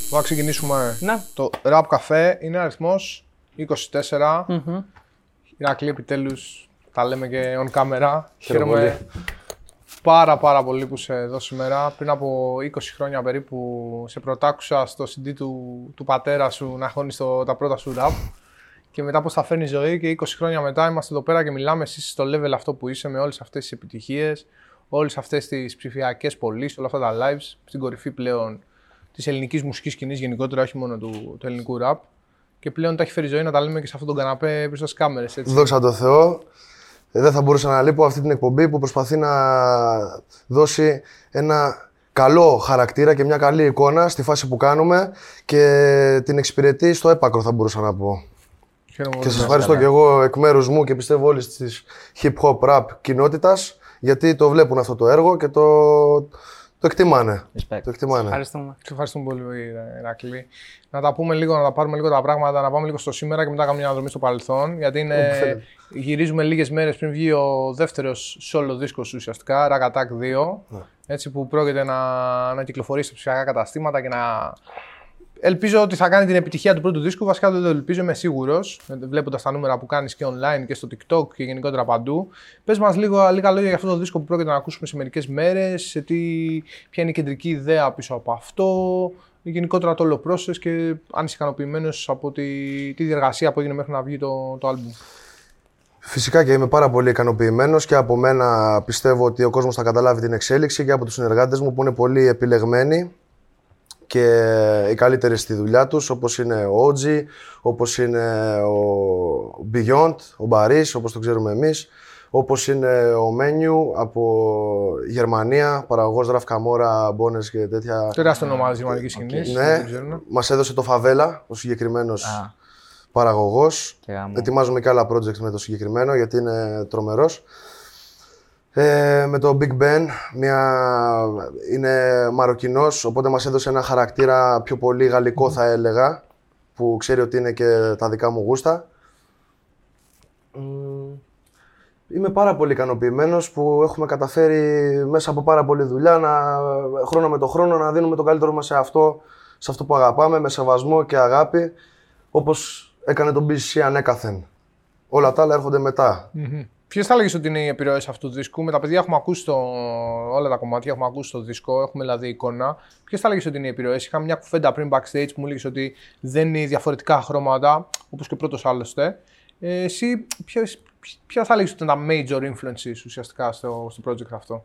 Μπορούμε να ξεκινήσουμε. Ναι. Το Rap Café είναι αριθμός 24. Μμμ. Ηρακλή, επιτέλου τα λέμε και on camera. Χαίρομαι Χαίρομαι πάρα πάρα πολύ που είσαι εδώ σήμερα. Πριν από 20 χρόνια περίπου σε πρωτάκουσα στο CD του, του πατέρα σου να χώνεις το, τα πρώτα σου rap. Και μετά πώς θα φέρνει η ζωή και 20 χρόνια μετά είμαστε εδώ πέρα και μιλάμε εσύ στο level αυτό που είσαι με όλες αυτές τις επιτυχίες, όλες αυτές τις ψηφιακές πωλήσεις, όλα αυτά τα lives, στην κορυφή πλέον της ελληνικής μουσικής σκηνής γενικότερα, όχι μόνο του, του ελληνικού rap. Και πλέον τα έχει φέρει η ζωή να τα λέμε και σε αυτόν τον καναπέ πίσω στις κάμερες, έτσι. Δόξα τω Θεώ. Ε, Δεν θα μπορούσα να λείπω αυτή την εκπομπή που προσπαθεί να δώσει ένα καλό χαρακτήρα και μια καλή εικόνα στη φάση που κάνουμε και την εξυπηρετεί στο έπακρο θα μπορούσα να πω. Χαίρομαι Και πολύ. σας ευχαριστώ και εγώ εκ μέρους μου και πιστεύω όλης της hip hop rap κοινότητας γιατί το βλέπουν αυτό το έργο και το, το εκτιμάνε. Respect. Το εκτιμάνε. Ευχαριστούμε. Σε ευχαριστούμε πολύ, Ηρακλή. Να τα πούμε λίγο, να τα πάρουμε λίγο τα πράγματα, να πάμε λίγο στο σήμερα και μετά κάνουμε μια αναδρομή στο παρελθόν. Γιατί είναι, θέλετε. γυρίζουμε λίγες μέρες πριν βγει ο δεύτερος solo δίσκος ουσιαστικά, Rag Attack 2. Ναι. Έτσι που πρόκειται να, να κυκλοφορήσει σε ψηφιακά καταστήματα και να. Ελπίζω ότι θα κάνει την επιτυχία του πρώτου δίσκου. Βασικά δεν το ελπίζω, είμαι σίγουρος. Βλέποντας τα νούμερα που κάνεις και online και στο TikTok και γενικότερα παντού. Πες μας λίγο λίγα λόγια για αυτό το δίσκο που πρόκειται να ακούσουμε σε μερικές μέρες. Ποια είναι η κεντρική ιδέα πίσω από αυτό. Γενικότερα το όλο process και αν είσαι ικανοποιημένος από τη, τη διεργασία που έγινε μέχρι να βγει το, το album. Φυσικά και είμαι πάρα πολύ ικανοποιημένος και από μένα πιστεύω ότι ο κόσμος θα καταλάβει την εξέλιξη και από τους συνεργάτες μου που είναι πολύ επιλεγμένοι και οι καλύτεροι στη δουλειά τους όπως είναι ο Ότζι, όπως είναι ο Beyond, ο Μπαρίς, όπως το ξέρουμε εμείς, όπως είναι ο Μένιου από Γερμανία, παραγωγός Ραφ Καμόρα, Μπόνες και τέτοια. Τεράστιο όνομα τη γερμανική σκηνής. Ναι, μας έδωσε το Φαβέλα, ο συγκεκριμένος Α, παραγωγός. και γάμο. Ετοιμάζουμε και άλλα projects με το συγκεκριμένο γιατί είναι τρομερός. Ε, με το Big Ben, μια... είναι Μαροκινός, οπότε μας έδωσε ένα χαρακτήρα πιο πολύ γαλλικό θα έλεγα, που ξέρει ότι είναι και τα δικά μου γούστα. Μμμ, Είμαι πάρα πολύ ικανοποιημένος που έχουμε καταφέρει μέσα από πάρα πολλή δουλειά, να, χρόνο με το χρόνο, να δίνουμε το καλύτερο μας σε αυτό, σε αυτό που αγαπάμε, με σεβασμό και αγάπη, όπως έκανε το BCC ανέκαθεν. Όλα τα άλλα έρχονται μετά. Ποιε θα έλεγε ότι είναι οι επιρροές αυτού του δίσκου; Με τα παιδιά έχουμε ακούσει το... όλα τα κομμάτια, έχουμε ακούσει το δίσκο, έχουμε δηλαδή εικόνα. Ποιε θα έλεγε ότι είναι οι επιρροές; Είχαμε μια κουβέντα πριν backstage που μου έλεγες ότι δεν είναι διαφορετικά χρώματα, όπως και πρώτος άλλωστε. Ε, εσύ, ποιες, ποια θα έλεγε ότι είναι τα major influences ουσιαστικά στο, στο project αυτό;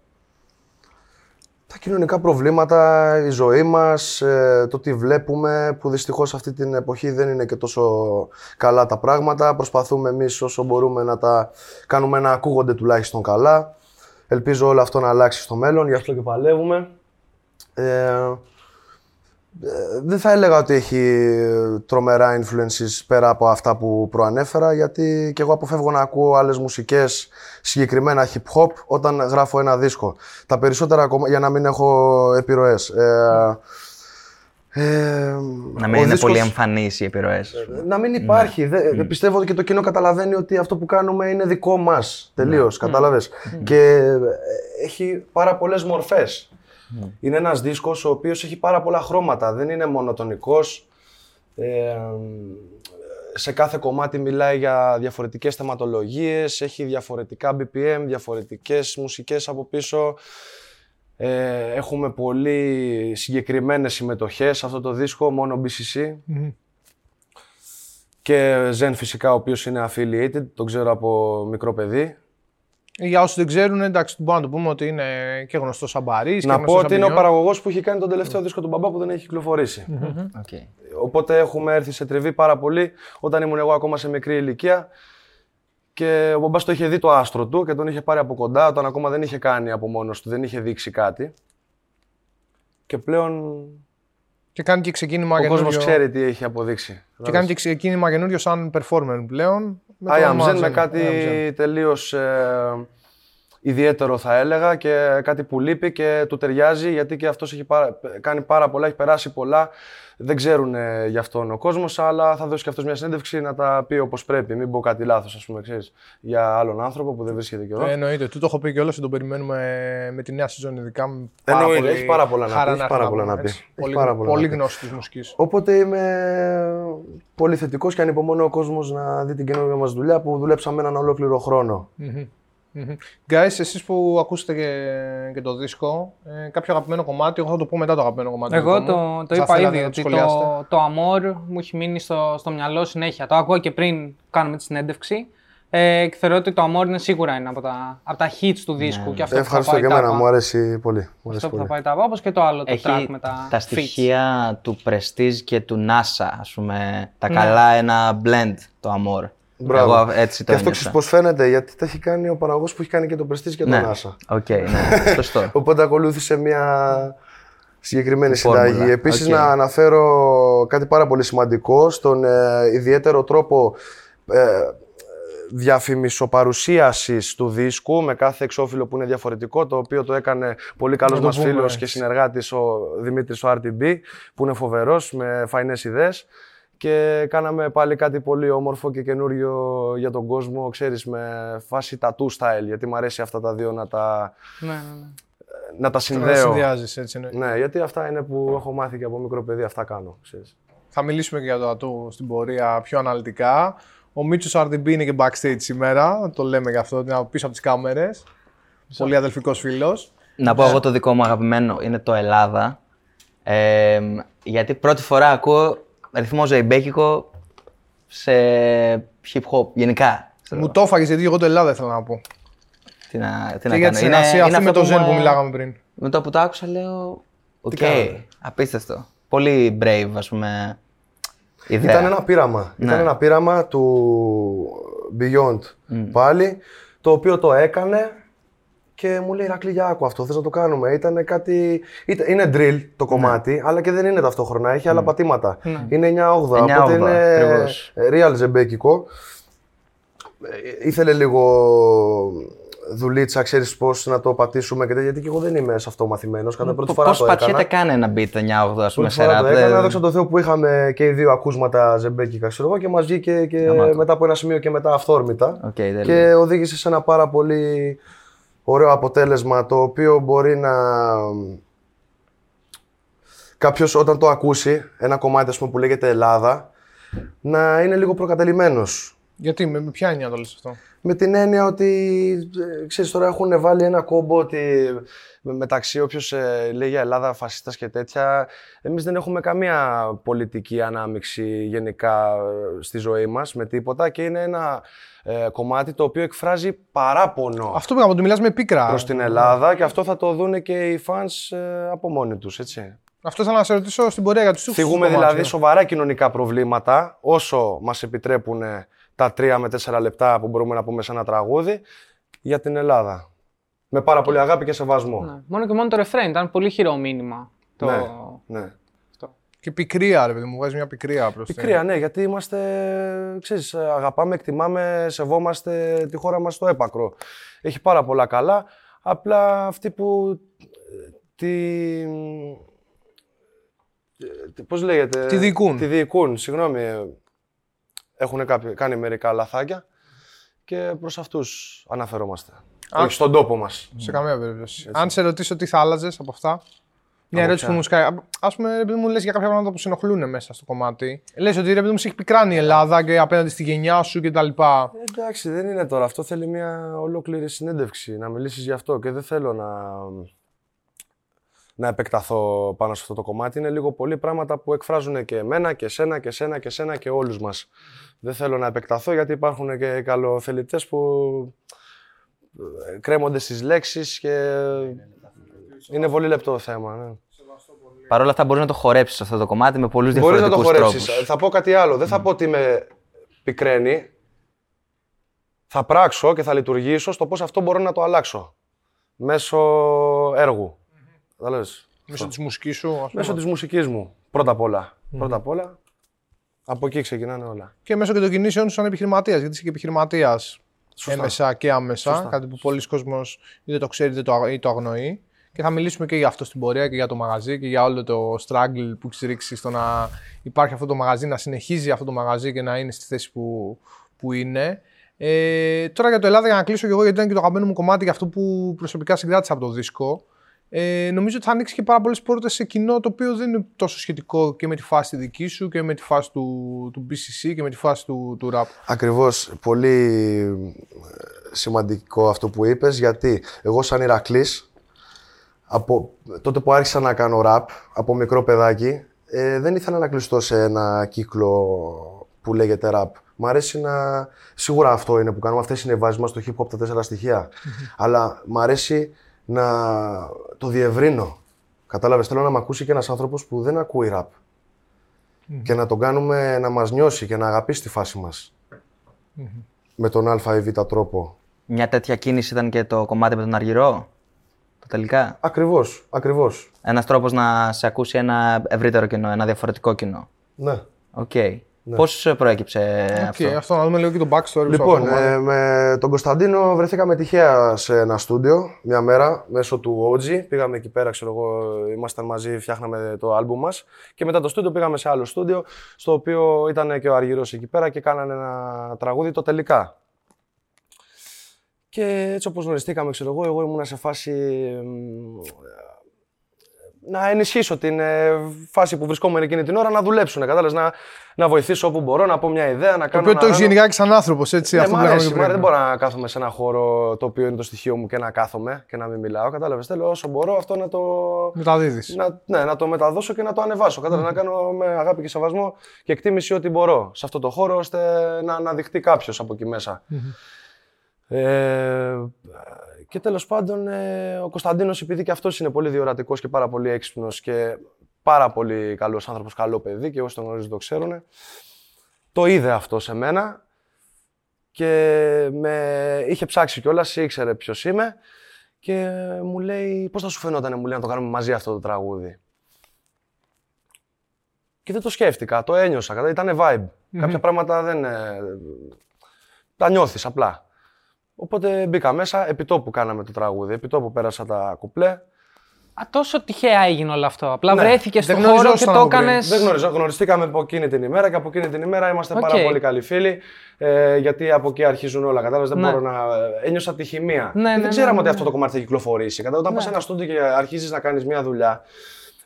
Τα κοινωνικά προβλήματα, η ζωή μας, ε, το τι βλέπουμε, που δυστυχώς αυτή την εποχή δεν είναι και τόσο καλά τα πράγματα. Προσπαθούμε εμείς όσο μπορούμε να τα κάνουμε να ακούγονται τουλάχιστον καλά. Ελπίζω όλο αυτό να αλλάξει στο μέλλον, γι' αυτό και παλεύουμε. Ε, ε, δεν θα έλεγα ότι έχει τρομερά influences πέρα από αυτά που προανέφερα, γιατί και εγώ αποφεύγω να ακούω άλλες μουσικές, συγκεκριμένα hip hop, όταν γράφω ένα δίσκο. Τα περισσότερα ακόμα, για να μην έχω επιρροές. Ε, ε, Να ο μην είναι δίσκος- πολύ εμφανείς οι επιρροές. να μην υπάρχει. Δε- Πιστεύω ότι και το κοινό καταλαβαίνει ότι αυτό που κάνουμε είναι δικό μας. Τελείως. Κατάλαβε. Και ε, έχει πάρα πολλές μορφές. Είναι ένας δίσκος ο οποίος έχει πάρα πολλά χρώματα. Δεν είναι μονοτονικός. Ε, σε κάθε κομμάτι μιλάει για διαφορετικές θεματολογίες, έχει διαφορετικά BPM, διαφορετικές μουσικές από πίσω. Ε, έχουμε πολύ συγκεκριμένες συμμετοχές σε αυτό το δίσκο, μόνο BCC. Και Zen φυσικά, ο οποίος είναι affiliated, τον ξέρω από μικρό παιδί. Για όσου δεν ξέρουν, εντάξει, μπορούμε να το πούμε ότι είναι και γνωστός σαν Μπαρί. Να πω ότι είναι ο παραγωγός που έχει κάνει τον τελευταίο δίσκο του μπαμπά που δεν έχει κυκλοφορήσει. Οπότε έχουμε έρθει σε τριβή πάρα πολύ όταν ήμουν εγώ ακόμα σε μικρή ηλικία. Και ο μπαμπάς το είχε δει το άστρο του και τον είχε πάρει από κοντά όταν ακόμα δεν είχε κάνει από μόνος του, δεν είχε δείξει κάτι. Και πλέον Και κάνει και ξεκίνημα ο καινούριο. κόσμος ξέρει τι έχει αποδείξει. Και κάνει και ξεκίνημα καινούριο σαν performer πλέον. με το I am όνομα Zen με Zen. κάτι I am Zen. τελείως ε, ιδιαίτερο θα έλεγα και κάτι που λείπει και του ταιριάζει γιατί και αυτός έχει πάρα- κάνει πάρα πολλά, έχει περάσει πολλά. Δεν ξέρουν ε, γι' αυτόν ο κόσμος, αλλά θα δώσει και αυτός μια συνέντευξη να τα πει όπως πρέπει. Μην πω κάτι λάθος, ας πούμε, ξέρεις, για άλλον άνθρωπο που δεν βρίσκεται καιρό. Ε, εννοείται. Του το έχω πει κιόλας και τον περιμένουμε με τη νέα σεζόν ειδικά. με πάρα Εννοείται, πολύ έχει πάρα πολλά να χαρά πει, έχει έρθει πάρα πολλά πούμε, να πει. έτσι. Έχει Πολύ, πάρα πολλά πολύ να πει. γνώση της μουσικής. Οπότε είμαι πολύ θετικός και ανυπομονώ ο κόσμος να δει την καινούργια μας δουλειά που δουλέψαμε έναν ολόκληρο χρόνο. Guys, εσείς που ακούσετε και, και το δίσκο, ε, κάποιο αγαπημένο κομμάτι, εγώ θα το πω μετά το αγαπημένο κομμάτι. Εγώ δικό μου. το, το Θα είπα θέλατε ήδη να ότι σχολιάσετε; το, το Amor μου έχει μείνει στο, στο μυαλό συνέχεια. Το ακούω και πριν κάνουμε τη συνέντευξη. Ε, και θεωρώ ότι το Amor είναι σίγουρα ένα από τα, από τα hits του δίσκου. Και αυτό που θα Ευχαριστώ πάει και εμένα, τάπα. μου αρέσει πολύ. Μου αρέσει Αυτό που θα πολύ. πάει τάπα, όπως και το άλλο, το Έχει track με τα, τα feats. στοιχεία του Prestige και του NASA, ας πούμε. Τα Ναι. καλά, ένα blend το Amor. Μπράβο. Εγώ έτσι το και αυτό ένιωσα. ξέρεις πώς φαίνεται, γιατί τα έχει κάνει ο παραγωγός που έχει κάνει και το Prestige και ναι. τον NASA. Οκ, ναι, σωστό. Οπότε ακολούθησε μια συγκεκριμένη φόρμουλα. συνταγή. Επίσης Οκ. να αναφέρω κάτι πάρα πολύ σημαντικό στον ε, ιδιαίτερο τρόπο ε, διαφημισοπαρουσίασης του δίσκου με κάθε εξώφυλλο που είναι διαφορετικό, το οποίο το έκανε πολύ καλός Να το μας πούμε, φίλος έτσι. και συνεργάτης ο Δημήτρης ο RTB, που είναι φοβερός με φαϊνές ιδέες. Και κάναμε πάλι κάτι πολύ όμορφο και καινούριο για τον κόσμο, ξέρεις, με φάση tattoo style, γιατί μου αρέσει αυτά τα δύο να τα, Ναι, ναι, ναι. να τα Να συνδέω. συνδυάζεις, έτσι εννοείται. Ναι, γιατί αυτά είναι που έχω μάθει και από μικρό παιδί, αυτά κάνω. Ξέρεις. Θα μιλήσουμε και για το ατού στην πορεία πιο αναλυτικά. Ο Μίτσος RDB είναι και backstage σήμερα, το λέμε γι' αυτό, ότι είναι πίσω από τις κάμερες. Πολύ αδελφικός φίλος. Να πω εγώ το δικό μου αγαπημένο είναι το Ελλάδα. Ε, γιατί πρώτη φορά ακούω ρυθμό ζεϊμπέκικο σε hip hop γενικά. ξέρω. Μου το έφαγες γιατί εγώ το Ελλάδα ήθελα να πω. Τι να, τι Και να για κάνω. τη συνεργασία αυτή με αυτό το Zen που με- μιλάγαμε πριν. Με το που το άκουσα λέω, οκ, κάναμε. απίστευτο. Πολύ brave, ας πούμε, ιδέα. Ήταν ένα πείραμα. Ναι. Ήταν ένα πείραμα του Beyond πάλι, το οποίο το έκανε και μου λέει Ρακλή, για άκου αυτό, θες να το κάνουμε. Ήταν κάτι... ήταν- Είναι drill το κομμάτι, αλλά και δεν είναι ταυτόχρονα, έχει άλλα πατήματα. Είναι 9-8, 9-8, οπότε είναι ακριβώς. real ζεμπέκικο. Ε, Ήθελε λίγο δουλίτσα, ξέρεις πώς να το πατήσουμε και τέτοια, γιατί και εγώ δεν είμαι σε αυτό μαθημένος. Κατά πρώτη φορά Πώς το έκανα. πατιέται καν ένα beat 9-8, ας πούμε, Πρώτη σε φορά rap. το δεν- έκανα, δόξα τω Θεώ που είχαμε και οι δύο ακούσματα ζεϊμπέκικα, ξέρω εγώ, και μας βγήκε και Γαμάτο. μετά από ένα σημείο και μετά αυθόρμητα. Οκ, τέλεια. και οδήγησε σε ένα πάρα πολύ ωραίο αποτέλεσμα, το οποίο μπορεί να... Κάποιος όταν το ακούσει, ένα κομμάτι ας πούμε, που λέγεται Ελλάδα, να είναι λίγο προκατειλημμένος. Γιατί, με, με ποια έννοια το λες αυτό; Με την έννοια ότι, ε, ξέρεις, τώρα έχουν βάλει ένα κόμπο ότι με- μεταξύ όποιος ε, λέει για Ελλάδα φασίστας και τέτοια, εμείς δεν έχουμε καμία πολιτική ανάμειξη γενικά ε, στη ζωή μας με τίποτα και είναι ένα ε, κομμάτι το οποίο εκφράζει παράπονο Αυτό που είπαμε, ότι μιλάς με πίκρα. προς την Ελλάδα και αυτό θα το δούνε και οι fans ε, από μόνοι τους, έτσι. Αυτό ήθελα να σε ρωτήσω στην πορεία για τους στίχους Φύγουμε του κομμάτιου. δηλαδή σοβαρά κοινωνικά προβλήματα όσο μας επιτρέπουν τα τρία με τέσσερα λεπτά που μπορούμε να πούμε σε ένα τραγούδι για την Ελλάδα. Με πάρα πολύ αγάπη και σεβασμό. Ναι. Μόνο και μόνο το refrain ήταν πολύ χειρό μήνυμα. Το... Ναι, ναι. Και πικρία, ρε παιδί μου, βγάζει μια πικρία προς την- Πικρία, ναι, γιατί είμαστε, ξέρεις, αγαπάμε, εκτιμάμε, σεβόμαστε τη χώρα μας στο έπακρο. Έχει πάρα πολλά καλά, απλά αυτοί που ε, τη... ε, Πώς λέγεται... Τη διοικούν. Τη διοικούν, συγγνώμη. ε, Έχουν κάποιοι, κάνει μερικά λαθάκια και προς αυτούς αναφερόμαστε. Α. Όχι στον τόπο μας. Σε καμία περίπτωση. Αν σε ρωτήσω τι θα άλλαζε από αυτά. Μια Από ερώτηση ποια; που μου σκάει. Α πούμε, ρε παιδί μου, λες για κάποια πράγματα που σε ενοχλούν μέσα στο κομμάτι. Λες ότι ρε παιδί μου, σε έχει πικράνει η Ελλάδα και απέναντι στη γενιά σου κτλ. Ε, Εντάξει, δεν είναι τώρα. Αυτό θέλει μια ολόκληρη συνέντευξη να μιλήσεις γι' αυτό και δεν θέλω να, να επεκταθώ πάνω σε αυτό το κομμάτι. Είναι λίγο πολύ πράγματα που εκφράζουν και εμένα και εσένα και εσένα και εσένα και όλους μας. Δεν θέλω να επεκταθώ γιατί υπάρχουν και καλοθελητές που ε, κρέμονται στις λέξεις και είναι πολύ λεπτό θέμα. Ναι. Παρ' όλα αυτά μπορείς να το χορέψεις αυτό το κομμάτι με πολλούς Μπορείς να το διαφορετικούς τρόπους. χορέψεις. Θα πω κάτι άλλο. Δεν θα πω ότι με πικραίνει. Θα πράξω και θα λειτουργήσω στο πώς αυτό μπορώ να το αλλάξω. Μέσω έργου. Θα λες. Μέσω της μουσικής σου, ας πούμε. Μέσω της μουσικής μου. Πρώτα απ' όλα. Πρώτα απ' όλα. Από εκεί ξεκινάνε όλα. Και μέσω και των κινήσεων σου σαν επιχειρηματίας. Γιατί είσαι και επιχειρηματίας. Σωστά. έμεσα και άμεσα. Σωστά. Κάτι που πολλοί κόσμος είτε το ξέρει είτε το, α- ή το αγνοεί. Και θα μιλήσουμε και για αυτό στην πορεία και για το μαγαζί και για όλο το struggle που έχει ρίξει στο να υπάρχει αυτό το μαγαζί, να συνεχίζει αυτό το μαγαζί και να είναι στη θέση που, που είναι. Ε, τώρα για το Ελλάδα, για να κλείσω και εγώ, γιατί ήταν και το αγαπημένο μου κομμάτι για αυτό που προσωπικά συγκράτησα από το δίσκο. Ε, νομίζω ότι θα ανοίξει και πάρα πολλές πόρτες σε κοινό το οποίο δεν είναι τόσο σχετικό και με τη φάση τη δική σου και με τη φάση του, του BCC και με τη φάση του, του rap. Ακριβώς. Πολύ ε, σημαντικό αυτό που είπες, γιατί εγώ σαν Ηρακλής, από τότε που άρχισα να κάνω ραπ, από μικρό παιδάκι, ε, δεν ήθελα να κλειστώ σε ένα κύκλο που λέγεται ραπ. Μ' αρέσει να... Σίγουρα αυτό είναι που κάνουμε, αυτές είναι οι βάσεις μας στο hip hop τα τέσσερα στοιχεία. Αλλά μ' αρέσει να το διευρύνω. Κατάλαβες, θέλω να μ' ακούσει και ένας άνθρωπος που δεν ακούει ραπ. Και να τον κάνουμε να μας νιώσει και να αγαπήσει τη φάση μας με τον α ή β τρόπο. Μια τέτοια κίνηση ήταν και το κομμάτι με τον Αργυρό; Το τελικά. Ακριβώς, ακριβώς. Ένας τρόπος να σε ακούσει ένα ευρύτερο κοινό, ένα διαφορετικό κοινό. Ναι. Οκ. Πώς προέκυψε Οκ, αυτό; αυτό να δούμε λίγο και το backstory. σε αυτό Λοιπόν, το κομμάτι. ε, με τον Κωνσταντίνο βρεθήκαμε τυχαία σε ένα στούντιο μια μέρα μέσω του OG. Πήγαμε εκεί πέρα, ξέρω εγώ, ήμασταν μαζί, φτιάχναμε το άλμπουμ μας. Και μετά το στούντιο πήγαμε σε άλλο στούντιο, στο οποίο ήταν και ο Αργυρός εκεί πέρα και κάνανε ένα τραγούδι το τελικά. Και έτσι όπως γνωριστήκαμε, ξέρω εγώ, εγώ ήμουνα σε φάση μ, να ενισχύσω την ε, φάση που βρισκόμουν εκείνη την ώρα να δουλέψουν. Κατάλαβες, να, να βοηθήσω όπου μπορώ, να πω μια ιδέα, να Το κάνω. οποίο να το έχεις κάνω. γενικά και σαν άνθρωπος, έτσι. Ναι, αυτό μ' που λέγαμε αρέσει, και μ' αρέσει. πριν. Δεν μπορώ να κάθομαι σε ένα χώρο το οποίο είναι το στοιχείο μου και να κάθομαι και να μην μιλάω. Κατάλαβες. Θέλω όσο μπορώ αυτό να το. Μεταδίδεις. Να, ναι, να το μεταδώσω και να το ανεβάσω. Κατάλαβες. Να κάνω με αγάπη και σεβασμό και εκτίμηση ό,τι μπορώ σε αυτό το χώρο ώστε να αναδειχθεί κάποιος από εκεί μέσα. Ε, και τέλος πάντων, ε, ο Κωνσταντίνος, επειδή και αυτός είναι πολύ διορατικός και πάρα πολύ έξυπνος και πάρα πολύ καλός άνθρωπος, καλό παιδί και όσοι τον γνωρίζουν το ξέρουν, το είδε αυτό σε μένα και με είχε ψάξει κιόλας, ήξερε ποιος είμαι και μου λέει πώς θα σου φαινόταν μου λέει, να το κάνουμε μαζί αυτό το τραγούδι. Και δεν το σκέφτηκα, το ένιωσα, κατά, ήταν vibe. Κάποια πράγματα δεν... ε, τα νιώθεις απλά. Οπότε μπήκα μέσα, επιτόπου κάναμε το τραγούδι, επιτόπου πέρασα τα κουπλέ. Α, τόσο τυχαία έγινε όλο αυτό. Απλά Ναι. βρέθηκες Δεν στον χώρο και γνωριζόσασταν το από πριν. έκανες. Δεν γνωρίζω, γνωριστήκαμε από εκείνη την ημέρα και από εκείνη την ημέρα είμαστε Οκ. πάρα πολύ καλοί φίλοι. Ε, γιατί από εκεί αρχίζουν όλα. Κατάλαβες, δεν Ναι. μπορώ να. Ένιωσα τη χημεία. Ναι, Και ναι, δεν ξέραμε ναι, ότι ναι. αυτό το κομμάτι θα κυκλοφορήσει. Κατάλαβε, όταν Ναι. πας σε ένα στούντιο και αρχίζεις να κάνεις μια δουλειά.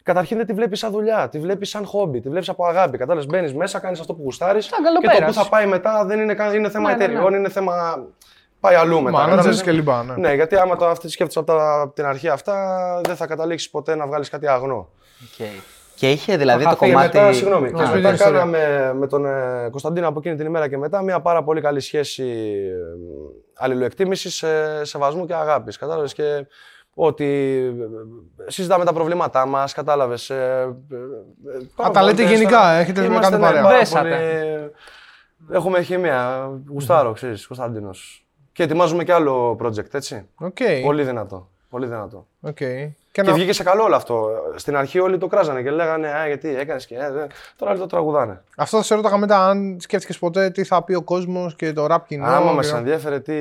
Καταρχήν δεν τη βλέπεις σαν δουλειά, τη βλέπεις σαν χόμπι, τη βλέπεις από αγάπη. Κατάλαβες, μπαίνεις μέσα, κάνεις αυτό που γουστάρεις. Σαν Και το που καλοπέρας. θα πάει μετά δεν είναι, καν- είναι θέμα Ναι, ναι, ναι. εταιριών, είναι θέμα. Πάει αλλού μετά. managers κατάλαβες. και λοιπά. Ναι. Ναι, γιατί άμα το αυτή σκέφτεσαι από, τα- από την αρχή αυτά, δεν θα καταλήξεις ποτέ να βγάλεις κάτι αγνό. Οκ. Και είχε δηλαδή Θα το χαθεί Και κομμάτι. μετά, συγγνώμη, Να και σου πει μετά την ιστορία. κάναμε με τον ε, Κωνσταντίνο από εκείνη την ημέρα και μετά μια πάρα πολύ καλή σχέση ε, αλληλοεκτίμησης, ε, σεβασμού και αγάπης. Κατάλαβες; Και ότι ε, συζητάμε τα προβλήματά μας, κατάλαβες. ε, ε, ε, πάρα τα λέτε πολύ γενικά, τέσσερα. έχετε Είμαστε, κάνει ναι, παρέα. πάρα Δέσατε. πολύ- Έχουμε χημεία, γουστάρω, ξέρεις, Κωνσταντίνος. Και ετοιμάζουμε και άλλο project, έτσι. Οκ. Πολύ δυνατό. Πολύ δυνατό. οκ. Και Και να- βγήκε σε καλό όλο αυτό. Στην αρχή όλοι το κράζανε και λέγανε Α, γιατί έκανες και. Ε, δε». Τώρα όλοι το τραγουδάνε. Αυτό θα σε ρώταγα μετά, αν σκέφτηκες ποτέ τι θα πει ο κόσμος και το rap κοινό. Άμα και- μας ενδιαφέρε τι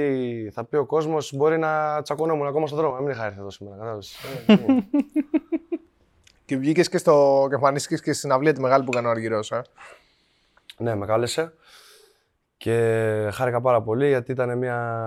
θα πει ο κόσμος, μπορεί να τσακωνόμουν ακόμα στον δρόμο. Να μην είχα έρθει εδώ σήμερα. Κατάλαβες. Ε, τι. Και βγήκες και, στο... και εμφανίστηκες και στην συναυλία τη μεγάλη που έκανε ο Αργυρός. Ε. ναι, με κάλεσε. Και χάρηκα πάρα πολύ γιατί ήταν μια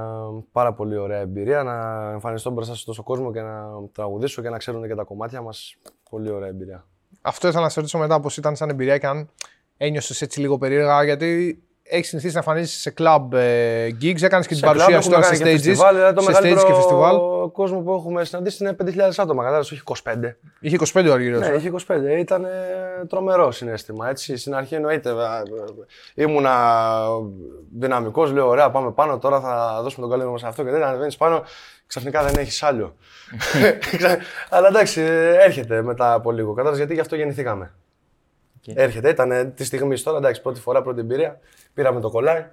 πάρα πολύ ωραία εμπειρία να εμφανιστώ μπροστά σε τόσο κόσμο και να τραγουδήσω και να ξέρουν και τα κομμάτια μας. Πολύ ωραία εμπειρία. Αυτό ήθελα να σε ρωτήσω μετά πώ ήταν σαν εμπειρία και αν ένιωσες έτσι λίγο περίεργα. Γιατί έχεις συνηθίσει να εμφανίσει σε club ε, gigs, έκανες και την Σε παρουσία κλαμπ σου έχουμε τώρα σε κάνει και stages. φεστιβάλ, δηλαδή το σε stages μεγαλύτερο και φεστιβάλ. κόσμο που έχουμε συναντήσει είναι 5.000 άτομα, κατάλαβες, όχι 25. Είχε 25 ο Αργυρός. Ναι, είχε 25. Ήταν ε, τρομερό συνέστημα. Έτσι. Στην αρχή εννοείται. ε, ε, Ήμουνα δυναμικός, λέω: Ωραία, πάμε πάνω. Τώρα θα δώσουμε τον καλύτερο μας αυτό. Και δεν ανεβαίνεις πάνω, ξαφνικά δεν έχεις άλλο. Αλλά εντάξει, ε, έρχεται μετά από λίγο. Κατάλαβες γιατί γι' αυτό γεννηθήκαμε. Έρχεται, ήταν τη στιγμή τώρα, εντάξει, πρώτη φορά, πρώτη εμπειρία. Πήραμε το κολλάι.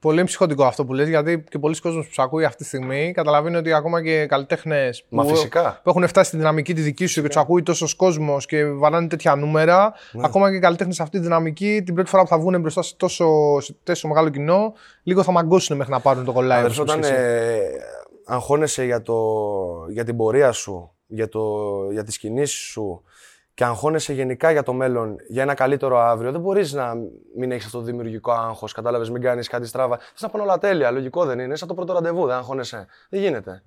Πολύ ψυχοτικό αυτό που λες, γιατί και πολλοί κόσμοι που σε ακούει αυτή τη στιγμή καταλαβαίνει ότι ακόμα και καλλιτέχνες Μα που, φυσικά. που έχουν φτάσει στη δυναμική τη δική σου και τους ακούει τόσος κόσμος και βαράνε τέτοια νούμερα, Ναι. ακόμα και οι καλλιτέχνες σε αυτή τη δυναμική, την πρώτη φορά που θα βγουν μπροστά σε τόσο, σε τόσο μεγάλο κοινό, λίγο θα μαγκώσουν μέχρι να πάρουν το κολλάι. Αδερφέ, όπως όταν και εσύ. ε, αγχώνεσαι για, το, για την πορεία σου, για, το, για τις κινήσεις σου και αγχώνεσαι γενικά για το μέλλον, για ένα καλύτερο αύριο, δεν μπορείς να μην έχεις αυτό το δημιουργικό άγχος, κατάλαβες, μην κάνεις κάτι στράβα. Θες να πάνε όλα τέλεια, λογικό δεν είναι, σαν το πρώτο ραντεβού, δεν αγχώνεσαι. Δεν γίνεται.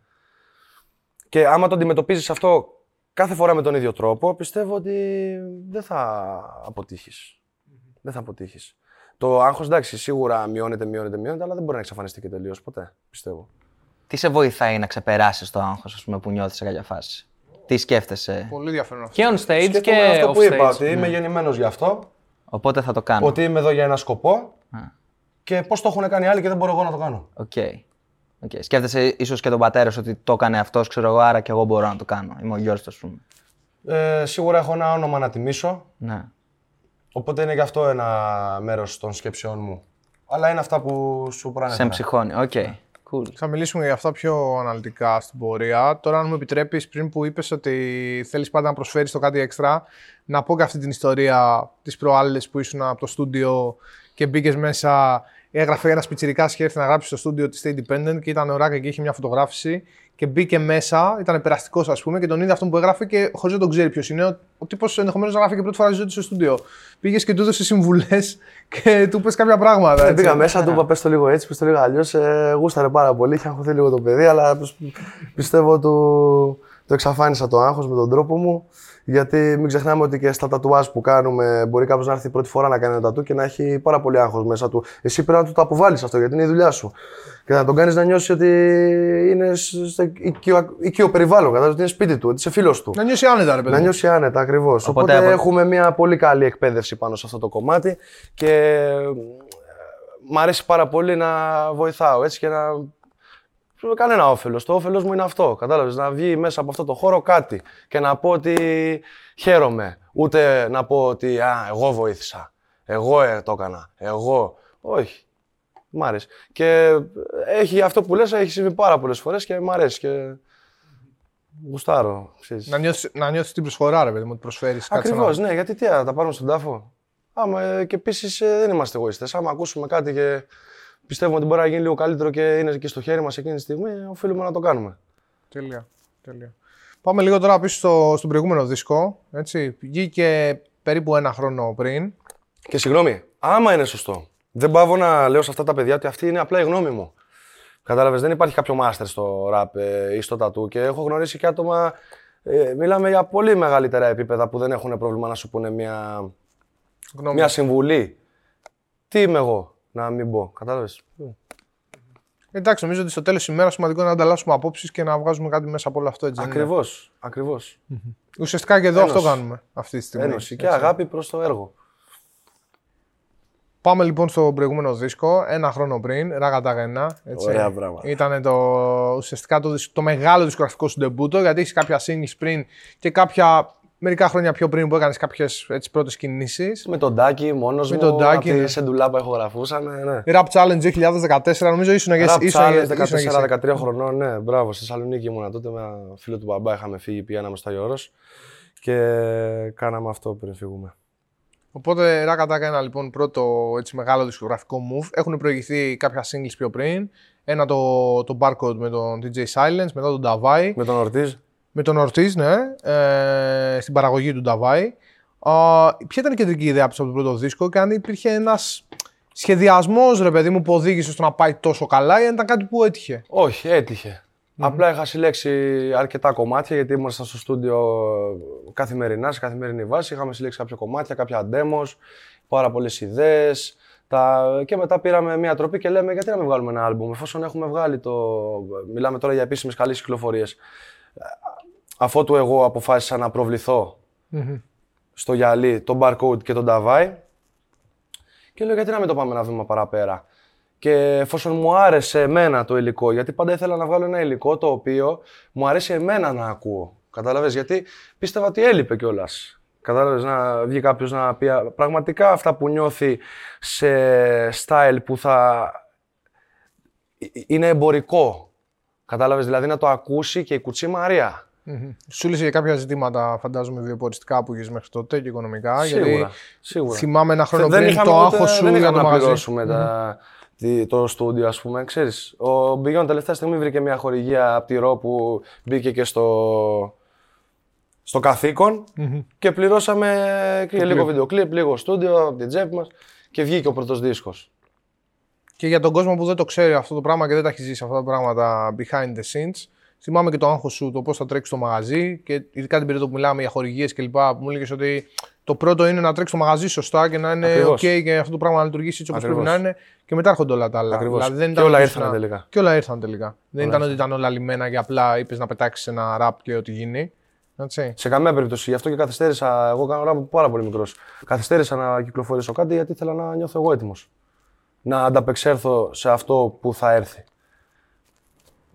Και άμα το αντιμετωπίζεις αυτό κάθε φορά με τον ίδιο τρόπο, πιστεύω ότι δεν θα αποτύχεις. Δεν θα αποτύχεις. Το άγχος, εντάξει, σίγουρα μειώνεται, μειώνεται, μειώνεται, αλλά δεν μπορεί να εξαφανιστεί και τελείως ποτέ, πιστεύω. Τι σε βοηθάει να ξεπεράσεις το άγχος, ας πούμε, που νιώθεις σε κάποια φάση; Τι σκέφτεσαι; Πολύ ενδιαφέρον αυτό. Και on stage Σκέφτομαι και αυτό off που είπα, stage. ότι είμαι γεννημένος γι' αυτό, Οπότε θα το κάνω. ότι είμαι εδώ για ένα σκοπό Α. και πώς το έχουν κάνει άλλοι και δεν μπορώ εγώ να το κάνω. Οκ. Οκ. Σκέφτεσαι ίσως και τον πατέρα σου ότι το έκανε αυτός, ξέρω εγώ, άρα και εγώ μπορώ να το κάνω. Είμαι ο γιο του, ας πούμε. Ε, σίγουρα έχω ένα όνομα να τιμήσω, Ναι. οπότε είναι γι' αυτό ένα μέρος των σκέψεών μου. Αλλά είναι αυτά που σου Σε προανέφερα. ψυχώνει. Οκ. Cool. Θα μιλήσουμε για αυτά πιο αναλυτικά στην πορεία. Τώρα, αν μου επιτρέπεις, πριν που είπες ότι θέλεις πάντα να προσφέρεις το κάτι έξτρα, να πω και αυτή την ιστορία τις προάλλες που ήσουν από το στούντιο και μπήκες μέσα. Έγραφε ένας πιτσιρικά και έρθει να γράψει στο στούντιο της Stay Independent και ήταν ωράκα και είχε μια φωτογράφηση. Και μπήκε μέσα, ήταν περαστικός ας πούμε, και τον είδε αυτόν που έγραφε και χωρίς να τον ξέρει ποιος είναι. Ο, ο τύπος ενδεχομένως να γράφει και πρώτη φορά στη ζωή του στο στούντιο. Πήγες και του έδωσες συμβουλές και του είπες κάποια πράγματα. Ε, έτσι. πήγα μέσα, του είπα πες το λίγο έτσι, πες το λίγο αλλιώς. Ε, γούσταρε πάρα πολύ, είχε αγχωθεί λίγο το παιδί, αλλά πι- πιστεύω του, το εξαφάνισα το άγχος με τον τρόπο μου. Γιατί μην ξεχνάμε ότι και στα τατουάζ που κάνουμε μπορεί κάποιο να έρθει πρώτη φορά να κάνει ένα τατού και να έχει πάρα πολύ άγχος μέσα του. Εσύ πρέπει να του το αποβάλει αυτό γιατί είναι η δουλειά σου. Και να τον κάνει να νιώσει ότι είναι στο οικείο, οικείο περιβάλλον, κατάλαβες, ότι είναι σπίτι του, ότι είσαι φίλο του. Να νιώσει άνετα, ρε παιδί. Να μου. νιώσει άνετα, ακριβώ. Οπότε, Οπότε από- έχουμε μια πολύ καλή εκπαίδευση πάνω σε αυτό το κομμάτι και ε, μ' αρέσει πάρα πολύ να βοηθάω έτσι και να. Με Κανένα όφελος. Το όφελος μου είναι αυτό. Κατάλαβες. Να βγει μέσα από αυτό το χώρο κάτι και να πω ότι χαίρομαι. Ούτε να πω ότι α, εγώ βοήθησα. Εγώ ε, το έκανα. Εγώ. Όχι. Μ' άρεσε. Και έχει αυτό που λες, έχει συμβεί πάρα πολλές φορές και μ' αρέσει. Και γουστάρω. ξέρεις. Να νιώσεις, να νιώσεις την προσφορά, ρε παιδί μου, ότι προσφέρεις κάτι σε Ακριβώ, έναν. ναι, γιατί τι, να τα πάρουμε στον τάφο. Άμα, ε, και επίσης δεν είμαστε εγωιστές. Άμα ακούσουμε κάτι και πιστεύουμε ότι μπορεί να γίνει λίγο καλύτερο και είναι και στο χέρι μας εκείνη τη στιγμή, οφείλουμε να το κάνουμε. Τέλεια. Τέλεια. Πάμε λίγο τώρα πίσω στο, στον προηγούμενο δίσκο. Έτσι. Βγήκε περίπου ένα χρόνο πριν. Και συγγνώμη, άμα είναι σωστό, δεν πάω να λέω σε αυτά τα παιδιά ότι αυτή είναι απλά η γνώμη μου. Κατάλαβες, δεν υπάρχει κάποιο μάστερ στο ραπ ε, ή στο τατού και έχω γνωρίσει και άτομα. Ε, μιλάμε για πολύ μεγαλύτερα επίπεδα που δεν έχουν πρόβλημα να σου πούνε μια, Γνώμη. μια συμβουλή. Τι είμαι εγώ, να μην πω. Κατάλαβες. Εντάξει, νομίζω ότι στο τέλος της ημέρας σημαντικό είναι να ανταλλάσσουμε απόψεις και να βγάζουμε κάτι μέσα από όλο αυτό. Έτσι, δεν είναι; Ακριβώς. Ακριβώς. Ουσιαστικά και εδώ Ένωση. αυτό κάνουμε αυτή τη στιγμή. Ένωση και έτσι. αγάπη προς το έργο. Πάμε λοιπόν στο προηγούμενο δίσκο, ένα χρόνο πριν, Ράγατα Γένα. Έτσι. Ωραία πράγματα. Ήταν το, ουσιαστικά το, δισ- το μεγάλο δισκογραφικό σου ντεμπούτο, γιατί έχεις κάποια singles πριν και κάποια μερικά χρόνια πιο πριν που έκανες κάποιες πρώτες κινήσεις. Με τον Τάκη, μόνος μου. Με τον Τάκη, απ' τη ναι. Σεντουλάπα ηχογραφούσαμε. Ναι. Rap Challenge 2014, νομίζω ήσουν για Rap ήσουν- Challenge ήσουν- ήσουν- 14-13 χρονών, ναι, μπράβο. Στη Θεσσαλονίκη ήμουνα τότε με ένα φίλο του μπαμπά. Είχαμε φύγει, πηγαίναμε στο Αγιώρος και κάναμε αυτό πριν φύγουμε. Οπότε Ράγατα ένα λοιπόν πρώτο έτσι, μεγάλο δισκογραφικό move. Έχουν προηγηθεί κάποια singles πιο πριν. Ένα το, το Barcode με τον DJ Silence, μετά τον Davai. Με τον Ορτίζ. Με τον Ortiz, ναι, ε, στην παραγωγή του Davai. Α, ποια ήταν η κεντρική ιδέα πίσω από τον πρώτο δίσκο και αν υπήρχε ένας σχεδιασμός, ρε παιδί μου, που οδήγησε στο να πάει τόσο καλά ή αν ήταν κάτι που έτυχε; Όχι, έτυχε. Απλά είχα συλλέξει αρκετά κομμάτια γιατί ήμασταν στο στούντιο καθημερινά, σε καθημερινή βάση. Είχαμε συλλέξει κάποια κομμάτια, κάποια demos, πάρα πολλές ιδέες. Τα... Και μετά πήραμε μια τροπή και λέμε γιατί να μην βγάλουμε ένα άλμπουμ, εφόσον έχουμε βγάλει το. Μιλάμε τώρα για επίσημες καλές κυκλοφορίες. Αφότου εγώ αποφάσισα να προβληθώ στο γυαλί, τον barcode και τον Davai. Και λέω γιατί να μην το πάμε ένα βήμα παραπέρα; Και εφόσον μου άρεσε εμένα το υλικό, γιατί πάντα ήθελα να βγάλω ένα υλικό το οποίο μου αρέσει εμένα να ακούω. Κατάλαβες, γιατί πίστευα ότι έλειπε κιόλας. Κατάλαβες, να βγει κάποιος να πει α, πραγματικά αυτά που νιώθει σε style που θα είναι εμπορικό. Κατάλαβες, δηλαδή να το ακούσει και η κουτσή Μαρία. Σου λύσει για κάποια ζητήματα, φαντάζομαι, βιοποριστικά που είχες μέχρι τότε και οικονομικά. Σίγουρα, γιατί σίγουρα. θυμάμαι ένα χρόνο δεν πριν είχαμε το ούτε- άγχος σου δεν για είχαμε το να μαγαζί. πληρώσουμε τα, τη- το στούντιο, ας πούμε. Ξέρεις, ο Μπιγιόν τελευταία στιγμή βρήκε μια χορηγία από τη ΡΟ που μπήκε και στο, στο καθηκον και πληρώσαμε και λίγο βίντεο κλιπ, λίγο στούντιο από την τσέπη μας και βγήκε ο πρώτος δίσκος. Και για τον κόσμο που δεν το ξέρει αυτό το πράγμα και δεν τα έχει ζήσει αυτά τα πράγματα behind the scenes, θυμάμαι και το άγχος σου το πώς θα τρέξεις το μαγαζί και ειδικά την περίοδο που μιλάμε για χορηγίες κλπ. που μου έλεγες ότι το πρώτο είναι να τρέξεις το μαγαζί σωστά και να είναι Ακριβώς. OK και αυτό το πράγμα να λειτουργήσει έτσι όπως πρέπει Ακριβώς. να είναι και μετά έρχονται όλα τα άλλα. Ακριβώς. Δηλαδή, δεν Και ήταν όλα ότι ήρθαν ήσουν- τελικά. Και όλα ήρθαν τελικά. δεν ήταν ότι ήταν όλα λιμένα και απλά είπες να πετάξεις ένα ραπ και ό,τι γίνει. Έτσι. Σε καμία περίπτωση. Γι' αυτό και καθυστέρησα. Εγώ κάνω ράπ πάρα πολύ μικρός. Καθυστέρησα να κυκλοφορήσω κάτι γιατί ήθελα να νιώθω εγώ έτοιμος. Να ανταπεξέλθω σε αυτό που θα έρθει.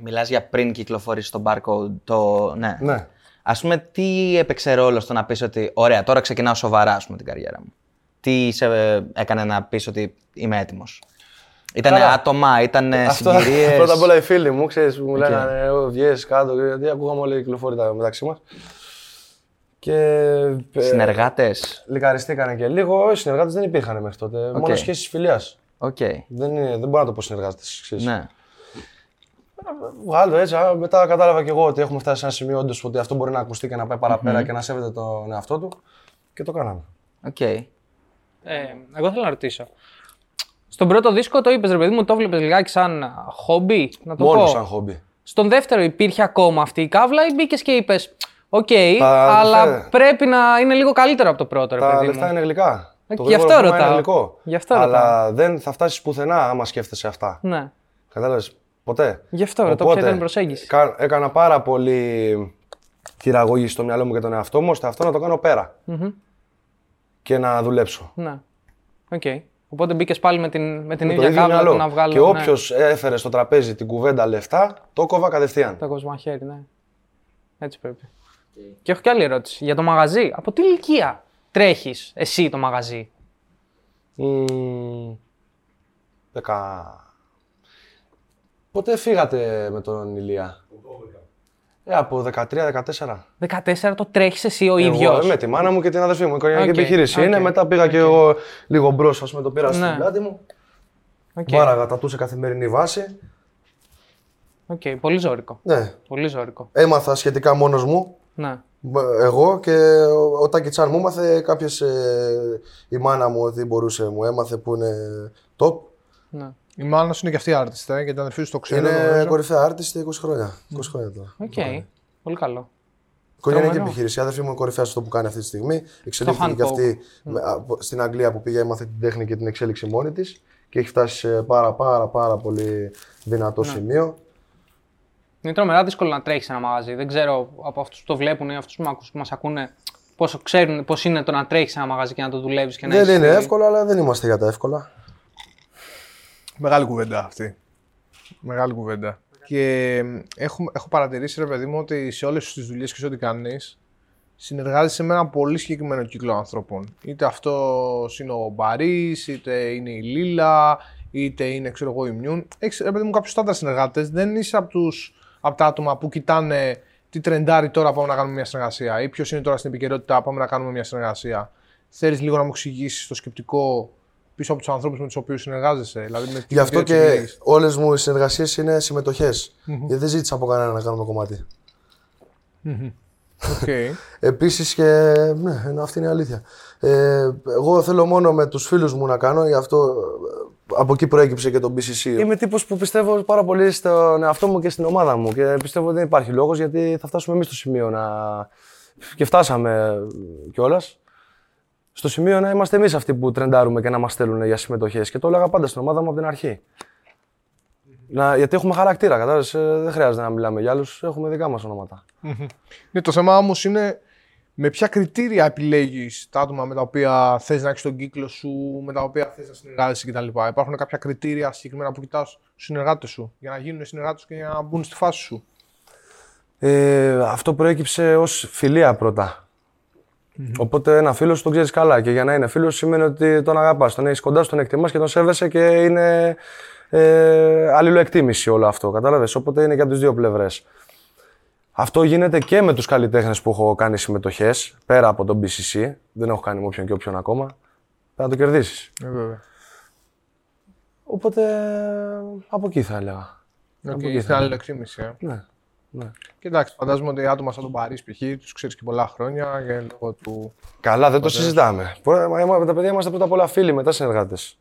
Μιλάς για πριν κυκλοφορήσει το barcode. Το... Ναι. Ναι. Α πούμε, τι έπαιξε ρόλο στο να πεις ότι ωραία, τώρα ξεκινάω σοβαρά ας πούμε, την καριέρα μου. Τι σε ε, έκανε να πεις ότι είμαι έτοιμος; Ήταν Καλά. άτομα, ήταν Αυτό συγκυρίες; πρώτα απ' όλα οι φίλοι μου, ξέρεις, που μου λέγανε «Ε, βγες κάτω, γιατί ακούγαμε όλοι κυκλοφορία μεταξύ μας. Και ε, Συνεργάτες; λικαριστήκανε και λίγο. Όχι, συνεργάτες δεν υπήρχαν μέχρι τότε. Μόνο σχέσεις φιλίας. Οκ. Δεν, είναι, δεν μπορώ να το πω συνεργάτες. ξέρεις. Ναι. Βγάλω έτσι. α, Μετά κατάλαβα και εγώ ότι έχουμε φτάσει σε ένα σημείο όντως ότι αυτό μπορεί να ακουστεί και να πάει παραπέρα και να σέβεται τον εαυτό του. Και το κάναμε. Οκ. Ε, εγώ θέλω να ρωτήσω. Στον πρώτο δίσκο το είπες, ρε παιδί μου, το βλέπεις λιγάκι σαν χόμπι, να το Μόνο πω. σαν χόμπι. Στον δεύτερο υπήρχε ακόμα αυτή η καύλα ή μπήκες και είπες, Οκ, Τα αλλά λεφτά- πρέπει να είναι λίγο καλύτερο από το πρώτο, ρε Τα παιδί λεφτά μου. είναι γλυκά. Ε, Το γι' αυτό γρήγορο βήμα ρωτάω. Είναι γλυκό. Γι' αυτό Αλλά ρωτάω. δεν θα φτάσεις πουθενά άμα σκέφτεσαι αυτά. Ναι. Κατάλαβες. Ποτέ. Γι' αυτό ρωτάω, ποια ήταν η προσέγγιση. κα- έκανα πάρα πολύ χειραγώγηση στο μυαλό μου και τον εαυτό μου, ώστε αυτό να το κάνω πέρα. Και να δουλέψω. Ναι. Οκ. Οπότε μπήκες πάλι με την, με την Με το ίδια ίδιο καύλα μυαλό. του να βγάλω. και ναι, όποιος έφερε στο τραπέζι την κουβέντα λεφτά, το έκοβα κατευθείαν. Το κοσμαχέρι, ναι. Έτσι πρέπει. Και έχω και άλλη ερώτηση. Για το μαγαζί. Από τι ηλικία τρέχεις εσύ το μαγαζί; Μμμ, Δέκα... Πότε φύγατε με τον Ηλία; Ε, από 13-14. 14 το τρέχεις εσύ ο Εγώ, ίδιος. ε, με τη μάνα μου και την αδερφή μου. Η οικογενειακή Οκ, επιχείρηση οκ, είναι. Μετά πήγα και εγώ λίγο μπρος, ας πούμε, το πήρα Ναι. στην πλάτη μου. Οκ. Βάραγα τατού σε καθημερινή βάση. Οκ, Πολύ ζώρικο. Ναι. Πολύ ζώρικο. Έμαθα σχετικά μόνος μου. Ναι. Εγώ και ο- ο Τάκι Τσαν μου έμαθε κάποιες, ε, η μάνα μου ότι μπορούσε, μου έμαθε που είναι top. ναι. Η μάνα σου είναι και αυτή artist ε, και την αδερφή σου το ξέρει. είναι κορυφαία artist 20 χρόνια. 20 χρόνια τώρα. Οκ. Πολύ καλό. Οικογενειακή Τρομερό. επιχείρηση. Η αδερφή μου είναι κορυφαία σε αυτό που κάνει αυτή τη στιγμή. Εξελίχθηκε hand και αυτή με- από- στην Αγγλία που πήγε, έμαθε την τέχνη και την εξέλιξη μόνη της και έχει φτάσει σε πάρα πάρα πάρα πολύ δυνατό Ναι. σημείο. Είναι τρομερά δύσκολο να τρέχεις ένα μαγαζί. Δεν ξέρω από αυτούς που το βλέπουν ή αυτούς που, μα- που μας ακούνε πόσο ξέρουν πώς είναι το να τρέχεις ένα μαγαζί και να το δουλεύεις και να Δεν έχεις- είναι εύκολο, αλλά δεν είμαστε για τα εύκολα. Μεγάλη κουβέντα αυτή. Μεγάλη κουβέντα. Και έχω, έχω παρατηρήσει, ρε παιδί μου, ότι σε όλες τις δουλειές και σε ό,τι κάνεις, συνεργάζεσαι με ένα πολύ συγκεκριμένο κύκλο ανθρώπων. Είτε αυτό είναι ο Μπαρίς, είτε είναι η Λίλα, είτε είναι ξέρω εγώ η Μιούν. Έχεις ρε παιδί μου κάποιους στάνταρ συνεργάτες. Δεν είσαι από, τους, από τα άτομα που κοιτάνε τι τρεντάρει τώρα πάμε να κάνουμε μια συνεργασία ή ποιος είναι τώρα στην επικαιρότητα πάμε να κάνουμε μια συνεργασία. Θέλεις λίγο να μου εξηγήσεις το σκεπτικό πίσω από τους ανθρώπους με τους οποίους συνεργάζεσαι. Δηλαδή με τι Γι' αυτό ιδέες τους και επιλέγεις. όλες μου οι συνεργασίες είναι συμμετοχές. Γιατί δεν ζήτησα από κανένα να κάνουμε κομμάτι. Οκ. Επίσης και. Ναι, ενώ αυτή είναι η αλήθεια. Ε, εγώ θέλω μόνο με τους φίλους μου να κάνω, γι' αυτό ε, από εκεί προέκυψε και το BCC. Είμαι τύπος που πιστεύω πάρα πολύ στον εαυτό μου και στην ομάδα μου και πιστεύω ότι δεν υπάρχει λόγος γιατί θα φτάσουμε εμείς στο σημείο να. και φτάσαμε κιόλας. Στο σημείο να είμαστε εμείς αυτοί που τρεντάρουμε και να μας στέλνουν για συμμετοχές. Και το έλεγα πάντα στην ομάδα μου από την αρχή. Να, γιατί έχουμε χαρακτήρα, κατάλαβες, ε, δεν χρειάζεται να μιλάμε για άλλους, έχουμε δικά μας ονόματα. Ναι, το θέμα όμως είναι με ποια κριτήρια επιλέγεις τα άτομα με τα οποία θες να έχεις τον κύκλο σου, με τα οποία θες να συνεργάζεσαι κτλ. Υπάρχουν κάποια κριτήρια συγκεκριμένα που κοιτάς στους συνεργάτες σου για να γίνουν συνεργάτες και για να μπουν στη φάση σου; Ε, αυτό προέκυψε ως φιλία πρώτα. Οπότε ένα φίλος τον ξέρεις καλά. Και για να είναι φίλος σημαίνει ότι τον αγαπάς, τον έχεις κοντά σου, τον εκτιμάς και τον σέβεσαι και είναι ε, αλληλοεκτίμηση όλο αυτό. Κατάλαβες; Οπότε είναι και από τις δύο πλευρές. Αυτό γίνεται και με τους καλλιτέχνες που έχω κάνει συμμετοχές, πέρα από τον BCC. Δεν έχω κάνει με όποιον και όποιον ακόμα. Πρέπει να το κερδίσεις. Ε, βέβαια. Οπότε από εκεί θα έλεγα. Okay, εκεί στην θα άλλη εκτίμηση. Ε. Ναι. Ναι. Κοιτάξτε, φαντάζομαι ότι άτομα σαν τον Παρίσι π.χ. τους ξέρεις και πολλά χρόνια για λόγω του. Καλά, δεν το συζητάμε. Προ- μα- μα- Τα παιδιά είμαστε πρώτα απ' όλα φίλοι, μετά συνεργάτες.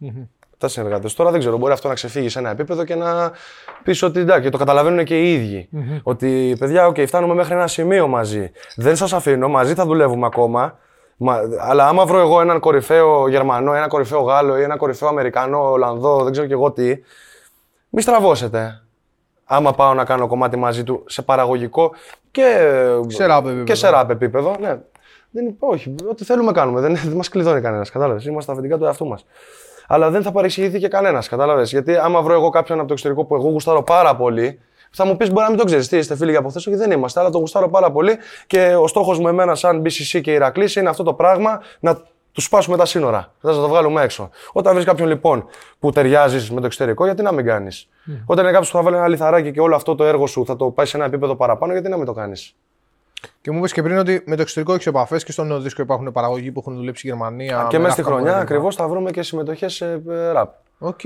Μετά συνεργάτες. Τώρα δεν ξέρω, μπορεί αυτό να ξεφύγει σε ένα επίπεδο και να πεις ότι εντάξει, και το καταλαβαίνουν και οι ίδιοι. Ότι παιδιά, οκ, φτάνουμε μέχρι ένα σημείο μαζί. Δεν σας αφήνω, μαζί θα δουλεύουμε ακόμα. Μα, αλλά άμα βρω εγώ έναν κορυφαίο Γερμανό, ένα κορυφαίο Γάλλο ή ένα κορυφαίο Αμερικανό, Ολλανδό, δεν ξέρω κι εγώ τι, μη στραβώσετε. Άμα πάω να κάνω κομμάτι μαζί του σε παραγωγικό και Σε rap επίπεδο. Και σε rap επίπεδο, ναι. Δεν, όχι, ό,τι θέλουμε κάνουμε. Δεν, δεν μας κλειδώνει κανένας. Κατάλαβες. Είμαστε στα αφεντικά του εαυτού μας. Αλλά δεν θα παρεξηγηθεί και κανένας. Κατάλαβες. Γιατί άμα βρω εγώ κάποιον από το εξωτερικό που εγώ γουστάρω πάρα πολύ, θα μου πεις μπορεί να μην το ξέρεις. Τι είστε φίλοι από χθες, όχι δεν είμαστε. Αλλά το γουστάρω πάρα πολύ και ο στόχος μου εμένα, σαν BCC και Ηρακλής, είναι αυτό το πράγμα να τους σπάσουμε τα σύνορα. Θα σας το βγάλουμε έξω. Όταν βρεις κάποιον λοιπόν που ταιριάζεις με το εξωτερικό, γιατί να μην κάνεις; Όταν είναι κάποιος που θα βάλει ένα λιθαράκι και όλο αυτό το έργο σου θα το πάει σε ένα επίπεδο παραπάνω, γιατί να μην το κάνεις; Και μου είπες και πριν ότι με το εξωτερικό έχεις επαφές και στο νέο δίσκο υπάρχουν παραγωγοί που έχουν δουλέψει στη Γερμανία. Και με μέσα στη ράφκα χρονιά κτλ. ακριβώς θα βρούμε και συμμετοχές σε ε, ραπ. Οκ.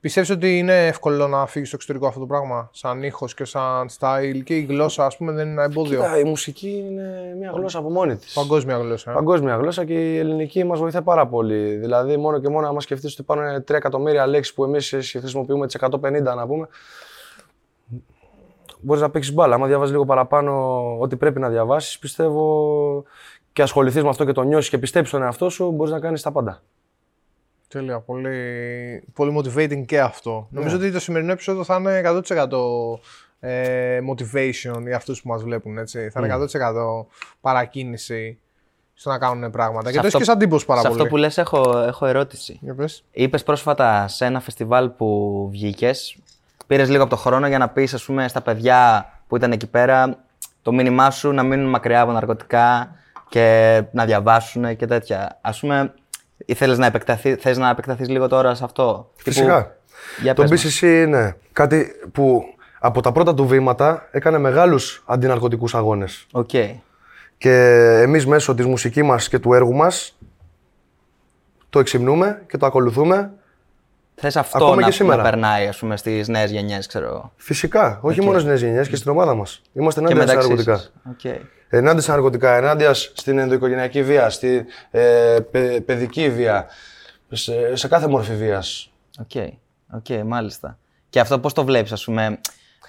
Πιστεύεις ότι είναι εύκολο να φύγεις στο εξωτερικό αυτό το πράγμα, σαν ήχος και σαν style και η γλώσσα, ας πούμε, δεν είναι ένα εμπόδιο; Κοίτα, η μουσική είναι μια γλώσσα από μόνη της. Παγκόσμια γλώσσα. ε. Παγκόσμια γλώσσα και η ελληνική μας βοηθάει πάρα πολύ. Δηλαδή, μόνο και μόνο, άμα σκεφτείς ότι υπάρχουν 3 εκατομμύρια λέξεις που εμείς χρησιμοποιούμε τις 150 να πούμε. Μπορείς να παίξεις μπάλα. Άμα διαβάζεις λίγο παραπάνω ό,τι πρέπει να διαβάσεις, πιστεύω και ασχοληθείς με αυτό και το νιώσεις και πιστέψεις στον εαυτό σου, μπορείς να κάνεις τα πάντα. Τέλεια. Πολύ, πολύ motivating και αυτό. Ναι. Νομίζω ότι το σημερινό επεισόδιο θα είναι 100% ε, motivation για αυτούς που μας βλέπουν. Έτσι. Θα Ναι. είναι 100% παρακίνηση στο να κάνουν πράγματα. Σε Και το έχεις αυτό- και σαν τύπος πάρα Σε πολύ. αυτό που λες έχω, έχω ερώτηση. Για πες. Είπες πρόσφατα σε ένα φεστιβάλ που βγήκες, πήρες λίγο από το χρόνο για να πεις, ας πούμε, στα παιδιά που ήταν εκεί πέρα το μήνυμά σου να μείνουν μακριά από ναρκωτικά και να διαβάσουν και τέτοια. Α πούμε, ήθελες να επεκταθεί, θες να επεκταθείς λίγο τώρα σε αυτό; Φυσικά. Τύπου, για Το πες μας. BCC είναι κάτι που από τα πρώτα του βήματα έκανε μεγάλους αντιναρκωτικούς αγώνες. Οκ. Και εμείς μέσω της μουσικής μας και του έργου μας το εξυμνούμε και το ακολουθούμε. Θες αυτό Ακόμα να, και σήμερα. να περνάει, ας πούμε, στις νέες γενιές, ξέρω εγώ. Φυσικά, όχι μόνο στις νέες γενιές και στην ομάδα μας. Είμαστε Και ενάντια στα μεταξύ ναρκωτικά. Σας. Οκ. Ενάντια στα ναρκωτικά, ενάντια στην ενδοοικογενειακή βία, στη ε, παι- παιδική βία, σε, σε κάθε μορφή βίας. Οκ, οκ, μάλιστα. Και αυτό πώς το βλέπεις, ας πούμε.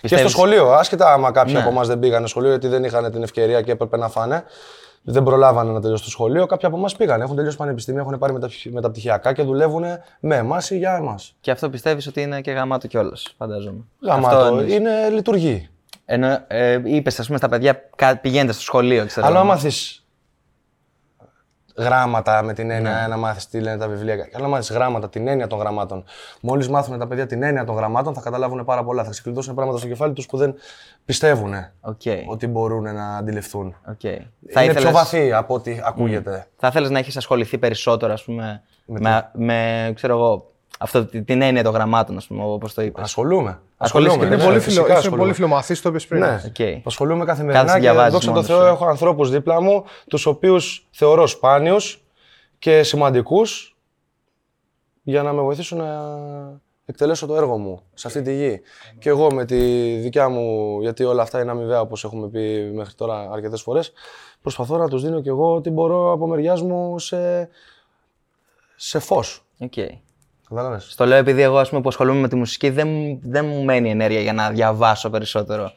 Και στο πιστεύεις- σχολείο, άσχετα άμα κάποιοι Ναι. από εμάς δεν πήγανε σχολείο γιατί δεν είχαν την ευκαιρία και έπρεπε να φάνε, δεν προλάβανε να τελειώσουν το σχολείο. Κάποιοι από εμάς πήγαν, έχουν τελειώσει πανεπιστήμια, έχουν πάρει μεταπτυχ- μεταπτυχιακά και δουλεύουν με εμάς ή για εμάς. Και αυτό πιστεύεις ότι είναι και γαμάτο κιόλας, φαντάζομαι. Αυτό Γαμάτο, εννοείς. είναι λειτουργεί. Ενώ ε, είπες, ας πούμε, στα παιδιά, κα- πηγαίνετε στο σχολείο, ξέρω. Αλλά εγώ. άμα μάθεις γράμματα με την έννοια Ναι. να μάθεις τι λένε τα βιβλία. Αλλά μάθεις γράμματα, την έννοια των γραμμάτων. Μόλις μάθουν τα παιδιά την έννοια των γραμμάτων, θα καταλάβουν πάρα πολλά. Θα ξεκλειδώσουν πράγματα στο κεφάλι τους που δεν πιστεύουν Οκ, ότι μπορούν να αντιληφθούν. οκ. Είναι Θα πιο ήθελες, βαθύ από ό,τι ακούγεται. θα ήθελες να έχεις ασχοληθεί περισσότερο, ας πούμε, με, με, ξέρω εγώ, αυτό, τη- την έννοια των γραμμάτων, ας πούμε, όπως το είπες. Ασχολούμαι. Ασχολείσαι Ασχολούμαι. και Είναι Ναι, πολύ, φυσικά φιλο, είσαι ασχολούμαι. πολύ φιλομαθή, το είπε πριν. Ναι. Οκ. Ασχολούμαι καθημερινά Κάθεσαι, και διαβάζεις δόξα τω μόνος Θεώ σου. έχω ανθρώπους δίπλα μου, τους οποίους θεωρώ σπάνιους και σημαντικούς για να με βοηθήσουν να εκτελέσω το έργο μου σε αυτή τη γη. Και εγώ με τη δικιά μου, γιατί όλα αυτά είναι αμοιβαία όπως έχουμε πει μέχρι τώρα αρκετές φορές, προσπαθώ να τους δίνω κι εγώ ό,τι μπορώ από μεριάς μου σε, σε φως. Οκ. Κατάλαβες. Στο λέω επειδή εγώ, ας πούμε, που ασχολούμαι με τη μουσική, δεν, μου- δεν μου μένει ενέργεια για να διαβάσω περισσότερο.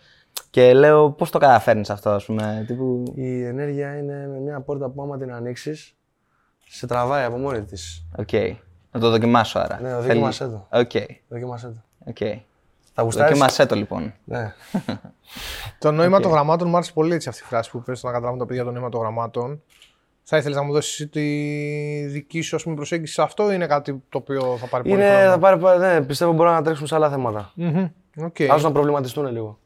Και λέω, πώς το καταφέρνεις αυτό, ας πούμε, τύπου... Η ενέργεια είναι μια πόρτα που άμα την ανοίξεις, σε τραβάει από μόνη της. Οκ. Να το δοκιμάσω άρα. Ναι, Θέλει- δοκίμασέ το. Οκ. Δοκίμασέ το. Οκ. Θα γουστάρεις; Δοκίμασέ το λοιπόν. Ναι. Το νόημα των γραμμάτων μου άρεσε πολύ έτσι αυτή η φράση που πες να καταλάβουν τα παιδιά το νόημα των γραμμάτων. Θα ήθελες να μου δώσεις τη δική σου ας πούμε, προσέγγιση σε αυτό ή είναι κάτι το οποίο θα πάρει πολύ Είναι, χρόνο; θα πάρει, πάρει- ναι, πιστεύω μπορούμε να τρέξουμε σε άλλα θέματα. Μμμ. Οκ. Άσου να προβληματιστούν λίγο.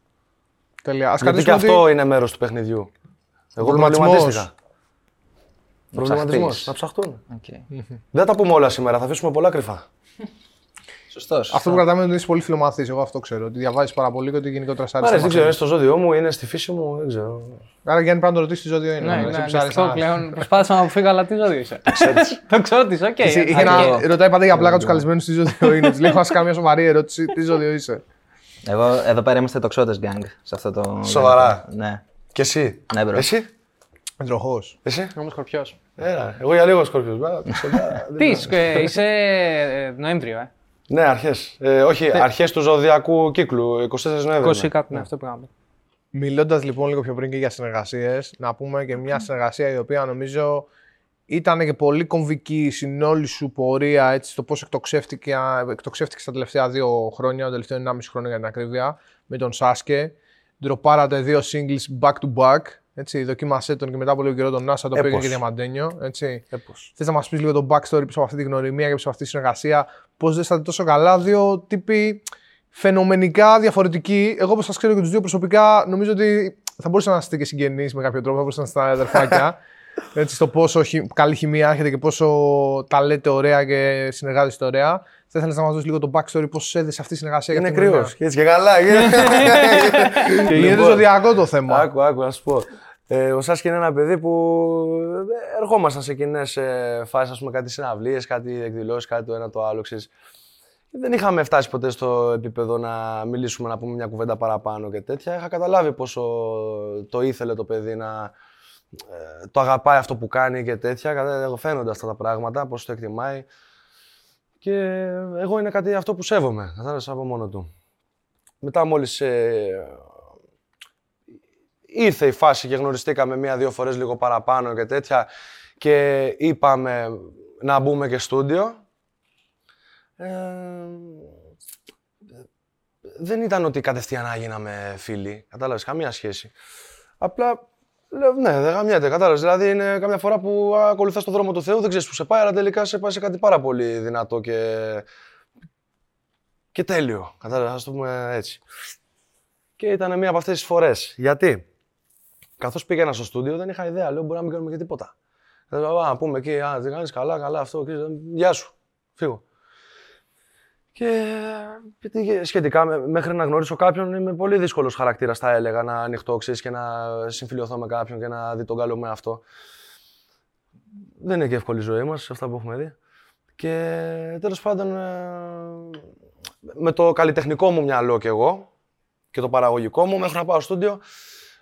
Τέλεια. Ας Γιατί και κρατήσουμε αυτό ότι- είναι μέρος του παιχνιδιού. Εγώ προβληματισμός. προβληματίστηκα. Να Προβληματισμός. ψαχτείς. Να ψαχτούν. Οκ. Δεν θα τα πούμε όλα σήμερα, θα αφήσουμε πολλά κρυφά. Σωστός. Αυτό που κρατάμε είναι ότι είσαι πολύ φιλομαθής. Εγώ αυτό ξέρω. Ότι διαβάζεις πάρα πολύ και ότι γενικότερα σ' Μ' άρεσε. αρέσει, να δεν ξέρω, είναι μαθαίνεις. στο ζώδιό μου, είναι στη φύση μου, δεν ξέρω. Άρα Γιάννη πρέπει να το ρωτήσεις τι ζώδιο είναι. Ναι, νομίζω, ναι, που σ' άρεσε αυτό να- πλέον προσπάθησα να αποφύγω, αλλά τι ζώδιο είσαι. Το ξέρω τι, οκ. Εσύ, είχε οκ. να- Ρωτάει πάντα για πλάκα τους καλεσμένους τι ζώδιο είναι. Του λέει: Μα κάνει μια σοβαρή ερώτηση. Τι ζώδιο είσαι. Εγώ εδώ πέρα είμαστε τοξότες gang σε αυτό το. Σοβαρά. Ναι. Και εσύ; Ναι, bro. Εσύ; Τροχό. Εσύ; Είμαι σκορπιός. Έλα, εγώ για λίγο σκορπιός. Τι, ε, είσαι ε, Νοέμβριο, ε. Ναι, αρχές. Ε, όχι, αρχές του ζωδιακού κύκλου, 24 Νοέμβρη. 20 κάτι, ναι, αυτό πήγαμε. Μιλώντας λοιπόν λίγο πιο πριν και για συνεργασίες, να πούμε και μια συνεργασία η οποία νομίζω ήταν και πολύ κομβική στην όλη σου πορεία, έτσι, στο πώς εκτοξεύτηκε, εκτοξεύτηκες τα τελευταία δύο χρόνια, το τελευταίο 1,5 χρόνο για την ακρίβεια, με τον Σάσκε. Ντροπάρατε δύο singles back to back. Έτσι, δοκίμασέ τον και μετά από λίγο καιρό τον Νάσα, το οποίο Έπος. έγινε και διαμαντένιο. Έτσι. Έπως. Θες να μας πεις λίγο το backstory πίσω από αυτή τη γνωριμία και πίσω από αυτή τη συνεργασία, πώς δεν είστε τόσο καλά, δύο τύποι φαινομενικά διαφορετικοί. Εγώ, όπως σας ξέρω και τους δύο προσωπικά, νομίζω ότι θα μπορούσατε να είστε και συγγενείς με κάποιο τρόπο, θα μπορούσατε να είστε αδερφάκια. Έτσι, στο πόσο χι- καλή χημεία έχετε και πόσο τα λέτε ωραία και συνεργάζεστε ωραία. Θα ήθελα να μας δώσεις λίγο το backstory, πώς έδεσε αυτή η συνεργασία. Είναι για αυτή την κρύος. Και έτσι και καλά. Και γίνεται Λοιπόν, ζωδιακό το θέμα. Άκου, άκου, να σου πω. Ε, ο Σάσκι είναι ένα παιδί που ε, ερχόμασταν σε κοινές ε, φάσεις, ας πούμε, κάτι συναυλίες, κάτι εκδηλώσεις, κάτι το ένα το άλλο. Ξέρεις. Δεν είχαμε φτάσει ποτέ στο επίπεδο να μιλήσουμε, να πούμε μια κουβέντα παραπάνω και τέτοια. Είχα καταλάβει πόσο το ήθελε το παιδί να ε, το αγαπάει αυτό που κάνει και τέτοια. Κατα- Φαίνονται αυτά τα πράγματα, πώς το εκτιμάει. Και εγώ είναι κάτι αυτό που σέβομαι, κατάλαβες από μόνο του. Μετά μόλις ε, ήρθε η φάση και γνωριστήκαμε μία-δύο φορές λίγο παραπάνω και τέτοια και είπαμε να μπούμε και στούντιο. Ε, δεν ήταν ότι κατευθείαν να γίναμε φίλοι, κατάλαβες, καμία σχέση. Απλά λέω, ναι, δεν γαμιέται, κατάλαβες. Δηλαδή είναι καμιά φορά που ακολουθάς το δρόμο του Θεού, δεν ξέρεις που σε πάει, αλλά τελικά σε πάει σε κάτι πάρα πολύ δυνατό και, και τέλειο. Κατάλαβες, ας το πούμε έτσι. Και ήταν μία από αυτές τις φορές. Γιατί, καθώς πήγαινα στο στούντιο, δεν είχα ιδέα. Λέω, μπορεί να μην κάνουμε και τίποτα. Λέω, α, πούμε εκεί, α, δεν κάνεις καλά, καλά, αυτό, και, γεια σου, φύγω. Και γιατί σχετικά με- μέχρι να γνωρίσω κάποιον είμαι πολύ δύσκολος χαρακτήρας, θα έλεγα, να ανοιχτώ, ξέρεις, και να συμφιλειωθώ με κάποιον και να δει τον καλό με αυτό. Δεν είναι και εύκολη η ζωή μας, αυτά που έχουμε δει. Και τέλος πάντων, ε, με το καλλιτεχνικό μου μυαλό κι εγώ και το παραγωγικό μου, μέχρι να πάω στο στούντιο,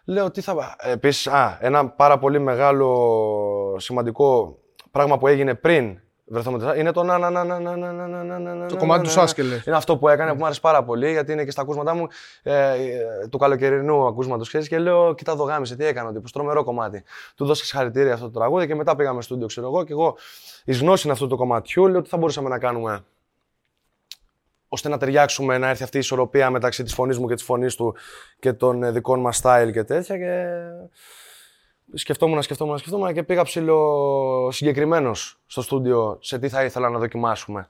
λέω τι θα... Επίσης, α, ένα πάρα πολύ μεγάλο σημαντικό πράγμα που έγινε πριν βρεθούμε τεσσάρι, είναι το να να να να να να να να να να να Το κομμάτι να του να. Σάσκε, λες. Είναι αυτό που έκανε που μου άρεσε πάρα πολύ, γιατί είναι και στα ακούσματά μου ε, ε, του καλοκαιρινού ακούσματο. Ξέρει και λέω: Κοίτα, εδώ γάμισε, τι έκανε ο τύπος, τρομερό κομμάτι. Του 'δωσα συγχαρητήρια αυτό το τραγούδι και μετά πήγαμε στο στούντιο, ξέρω εγώ. Και εγώ, εν γνώσει αυτού του κομματιού, λέω: Τι θα μπορούσαμε να κάνουμε ώστε να ταιριάξουμε, να έρθει αυτή η ισορροπία μεταξύ της φωνής μου και της φωνής του και των ε, δικών μας style και τέτοια και σκεφτόμουν, σκεφτόμουν, σκεφτόμουν και πήγα ψιλοσυγκεκριμένος στο στούντιο σε τι θα ήθελα να δοκιμάσουμε.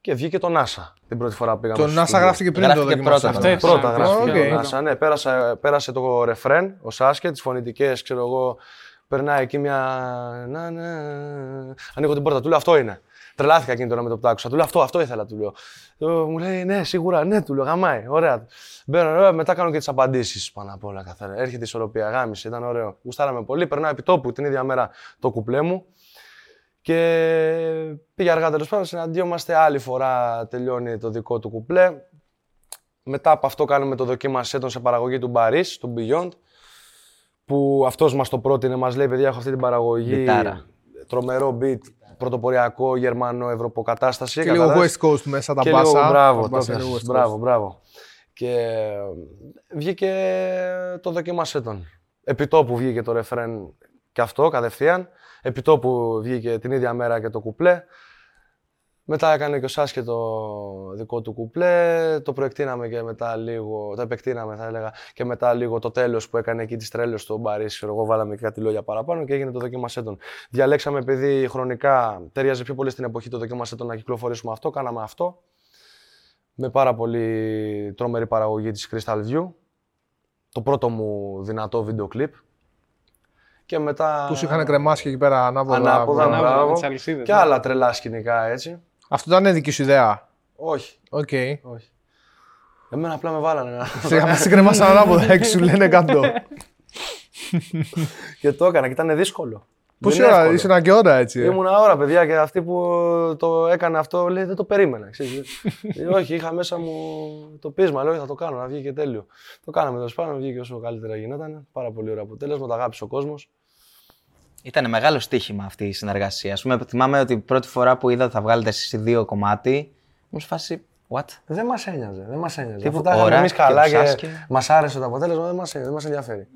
Και βγήκε το NASA την πρώτη φορά που πήγαμε Το στο NASA στούντιο. γράφτηκε πριν το Γράφτηκε δοκιμάσαμε. πρώτα. Αυτό Πρώτα έτσι. γράφτηκε Οκ. το NASA, ναι. Πέρασε, πέρασε το ρεφρέν, ο Σάσκε, τις φωνητικές, ξέρω εγώ, περνάει εκεί μια... Να, ναι. Ανοίγω την πόρτα, του λέω αυτό είναι. Τρελάθηκα εκείνη τώρα με το που το άκουσα. Του λέω αυτό, αυτό ήθελα, του λέω. Ε, Μου λέει ναι, σίγουρα, ναι, του λέω, γαμάει, ωραία. Μπαίνω, ε, μετά κάνω και τις απαντήσεις πάνω απ' όλα καθαρά. Έρχεται η ισορροπία, γάμισε, ήταν ωραίο. Γουστάραμε πολύ, περνάω επί τόπου την ίδια μέρα το κουπλέ μου. Και πήγε αργά τέλος πάντων, συναντιόμαστε άλλη φορά, τελειώνει το δικό του κουπλέ. Μετά από αυτό κάνουμε το δοκίμασέ τον σε παραγωγή του Μπαρίς, του Beyond, που αυτός μας το πρότεινε, μας λέει παιδιά έχω αυτή την παραγωγή, Μπιτάρα. τρομερό beat, πρωτοποριακό γερμανο-ευρωποκατάσταση. Και λίγο καταλάβες. West Coast μέσα, τα Και μπάσα. λίγο μπράβο, Τα το μπάσα είναι πιάσες. West Coast. μπράβο, μπράβο. Και ε, βγήκε το δοκίμασέ τον. Επιτόπου βγήκε το ρεφρέν και αυτό κατευθείαν. Επιτόπου βγήκε την ίδια μέρα και το κουπλέ. Μετά έκανε και ο Σάσκε το δικό του κουπλέ, το προεκτείναμε και μετά λίγο, το επεκτείναμε θα έλεγα και μετά λίγο το τέλος που έκανε εκεί τη τρέλος στο Μπαρίς, ξέρω εγώ βάλαμε και κάτι λόγια παραπάνω και έγινε το δοκίμασέ τον. Διαλέξαμε επειδή χρονικά ταιριάζει πιο πολύ στην εποχή το δοκίμασέ τον να κυκλοφορήσουμε αυτό, κάναμε αυτό με πάρα πολύ τρομερή παραγωγή της Crystal View. Το πρώτο μου δυνατό βίντεο κλιπ. Και μετά... Που σου είχαν κρεμάσει και εκεί πέρα ανάποδα. Ανάποδα, Μπράβο. Ανάποδα, μπράβο. με τις αλυσίδες, Και ναι. άλλα τρελά σκηνικά έτσι. Αυτό ήταν δική σου ιδέα; Όχι. Οκ. όχι. Εμένα απλά με βάλανε να- Σιγά μα κρεμάσαν ανάποδα έξω, σου λένε κάτω. και το έκανα και ήταν δύσκολο. Πόση Δεν είναι ώρα, εύκολο. ήσουν και ώρα έτσι. ε; Ήμουν ώρα, παιδιά, και αυτή που το έκανε αυτό λέει δεν το περίμενα. ξέρεις. Ε, Όχι, είχα μέσα μου το πείσμα. Λέω θα το κάνω, να βγει και τέλειο. Το κάναμε τέλος πάντων, βγήκε όσο καλύτερα γινόταν. Πάρα πολύ ωραίο αποτέλεσμα, το αγάπησε ο κόσμος. Ήταν μεγάλο στοίχημα αυτή η συνεργασία. Α πούμε, θυμάμαι ότι η πρώτη φορά που είδα ότι θα βγάλετε εσείς οι δύο κομμάτι, μου σε φάση. What? Δεν μας ένοιαζε. Δεν μας ένοιαζε. Τύπου Αφού τα είχαμε ώρα εμείς και καλά το και, Σάσκε. μας άρεσε το αποτέλεσμα, δεν μα δεν μας ενδιαφέρει.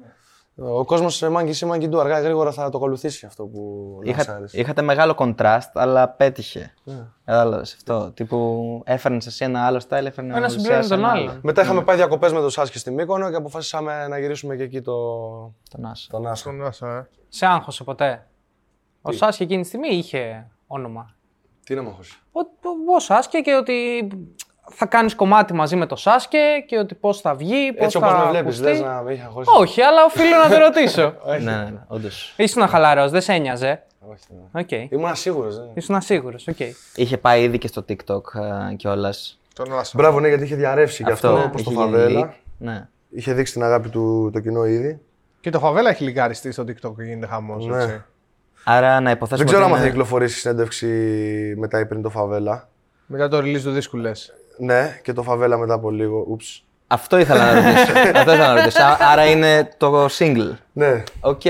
Ο κόσμος μάγκη ή μάγκη του αργά ή γρήγορα θα το ακολουθήσει αυτό που μας Είχα, άρεσε. είχατε μεγάλο κοντράστ, αλλά πέτυχε. Ναι. Κατάλαβε αυτό. Τύπου έφερνες εσύ ένα άλλο style, έφερνε Ένα ο συμπλήρωνε Οδυσσέας τον ένα άλλον. Μετά είχαμε πάει διακοπές με το Σάσκε στη Μύκονο και αποφασίσαμε να γυρίσουμε και εκεί το, Τον Άσο. τον Άσο. Στον Άσα, ε. Σε άγχωσε ποτέ. Ο Σάσκε εκείνη τη στιγμή είχε όνομα. Τι να με χώσει. Ο, ο, ο Σάσκε και ότι θα κάνεις κομμάτι μαζί με το Σάσκε και ότι πώς θα βγει, πώς Έτσι θα όπως με βλέπεις, ακουστεί. λες να με είχε χωρίσει. Όχι, αλλά οφείλω να το ρωτήσω. ναι, ναι, ναι, όντως. Ήσουν χαλαρός, δεν σε ένοιαζε. Όχι, ναι. Οκ. Ήμουν σίγουρος. Ναι. Ήσουν σίγουρος, οκ. Είχε πάει ήδη και στο TikTok κιόλας. Το NASA. Μπράβο, ναι, γιατί είχε διαρρεύσει και αυτό, Αυτό προς το είχε γίνει φαβέλα. leak. Ναι. Είχε δείξει την αγάπη του το κοινό ήδη. Και το φαβέλα έχει λικαριστεί στο TikTok και γίνεται χαμός. Ναι. Άρα να υποθέσουμε. Δεν ξέρω αν ότι θα είναι- κυκλοφορήσει συνέντευξη μετά ή πριν το φαβέλα. Μετά το release του δίσκου λες. Ναι, και το φαβέλα μετά από λίγο. Oops. Αυτό ήθελα να ρωτήσω. Αυτό ήθελα να ρωτήσω. Ά- Άρα είναι το single. Ναι. Οκ.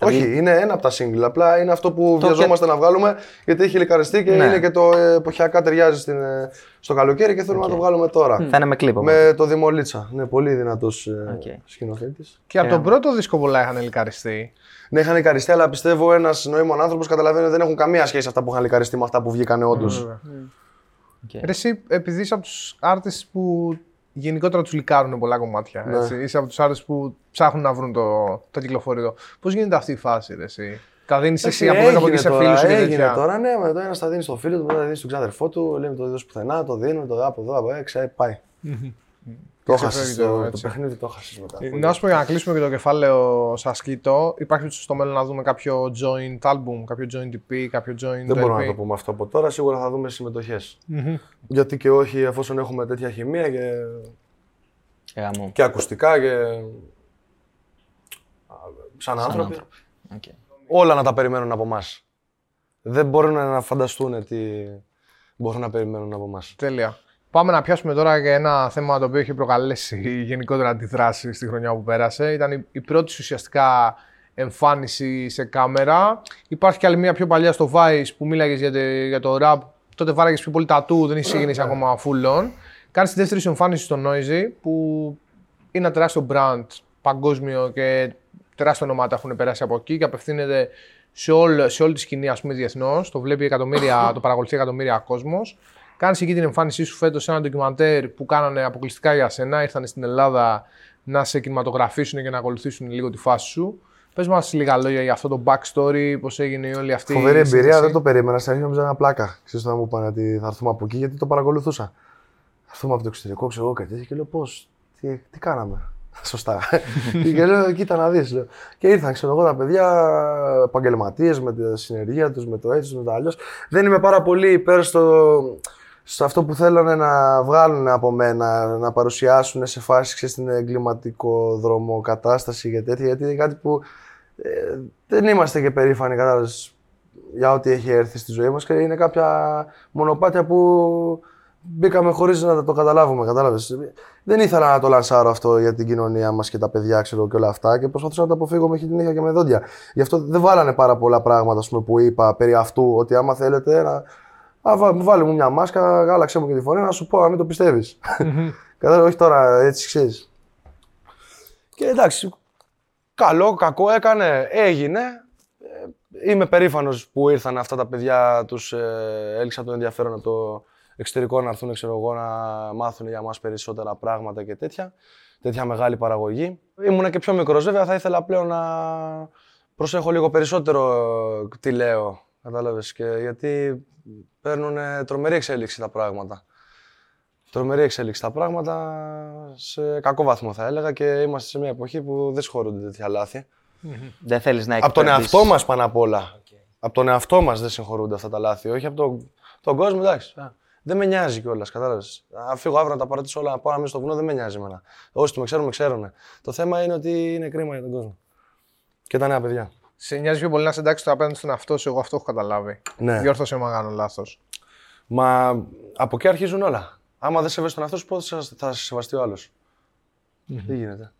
Όχι, είναι ένα από τα single. Απλά είναι αυτό που βιαζόμαστε να βγάλουμε γιατί έχει λικαριστεί και Ναι. είναι και το ε, εποχιακά ταιριάζει στην, ε, στο καλοκαίρι και θέλουμε να το βγάλουμε τώρα. Θα είναι με κλιπ. οπότε. Με το Δημολίτσα. Ναι, πολύ δυνατός ε, Οκ. σκηνοθέτης. Και από τον πρώτο δίσκο πολλά είχαν λικαριστεί. Ναι, είχαν λικαριστεί, αλλά πιστεύω ένας νοήμων άνθρωπος καταλαβαίνει ότι δεν έχουν καμία σχέση αυτά που είχαν λικαριστεί με αυτά που βγήκαν όντως. Οκ. Ρε Εσύ, επειδή είσαι από τους artists που γενικότερα τους λικάρουν πολλά κομμάτια. Ναι. Έτσι. Είσαι από τους artists που ψάχνουν να βρουν το, το κυκλοφορητό. Πώς γίνεται αυτή η φάση, ρε, εσύ; Τα δίνεις εσύ από εδώ από εκεί σε φίλους σου και έγινε τέτοια; τώρα, ναι, με το ένας θα δίνει στο φίλο του, μετά θα δίνει στον ξάδερφό του, λέμε το δίνει πουθενά, το δίνουμε, το από εδώ, από έξω, πάει. Το Και έχασες. ξεφεύγει το Το, το έτσι. παιχνίδι το έχασες μετά. Ε, Να σου πω για να κλείσουμε και το κεφάλαιο Σασκίτο, υπάρχει στο μέλλον να δούμε κάποιο joint album, κάποιο joint EP, κάποιο joint Δεν μπορούμε LP. να το πούμε αυτό από τώρα. Σίγουρα θα δούμε συμμετοχές. Γιατί και όχι, εφόσον έχουμε τέτοια χημεία και, Και γαμώ. και ακουστικά και. σαν άνθρωποι. άνθρωποι. Οκ. Όλα να τα περιμένουν από εμάς. Δεν μπορούν να φανταστούν τι μπορούν να περιμένουν από εμάς. Τέλεια. Πάμε να πιάσουμε τώρα για ένα θέμα το οποίο έχει προκαλέσει γενικότερα αντιδράσει στη χρονιά που πέρασε. Ήταν η, η πρώτη σου ουσιαστικά εμφάνιση σε κάμερα. Υπάρχει και άλλη μια πιο παλιά στο Vice που μίλαγες για, το- για το rap. Τότε βάραγες πιο πολύ τατού, δεν είσαι γίνει ακόμα full on. Κάνεις τη δεύτερη σου εμφάνιση στο Noisy που είναι ένα τεράστιο brand παγκόσμιο και τεράστια ονόματα έχουν περάσει από εκεί και απευθύνεται σε, όλη, σε όλη τη σκηνή, ας πούμε, διεθνώς. Το βλέπει εκατομμύρια, το παρακολουθεί εκατομμύρια κόσμος. Κάνεις εκεί την εμφάνισή σου φέτος σε ένα ντοκιμαντέρ που κάνανε αποκλειστικά για σένα. Ήρθαν στην Ελλάδα να σε κινηματογραφήσουν και να ακολουθήσουν λίγο τη φάση σου. Πες μας λίγα λόγια για αυτό το backstory, πώς έγινε η όλη αυτή Φοβερή η εμπειρία, σύνδεση. δεν το περίμενα. Στην αρχή νόμιζα ένα πλάκα. Ξέρεις όταν μου είπαν ότι θα έρθουμε από εκεί, γιατί το παρακολουθούσα. Θα έρθουμε από το εξωτερικό, ξέρω εγώ κάτι τέτοιο και λέω πώς, τι, τι κάναμε. Σωστά. και λέω, κοίτα να δεις. Και ήρθαν, ξέρω εγώ, τα παιδιά επαγγελματίες με τη συνεργεία τους, με το έτσι, με το αλλιώς. Δεν είμαι πάρα πολύ υπέρ στο, σε αυτό που θέλανε να βγάλουν από μένα, να παρουσιάσουν σε φάση ξέρεις, στην εγκληματικό δρόμο κατάσταση και τέτοια, γιατί είναι κάτι που ε, δεν είμαστε και περήφανοι κατάλαβες, για ό,τι έχει έρθει στη ζωή μας και είναι κάποια μονοπάτια που μπήκαμε χωρίς να το καταλάβουμε, κατάλαβες. Δεν ήθελα να το λανσάρω αυτό για την κοινωνία μας και τα παιδιά, ξέρω και όλα αυτά και προσπαθούσα να το αποφύγω με χιτινίχα και με δόντια. Γι' αυτό δεν βάλανε πάρα πολλά πράγματα ας πούμε, που είπα περί αυτού, ότι άμα θέλετε να... Α, βά- βάλε μου μια μάσκα, γάλαξε μου και τη φωνή να σου πω, να μην το πιστεύεις. Κατάλαβες, όχι τώρα, έτσι ξέρεις. Και εντάξει, καλό, κακό έκανε, έγινε. Ε, Είμαι περήφανος που ήρθαν αυτά τα παιδιά, τους ε, έλξα το ενδιαφέρον από το εξωτερικό να έρθουν, ξέρω εγώ, να μάθουν για μας περισσότερα πράγματα και τέτοια. Τέτοια μεγάλη παραγωγή. Ήμουν και πιο μικρός βέβαια, θα ήθελα πλέον να προσέχω λίγο περισσότερο ε, τι λέω. Κατάλαβες, και γιατί παίρνουν τρομερή εξέλιξη τα πράγματα. Τρομερή εξέλιξη τα πράγματα σε κακό βαθμό θα έλεγα και είμαστε σε μια εποχή που δεν συγχωρούνται τέτοια λάθη. Δεν θέλεις να Από τον εκπαιδεύσεις- εαυτό μας πάνω απ' όλα. Από τον εαυτό μας δεν συγχωρούνται αυτά τα λάθη. Όχι από τον, τον κόσμο, εντάξει. α, Δεν με νοιάζει κιόλας, κατάλαβες. Αν φύγω αύριο να τα παρατήσω όλα, να πάω να μείνω στο βουνό, δεν με νοιάζει εμένα. Όσοι με ξέρουν, με ξέρουν. Το θέμα είναι ότι είναι κρίμα για τον κόσμο. Και τα νέα παιδιά. Σε νοιάζει πιο πολύ να σε εντάξει το απέναντι στον εαυτό σου, εγώ αυτό έχω καταλάβει. Ναι. Διόρθωσε με αν κάνω λάθος. Μα από εκεί αρχίζουν όλα. Άμα δεν σεβαίσαι τον εαυτό σου, πώ θα, θα σε σεβαστεί ο άλλος; Τι γίνεται;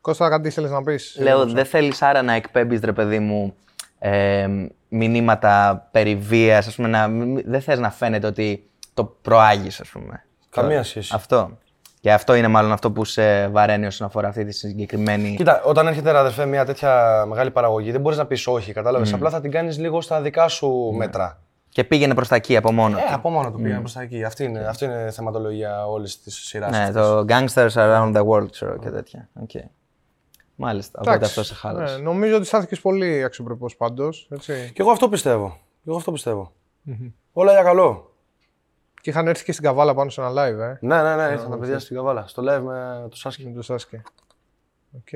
Κώστα, κάτι ήθελε να πεις; Λέω, δεν θέλεις άρα να εκπέμπεις, ρε παιδί μου, ε, μηνύματα περί βίας, ας πούμε, να, μη- δεν θες να φαίνεται ότι το προάγεις, ας πούμε. Καμία σχέση. Αυτό. Και αυτό είναι μάλλον αυτό που σε βαραίνει όσον αφορά αυτή τη συγκεκριμένη. Κοίτα, όταν έρχεται ρε αδερφέ μια τέτοια μεγάλη παραγωγή, δεν μπορείς να πεις όχι, κατάλαβες. Απλά θα την κάνεις λίγο στα δικά σου μέτρα. Και πήγαινε προς τα εκεί από μόνο Ε, του. από μόνο του πήγαινε προς τα εκεί. Αυτή είναι, αυτή είναι θεματολογία όλης της σειράς. Ναι, το Gangsters Around the World, ξέρω και τέτοια. Οκ. Μάλιστα, οπότε Εντάξει, αυτό σε χάλασε. ναι, νομίζω ότι στάθηκε πολύ αξιοπρεπώς πάντως. Και εγώ αυτό πιστεύω. Και εγώ αυτό πιστεύω. Όλα για καλό. Και είχαν έρθει και στην Καβάλα πάνω σε ένα live, ε. Ναι, ναι, ναι, ήρθαν τα παιδιά στην Καβάλα. Στο live με το Σάσκε. Με το Σάσκε. Οκ.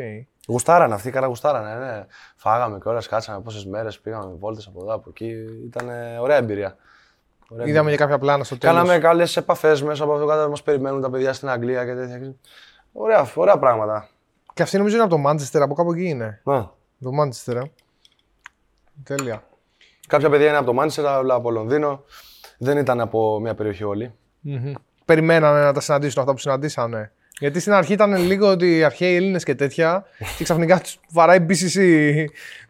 Γουστάρανε αυτοί, καλά γουστάρανε. Ναι. Φάγαμε κιόλας, κάτσαμε πόσες μέρες, πήγαμε βόλτες από εδώ, από εκεί. Ήταν ωραία εμπειρία. Ωραία Είδαμε και κάποια πλάνα στο τέλος. Κάναμε καλές επαφές μέσα από αυτό κάτω. Μας περιμένουν τα παιδιά στην Αγγλία και τέτοια. Ωραία, ωραία πράγματα. Και αυτή νομίζω είναι από το Manchester, από κάπου εκεί είναι. Να. Το Manchester, ε. Τέλεια. Κάποια παιδιά είναι από το Μάντσερ, άλλα από Λονδίνο. Δεν ήταν από μια περιοχή όλοι. Περιμένανε να τα συναντήσουν αυτά που συναντήσανε. Γιατί στην αρχή ήταν λίγο ότι οι αρχαίοι Έλληνες και τέτοια και ξαφνικά τους βαράει BCC,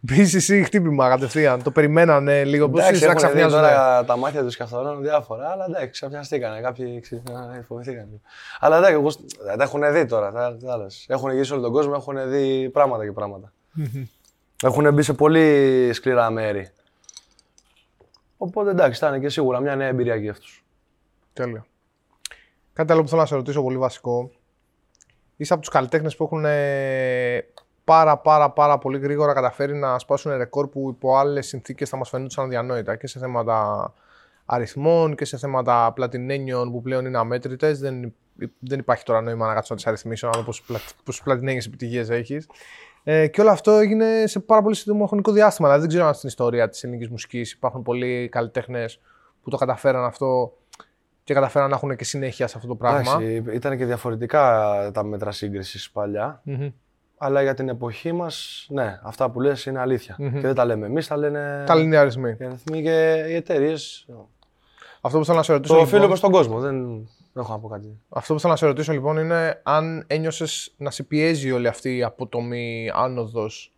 BCC χτύπημα κατευθείαν. Το περιμένανε λίγο. Πώς Εντάξει, να έχουν δει ξαφνιάζουν. τώρα τα μάτια τους και αυτών διάφορα, αλλά εντάξει, ξαφνιαστήκανε. Κάποιοι ξε- α, φοβηθήκαν. Αλλά εντάξει, εγώ, τα έχουν δει τώρα. Τα, τα άλλες. Έχουν γυρίσει όλο τον κόσμο, έχουν δει πράγματα και πράγματα. έχουν μπει σε πολύ σκληρά μέρη. Οπότε εντάξει, ήταν και σίγουρα μια νέα εμπειρία και για αυτούς. Τέλεια. Κάτι άλλο που θέλω να σε ρωτήσω πολύ βασικό. Είσαι από τους καλλιτέχνες που έχουν ε, πάρα πάρα πάρα πολύ γρήγορα καταφέρει να σπάσουν ρεκόρ που υπό άλλες συνθήκες θα μας φαινόντουσαν αδιανόητα και σε θέματα αριθμών και σε θέματα πλατινένιων που πλέον είναι αμέτρητες. Δεν, δεν υπάρχει τώρα νόημα να κάτσω να τις αριθμίσω, να δω πόσε πλατινένιες επιτυχίες έχεις. Ε, και όλο αυτό έγινε σε πάρα πολύ σύντομο χρονικό διάστημα. Δηλαδή, δεν ξέρω αν στην ιστορία της ελληνικής μουσικής υπάρχουν πολλοί καλλιτέχνες που το καταφέραν αυτό και καταφέραν να έχουν και συνέχεια σε αυτό το πράγμα. Εντάξει, ήταν και διαφορετικά τα μέτρα σύγκρισης παλιά. Μμμ. Αλλά για την εποχή μας, ναι, αυτά που λες είναι αλήθεια. Και δεν τα λέμε εμείς, τα λένε Τα λένε οι αριθμοί. οι αριθμοί και οι εταιρείες. Αυτό που θέλω να σε ρωτήσω, Το λοιπόν, οφείλουμε στον κόσμο. Δεν, δεν έχω να πω κάτι. αυτό που θέλω να σε ρωτήσω λοιπόν είναι αν ένιωσες να σε πιέζει όλη αυτή η απότομη άνοδος.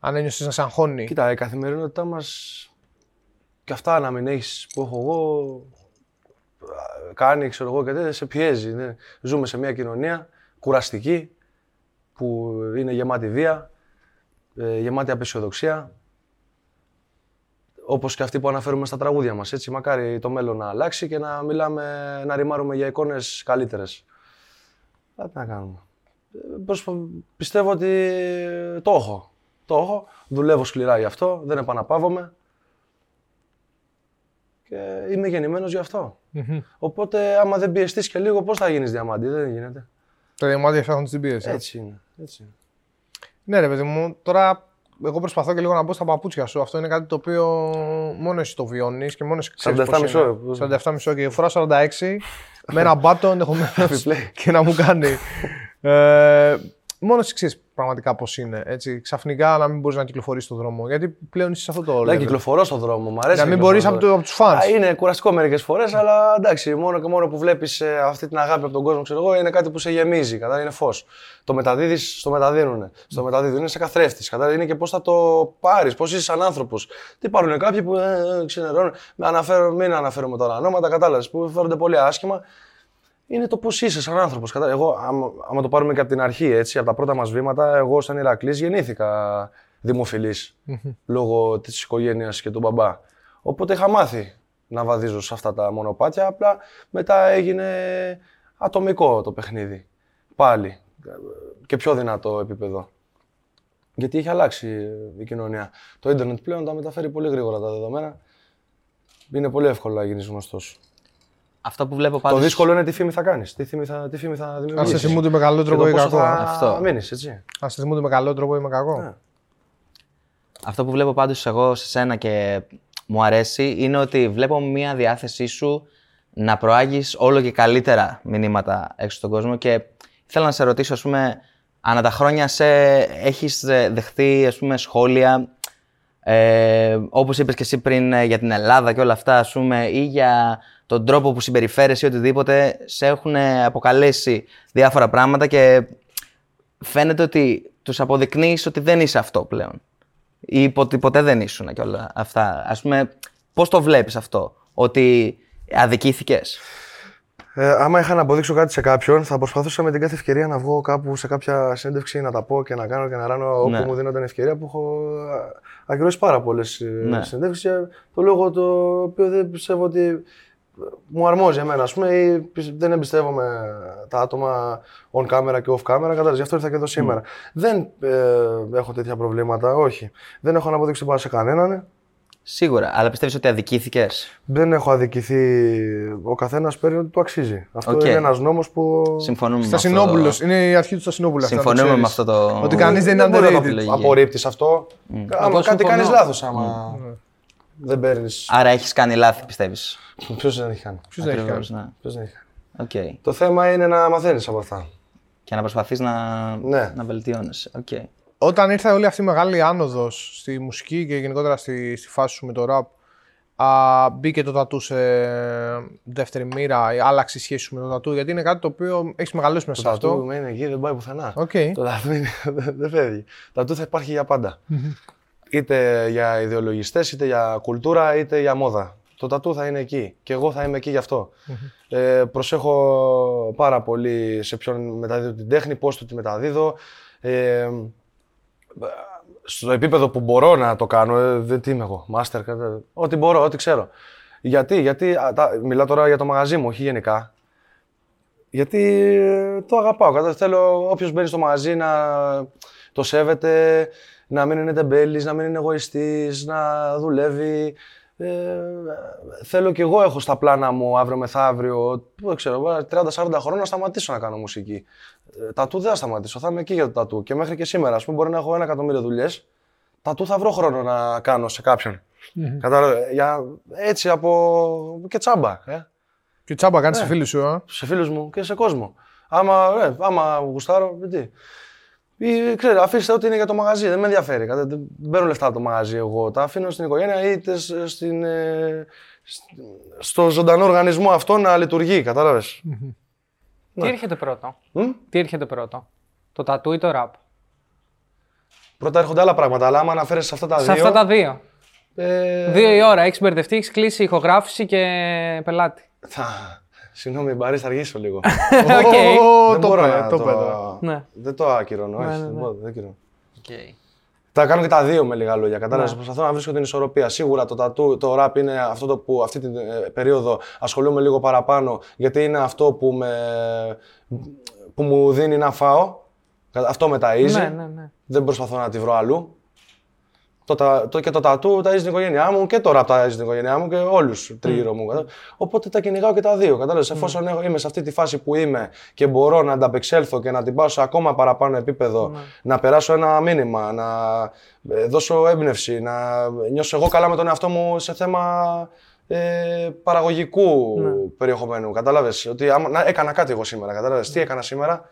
Αν ένιωσες να σε αγχώνει. Κοίτα, η καθημερινότητά μας και αυτά να μην έχεις που έχω εγώ. α, Κάνει, ξέρω εγώ και τέτοια, σε πιέζει. ναι. Ζούμε σε μια κοινωνία κουραστική που είναι γεμάτη βία, ε, γεμάτη απεσιοδοξία. Όπως και αυτή που αναφέρουμε στα τραγούδια μας. Έτσι, μακάρι το μέλλον να αλλάξει και να μιλάμε, να ρημάρουμε για εικόνες καλύτερες. Τι να κάνουμε. Ε, προσπα- Πιστεύω ότι το έχω. Το έχω. Δουλεύω σκληρά γι' αυτό. Δεν επαναπαύομαι. Και είμαι γεννημένος γι' αυτό. Οπότε, άμα δεν πιεστείς και λίγο, πώς θα γίνεις διαμάντη; Δεν γίνεται. Τα διαμάντια φτιάχνουν την πίεση. Έτσι είναι. Έτσι είναι. Ναι, ρε παιδί μου, τώρα εγώ προσπαθώ και λίγο να μπω στα παπούτσια σου. Αυτό είναι κάτι το οποίο μόνο εσύ το βιώνεις και μόνο εσύ ξέρεις. 47 μισό, ε. 47 μισό και φορά 46 με ένα μπάτον ενδεχομένως Επιπλέον. και να μου κάνει. Ε, μόνος εσύ ξέρεις πραγματικά πώς είναι. Έτσι, ξαφνικά να μην μπορείς να κυκλοφορήσει στον δρόμο. Γιατί πλέον είσαι σε αυτό το Να level. κυκλοφορώ στον δρόμο. Μ' αρέσει Να μην κυκλοφορώ μπορείς στον από, δρόμο. το, από τους fans. Α, Είναι κουραστικό μερικές φορές, αλλά εντάξει, μόνο και μόνο που βλέπεις αυτή την αγάπη από τον κόσμο, ξέρω εγώ, είναι κάτι που σε γεμίζει. Κατά είναι φως. Το μεταδίδεις, στο μεταδίδουν. Στο μεταδίδουν, είναι σε καθρέφτης. Κατά είναι και πώς θα το πάρεις, πώς είσαι σαν άνθρωπος. Τι υπάρχουν κάποιοι που ε, ε, ξενερώνουν. Με αναφέρω, μην αναφέρουμε τώρα ονόματα, κατάλαβες, που φέρονται πολύ άσχημα. Είναι το πώς είσαι σαν άνθρωπος. Εγώ, άμα, άμα το πάρουμε και από την αρχή, έτσι, από τα πρώτα μας βήματα, εγώ σαν Ηρακλής γεννήθηκα δημοφιλής λόγω της οικογένειας και του μπαμπά. Οπότε είχα μάθει να βαδίζω σε αυτά τα μονοπάτια. Απλά μετά έγινε ατομικό το παιχνίδι. Πάλι. Και πιο δυνατό επίπεδο. Γιατί έχει αλλάξει η κοινωνία. Το ίντερνετ πλέον τα μεταφέρει πολύ γρήγορα τα δεδομένα. Είναι πολύ εύκολο να γίνεις γνωστός. Αυτό που βλέπω Το πάντως... δύσκολο είναι τι φήμη θα κάνεις, τι φήμη θα, τι φήμη θα Αν σε δημιουργήσει. θυμούνται με καλό τρόπο ή κακό. Θα Αυτό. μείνεις, έτσι. Αν σε θυμούνται με καλό τρόπο ή με κακό. Ναι. Αυτό που βλέπω πάντως εγώ σε σένα και μου αρέσει είναι ότι βλέπω μια διάθεσή σου να προάγεις όλο και καλύτερα μηνύματα έξω στον κόσμο και ήθελα να σε ρωτήσω, ας πούμε, ανά τα χρόνια σε έχεις ε, δεχτεί, ας πούμε, σχόλια ε, όπως είπες και εσύ πριν ε, για την Ελλάδα και όλα αυτά, ας πούμε, ή για τον τρόπο που συμπεριφέρεσαι ή οτιδήποτε, σε έχουν αποκαλέσει διάφορα πράγματα και φαίνεται ότι τους αποδεικνύεις ότι δεν είσαι αυτό πλέον. Ή ότι ποτέ δεν ήσουν και όλα αυτά. Ας πούμε, πώς το βλέπεις αυτό, ότι αδικήθηκες; Ε, άμα είχα να αποδείξω κάτι σε κάποιον, θα προσπαθούσα με την κάθε ευκαιρία να βγω κάπου σε κάποια συνέντευξη να τα πω και να κάνω και να ράνω όπου Ναι. μου δίνονταν ευκαιρία που έχω ακυρώσει πάρα πολλές Ναι. ναι. συνέντευξεις. Το λόγο το οποίο δεν πιστεύω ότι μου αρμόζει εμένα, ας πούμε, ή πι- δεν εμπιστεύομαι τα άτομα on camera και off camera, κατάλαβες, γι' αυτό ήρθα και εδώ σήμερα. Δεν ε, έχω τέτοια προβλήματα, όχι. Δεν έχω να αποδείξω τίποτα σε κανέναν. ε. Σίγουρα, αλλά πιστεύεις ότι αδικήθηκες; Δεν έχω αδικηθεί. Ο καθένας παίρνει ό,τι του αξίζει. Αυτό Οκ. είναι ένας νόμος που. Συμφωνούμε με αυτό. Στασινόπουλος. Είναι η αρχή του Στασινόπουλου. αυτή, να το Συμφωνούμε με ξέρεις. αυτό το... Ότι κανείς δεν είναι Δεν μπορεί να το underrated. Λογική. απορρίπτεις αυτό. Άμα Εγώ κάτι συμφωνώ. κάνεις λάθος, άμα δεν παίρνεις. Άρα έχεις κάνει λάθη, πιστεύεις. Ποιος δεν έχει κάνει. Ποιος δεν έχει Ακριβώς, κάνει. ναι. Ποιος δεν έχει κάνει. Οκ. Το θέμα είναι να μαθαίνεις από αυτά. Και να προσπαθείς να, Ναι. να βελτιώνεσαι. Οκ. Όταν ήρθε όλη αυτή η μεγάλη άνοδος στη μουσική και γενικότερα στη, στη φάση σου με το rap, α, μπήκε το τατού σε δεύτερη μοίρα, ή άλλαξε η σχέση σου με το τατού, γιατί είναι κάτι το οποίο έχεις μεγαλώσει μέσα Το σε αυτό. τατού είναι εκεί, δεν πάει πουθενά. Οκ. Το τατού είναι, δεν δεν φεύγει. Το τατού θα υπάρχει για πάντα. Είτε για ιδεολογιστές, είτε για κουλτούρα, είτε για μόδα. Το τατού θα είναι εκεί και εγώ θα είμαι εκεί γι' αυτό. Ε, προσέχω πάρα πολύ σε ποιον μεταδίδω την τέχνη, πώς του τη μεταδίδω. Ε, στο επίπεδο που μπορώ να το κάνω, ε, δεν τι είμαι εγώ, master, κατά- ό,τι μπορώ, ό,τι ξέρω. Γιατί, γιατί α, τα, μιλάω τώρα για το μαγαζί μου, όχι γενικά. Γιατί ε, το αγαπάω. Κατά, θέλω όποιος μπαίνει στο μαγαζί να το σέβεται, να μην είναι τεμπέλης, να μην είναι εγωιστής, να δουλεύει. Ε, θέλω και εγώ έχω στα πλάνα μου αύριο μεθαύριο, δεν ξέρω, 30-40 χρόνια να σταματήσω να κάνω μουσική. Ε, τατού δεν θα σταματήσω, θα είμαι εκεί για το τατού. Και μέχρι και σήμερα, ας πούμε, μπορεί να έχω ένα εκατομμύριο δουλειές. Τατού θα βρω χρόνο να κάνω σε κάποιον. Κατάλαβε, για, έτσι από και τσάμπα. Ε Και τσάμπα κάνεις Ναι. σε φίλους σου, ε. σε φίλους μου και σε κόσμο. Άμα, ε, άμα γουστάρω, τι. Ή, ξέρει, αφήστε ό,τι είναι για το μαγαζί, δεν με ενδιαφέρει. Κατά- Δεν παίρνω λεφτά από το μαγαζί εγώ. Τα αφήνω στην οικογένεια είτε σ- στην, ε, σ- στο ζωντανό οργανισμό αυτό να λειτουργεί, κατάλαβες. Τι έρχεται πρώτο; Μμ; Τι έρχεται πρώτο; Το τατού ή το ραπ; Πρώτα έρχονται άλλα πράγματα, αλλά άμα αναφέρεσαι σε αυτά τα Σε δύο. αυτά τα δύο. ε, Δύο η ώρα. Έχεις μπερδευτεί, έχεις κλείσει ηχογράφηση και πελάτη. θα... Συγγνώμη, Μπαρί, θα αργήσω λίγο. Οκ. Ω, δεν το μπορώ πέ, να το το... πέ τώρα. Ναι. Δεν το ακυρώνω, όχι. ναι, δεν ναι. μπορώ, δεν ακυρώνω. Τα κάνω και τα δύο με λίγα λόγια. Κατάλαβες. Ναι. Προσπαθώ να βρίσκω την ισορροπία. Σίγουρα το τατού, το rap είναι αυτό το που αυτή την ε, περίοδο ασχολούμαι λίγο παραπάνω γιατί είναι αυτό που, με, που μου δίνει να φάω. Κα- Αυτό με ταΐζει. Ναι, ναι, ναι. Δεν προσπαθώ να τη βρω αλλού. Το, τα- το, και το τατού ταΐζει την οικογένειά μου και το rap ταΐζει την οικογένειά μου και όλους τριγύρω μου. κατάλαβες. Οπότε τα κυνηγάω και τα δύο. Κατάλαβες. Εφόσον έχω, είμαι σε αυτή τη φάση που είμαι και μπορώ να ανταπεξέλθω και να την πάω σε ακόμα παραπάνω επίπεδο, να περάσω ένα μήνυμα, να ε, δώσω έμπνευση, να νιώσω εγώ καλά με τον εαυτό μου σε θέμα ε, παραγωγικού περιεχομένου. Κατάλαβες. Ότι άμα, να, έκανα κάτι εγώ σήμερα. Κατάλαβες. Τι έκανα σήμερα;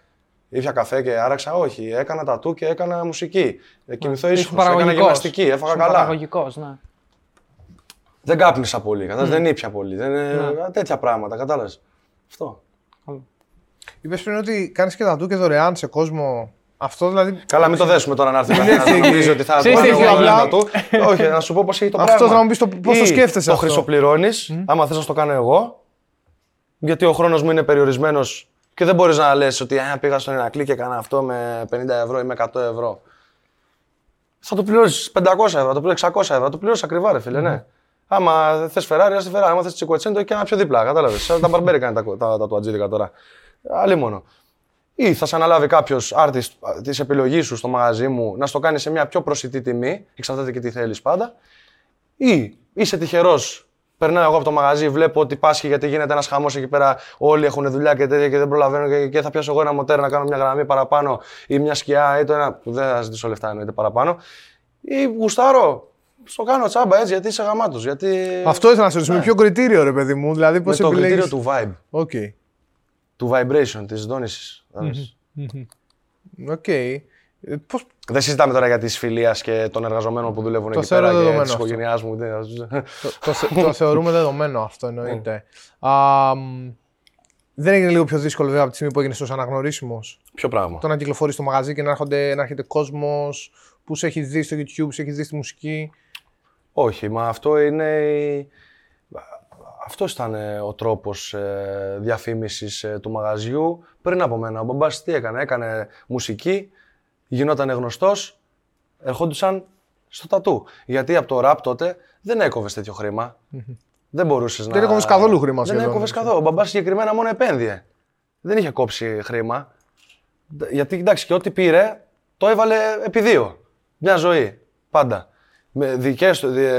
Ήπια καφέ και άραξα. Όχι. Έκανα τατού και έκανα μουσική. Ε, κοιμηθώ Ήσουν ήσυχος. Έκανα παραγωγικός. γυμναστική. Έφαγα Ήσουν καλά. Παραγωγικός, ναι. Δεν κάπνισα πολύ. Κατάλαβες. Δεν ήπια πολύ. Δεν, ε, Τέτοια πράγματα. Κατάλαβες. Αυτό. Είπες πριν ότι κάνεις και τατού και δωρεάν σε κόσμο. Αυτό δηλαδή. Καλά, μην το δέσουμε τώρα να έρθει Είναι κανένας να ευθύνη. νομίζει ότι θα το Ξέρεις κάνω τι, εγώ απλά- απλά; του. Όχι, να σου πω πώς έχει το Αυτό πράγμα. θα μου πεις το πώς το Ή σκέφτεσαι Το αυτό; χρυσοπληρώνεις, άμα θες να το κάνω εγώ, γιατί ο χρόνος μου είναι περιορισμένος και δεν μπορείς να λες ότι «Α, πήγα στον Ηρακλή και έκανα αυτό με 50 ευρώ ή με 100 ευρώ. Θα το πληρώσεις 500 ευρώ, θα το πληρώσεις 600 ευρώ, θα το πληρώσεις ακριβά, ρε φίλε, ναι. Άμα θες Ferrari, α τη Ferrari. Άμα θες Τσικοτσέντο, και ένα πιο δίπλα. Κατάλαβες. Σαν τα μπαρμπέρικα είναι τα, τα, τα, του Ατζίδικα τώρα. Άλλη μόνο. Ή θα σε αναλάβει κάποιος artist της επιλογής σου στο μαγαζί μου να στο κάνει σε μια πιο προσιτή τιμή, εξαρτάται και τι θέλεις πάντα. Ή είσαι τυχερός, περνάω εγώ από το μαγαζί, βλέπω ότι πάσχει γιατί γίνεται ένας χαμός εκεί πέρα. Όλοι έχουν δουλειά και τέτοια και δεν προλαβαίνω και, και θα πιάσω εγώ ένα μοτέρ να κάνω μια γραμμή παραπάνω ή μια σκιά ή το ένα. που Δεν θα ζητήσω λεφτά εννοείται παραπάνω. Ή γουστάρω. Στο κάνω τσάμπα έτσι γιατί είσαι γαμάτος. Γιατί... Αυτό ήθελα να σε ρωτήσω. Με ποιο κριτήριο, ρε παιδί μου. Δηλαδή, πώς με τι κριτήριο επιλέγεις. του vibe. Οκ. Του vibration, της δόνησης. Οκ. Ε, Πώς... Δεν συζητάμε τώρα για τη φιλία και των εργαζομένων που δουλεύουν Το εκεί θεωρώ πέρα και δεδομένο τη αυτό. οικογένειά μου. το, το, θε- το θεωρούμε δεδομένο αυτό εννοείται. Α, μ, δεν έγινε λίγο πιο δύσκολο βέβαια από τη στιγμή που έγινε τόσο αναγνωρίσιμο. Ποιο πράγμα; Το να κυκλοφορείς στο μαγαζί και να, έρχονται, να έρχεται κόσμος που σε έχει δει στο YouTube, που σε έχει δει στη μουσική. Όχι, μα αυτό είναι. η- Αυτό ήταν ε, ο τρόπος ε, διαφήμισης ε, του μαγαζιού πριν από μένα. Ο μπαμπάς τι έκανε, έκανε μουσική, γινόταν γνωστός, ερχόντουσαν στο τατού. Γιατί από το ραπ τότε δεν έκοβες τέτοιο χρήμα. Δεν μπορούσες να... Δεν έκοβες καθόλου χρήμα Δεν σχεδόν, έκοβες έτσι. καθόλου. Ο μπαμπάς συγκεκριμένα μόνο επένδυε. Δεν είχε κόψει χρήμα. Γιατί εντάξει και ό,τι πήρε το έβαλε επί δύο. Μια ζωή. Πάντα. Με δικές, του- δι-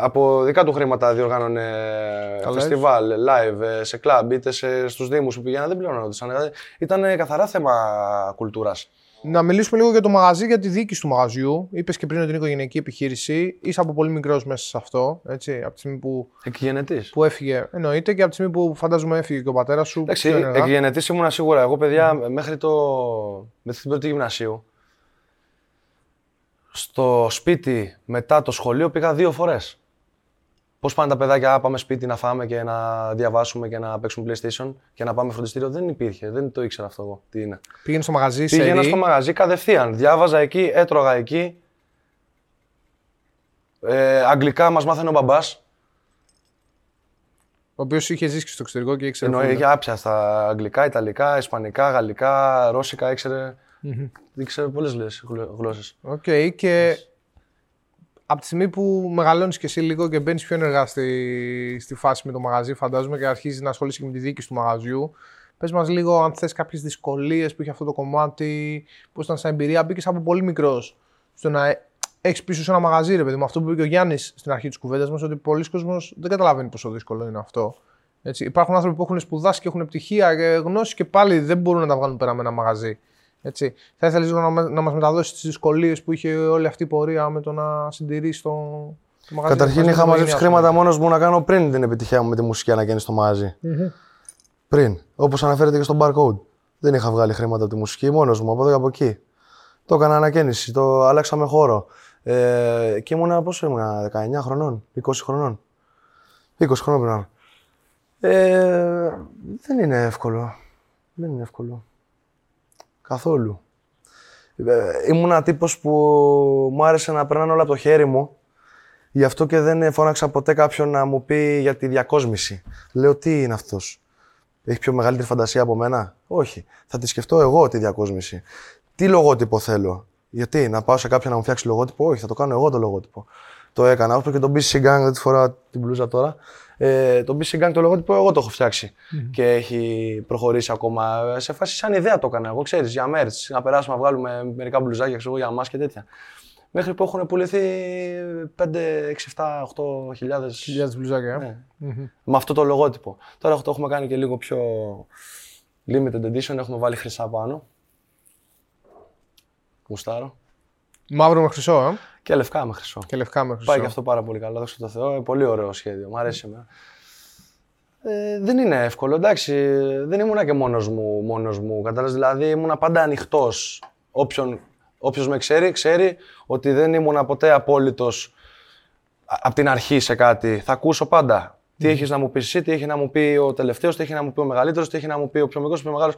από δικά του χρήματα διοργάνωνε Τα live. φεστιβάλ, live, ε, σε κλαμπ, είτε σε, στους δήμους που πήγαιναν, δεν πληρώνονταν. Ήταν καθαρά θέμα κουλτούρας. Να μιλήσουμε λίγο για το μαγαζί, για τη διοίκηση του μαγαζιού. Είπες και πριν ότι είναι οικογενειακή επιχείρηση. Είσαι από πολύ μικρός μέσα σε αυτό. Έτσι, από τη στιγμή που, Εκγενετής. που έφυγε, εννοείται, και από τη στιγμή που φαντάζομαι έφυγε και ο πατέρας σου. Εντάξει, πιο ενεργά. εκγενετής ήμουνα σίγουρα. Εγώ, παιδιά, μέχρι, το, μέχρι την πρώτη γυμνασίου, στο σπίτι μετά το σχολείο πήγα δύο φορές. Πώς πάνε τα παιδάκια, «Α, πάμε σπίτι να φάμε και να διαβάσουμε και να παίξουμε PlayStation και να πάμε φροντιστήριο. Δεν υπήρχε, δεν το ήξερα αυτό εγώ τι είναι. Πήγαινε στο μαγαζί, σε Πήγαινα στο μαγαζί κατευθείαν. Διάβαζα εκεί, έτρωγα εκεί. Ε, αγγλικά μας μάθανε ο μπαμπάς. ο οποίος είχε ζήσει και στο εξωτερικό και ήξερε. Εννοείται. Φουλ άπταιστα αγγλικά, ιταλικά, ισπανικά, γαλλικά, ρώσικα, ήξερε. Ήξερε πολλές γλώσσες- γλώσσες. Οκ, και από τη στιγμή που μεγαλώνεις και εσύ λίγο και μπαίνεις πιο ενεργά στη, στη φάση με το μαγαζί, φαντάζομαι, και αρχίζεις να ασχολείσαι και με τη διοίκηση του μαγαζιού. Πες μας λίγο αν θες κάποιες δυσκολίες που είχε αυτό το κομμάτι, πώς ήταν σαν εμπειρία. Μπήκες από πολύ μικρός στο να έχεις πίσω σε ένα μαγαζί, ρε παιδί μου. Αυτό που είπε και ο Γιάννης στην αρχή της κουβέντας μας, ότι πολλοί κόσμος δεν καταλαβαίνει πόσο δύσκολο είναι αυτό. Έτσι, υπάρχουν άνθρωποι που έχουν σπουδάσει και έχουν πτυχία και γνώση και πάλι δεν μπορούν να τα βγάλουν πέρα με ένα μαγαζί. Έτσι. Θα ήθελες λίγο να, μα- να μας μεταδώσεις τις δυσκολίες που είχε όλη αυτή η πορεία με το να συντηρήσει το, το μαγαζί. Καταρχήν μαζί με είχα την μαζέψει οικογένειά σου. χρήματα μόνος μου να κάνω πριν την επιτυχία μου με τη μουσική αναγέννηση στο μαγαζι Πριν. Όπως αναφέρεται και στο barcode. Δεν είχα βγάλει χρήματα από τη μουσική μόνος μου από εδώ και από εκεί. Το έκανα ανακαίνιση, το αλλάξαμε χώρο. Ε, και ήμουνα, πόσο ήμουνα, 19 χρονών, 20 χρονών. 20 χρονών πριν. να είμαι. Ε, δεν είναι εύκολο. Δεν είναι εύκολο. Καθόλου. Ε, ήμουνα τύπος που μου άρεσε να περνάνε όλα από το χέρι μου Γι' αυτό και δεν φώναξα ποτέ κάποιον να μου πει για τη διακόσμηση. Λέω τι είναι αυτός; Έχει πιο μεγαλύτερη φαντασία από μένα; Όχι. Θα τη σκεφτώ εγώ τη διακόσμηση. Τι λογότυπο θέλω; Γιατί να πάω σε κάποιον να μου φτιάξει λογότυπο; Όχι, θα το κάνω εγώ το λογότυπο. Το έκανα. Όπω και τον BC Gang, δεν τη φοράω την μπλούζα τώρα. Ε, το BC Gang το λογότυπο εγώ το έχω φτιάξει. Και έχει προχωρήσει ακόμα. Σε φάση σαν ιδέα το έκανα. Εγώ ξέρεις για merch. Να περάσουμε να βγάλουμε μερικά μπλουζάκια ξέρω, εγώ, για μας και τέτοια. Μέχρι που έχουν πουληθεί 5, 6, 7, 8 χιλιάδες. Χιλιάδες μπλουζάκια. ε. Ναι. Με αυτό το λογότυπο. Τώρα το έχουμε κάνει και λίγο πιο limited edition. Έχουμε βάλει χρυσά πάνω. Γουστάρω. Μαύρο με χρυσό, ε. Και λευκά με χρυσό. Και λευκά με χρυσό. Πάει και αυτό πάρα πολύ καλά, δόξα τω Θεώ. Ε, Πολύ ωραίο σχέδιο. Μ' αρέσει εμένα. Ε, δεν είναι εύκολο, εντάξει. Δεν ήμουνα και μόνος μου, μόνος μου. Κατάλαβες, δηλαδή ήμουνα πάντα ανοιχτός. Όποιον, όποιος με ξέρει, ξέρει ότι δεν ήμουνα ποτέ απόλυτος από την αρχή σε κάτι. Θα ακούσω πάντα. Τι έχεις να μου πεις εσύ, τι έχει να μου πει ο τελευταίος, τι έχει να μου πει ο μεγαλύτερος, τι έχει να μου πει ο πιο μικρός, ο πιο μεγάλος.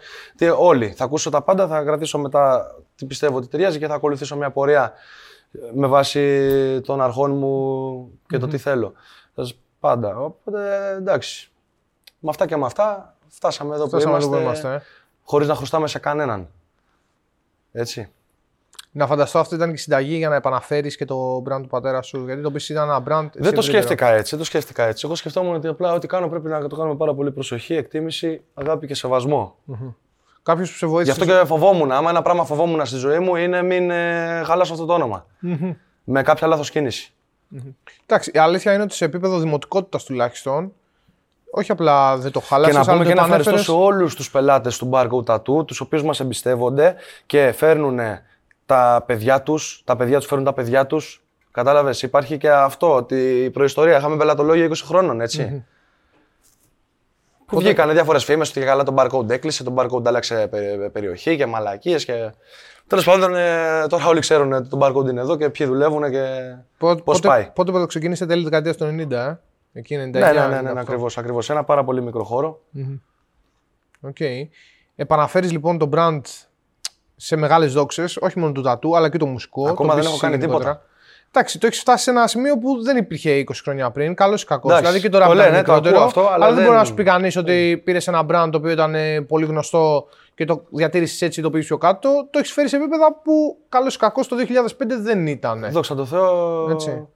Όλοι. Θα ακούσω τα πάντα, θα κρατήσω μετά τι πιστεύω ότι ταιριάζει και θα ακολουθήσω μια πορεία με βάση των αρχών μου και το τι θέλω. Θα σας- Πάντα. Οπότε εντάξει. Με αυτά και με αυτά φτάσαμε εδώ Φτάσαμε που εδώ είμαστε, που είμαστε, ε. χωρίς να χρωστάμε σε κανέναν. Έτσι. Να φανταστώ αυτό ήταν και η συνταγή για να επαναφέρεις και το brand του πατέρα σου. Γιατί το PC ήταν ένα brand. εσύ Δεν το ευρύτερο. σκέφτηκα έτσι, δεν το σκέφτηκα έτσι. Εγώ σκεφτόμουν ότι απλά ό,τι κάνω πρέπει να το κάνω με πάρα πολύ προσοχή, εκτίμηση, αγάπη και σεβασμό. Κάποιος που σε Γι' βοήθησε. αυτό και φοβόμουν. Άμα ένα πράγμα φοβόμουν στη ζωή μου είναι μην ε, χαλάσω αυτό το όνομα. Με κάποια λάθος κίνηση. Εντάξει, η αλήθεια είναι ότι σε επίπεδο δημοτικότητας τουλάχιστον, όχι απλά δεν το χάλασε. Και να πούμε και ένα ευχαριστώ σε όλους τους πελάτες του Barcode Tattoo, τους οποίους μας εμπιστεύονται και φέρνουν τα παιδιά τους, τα παιδιά τους φέρνουν τα παιδιά τους Κατάλαβες. Υπάρχει και αυτό ότι η προϊστορία. Είχαμε πελατολόγια 20 χρόνων, έτσι. Που βγήκανε διάφορες φήμες ότι καλά τον barcode έκλεισε, τον barcode άλλαξε πε- περιοχή και μαλακίες και. Τέλος πάντων, ε, τώρα όλοι ξέρουν ότι το barcode είναι εδώ και ποιοι δουλεύουν και Πότε, πώς πότε, πάει. πότε το ξεκίνησε τέλη δεκαετίας του 90, ε; Εκεί 99. Ναι, ναι, ναι, ναι, 98. ναι ακριβώς. Ακριβώς. Ένα πάρα πολύ μικρό χώρο. Οκ. Επαναφέρεις λοιπόν το brand σε μεγάλες δόξες, όχι μόνο το τατού, αλλά και το μουσικό. Ακόμα το δεν BCC έχω κάνει γενικότερα. τίποτα. Εντάξει, το έχεις φτάσει σε ένα σημείο που δεν υπήρχε 20 χρόνια πριν. Καλός ή κακός. Εντάξει, Δηλαδή και τώρα το που είναι λένε, το μικρότερο. ακούω αυτό, αλλά αλλά δεν δεν- μπορεί να σου πει κανείς ότι πήρες ένα brand το οποίο ήταν ε, πολύ γνωστό και το διατήρησες έτσι το πήγες πιο κάτω. Το έχεις φέρει σε επίπεδα που καλός ή κακός το 2005 δεν ήταν. Δόξα τω Θεώ. Έτσι.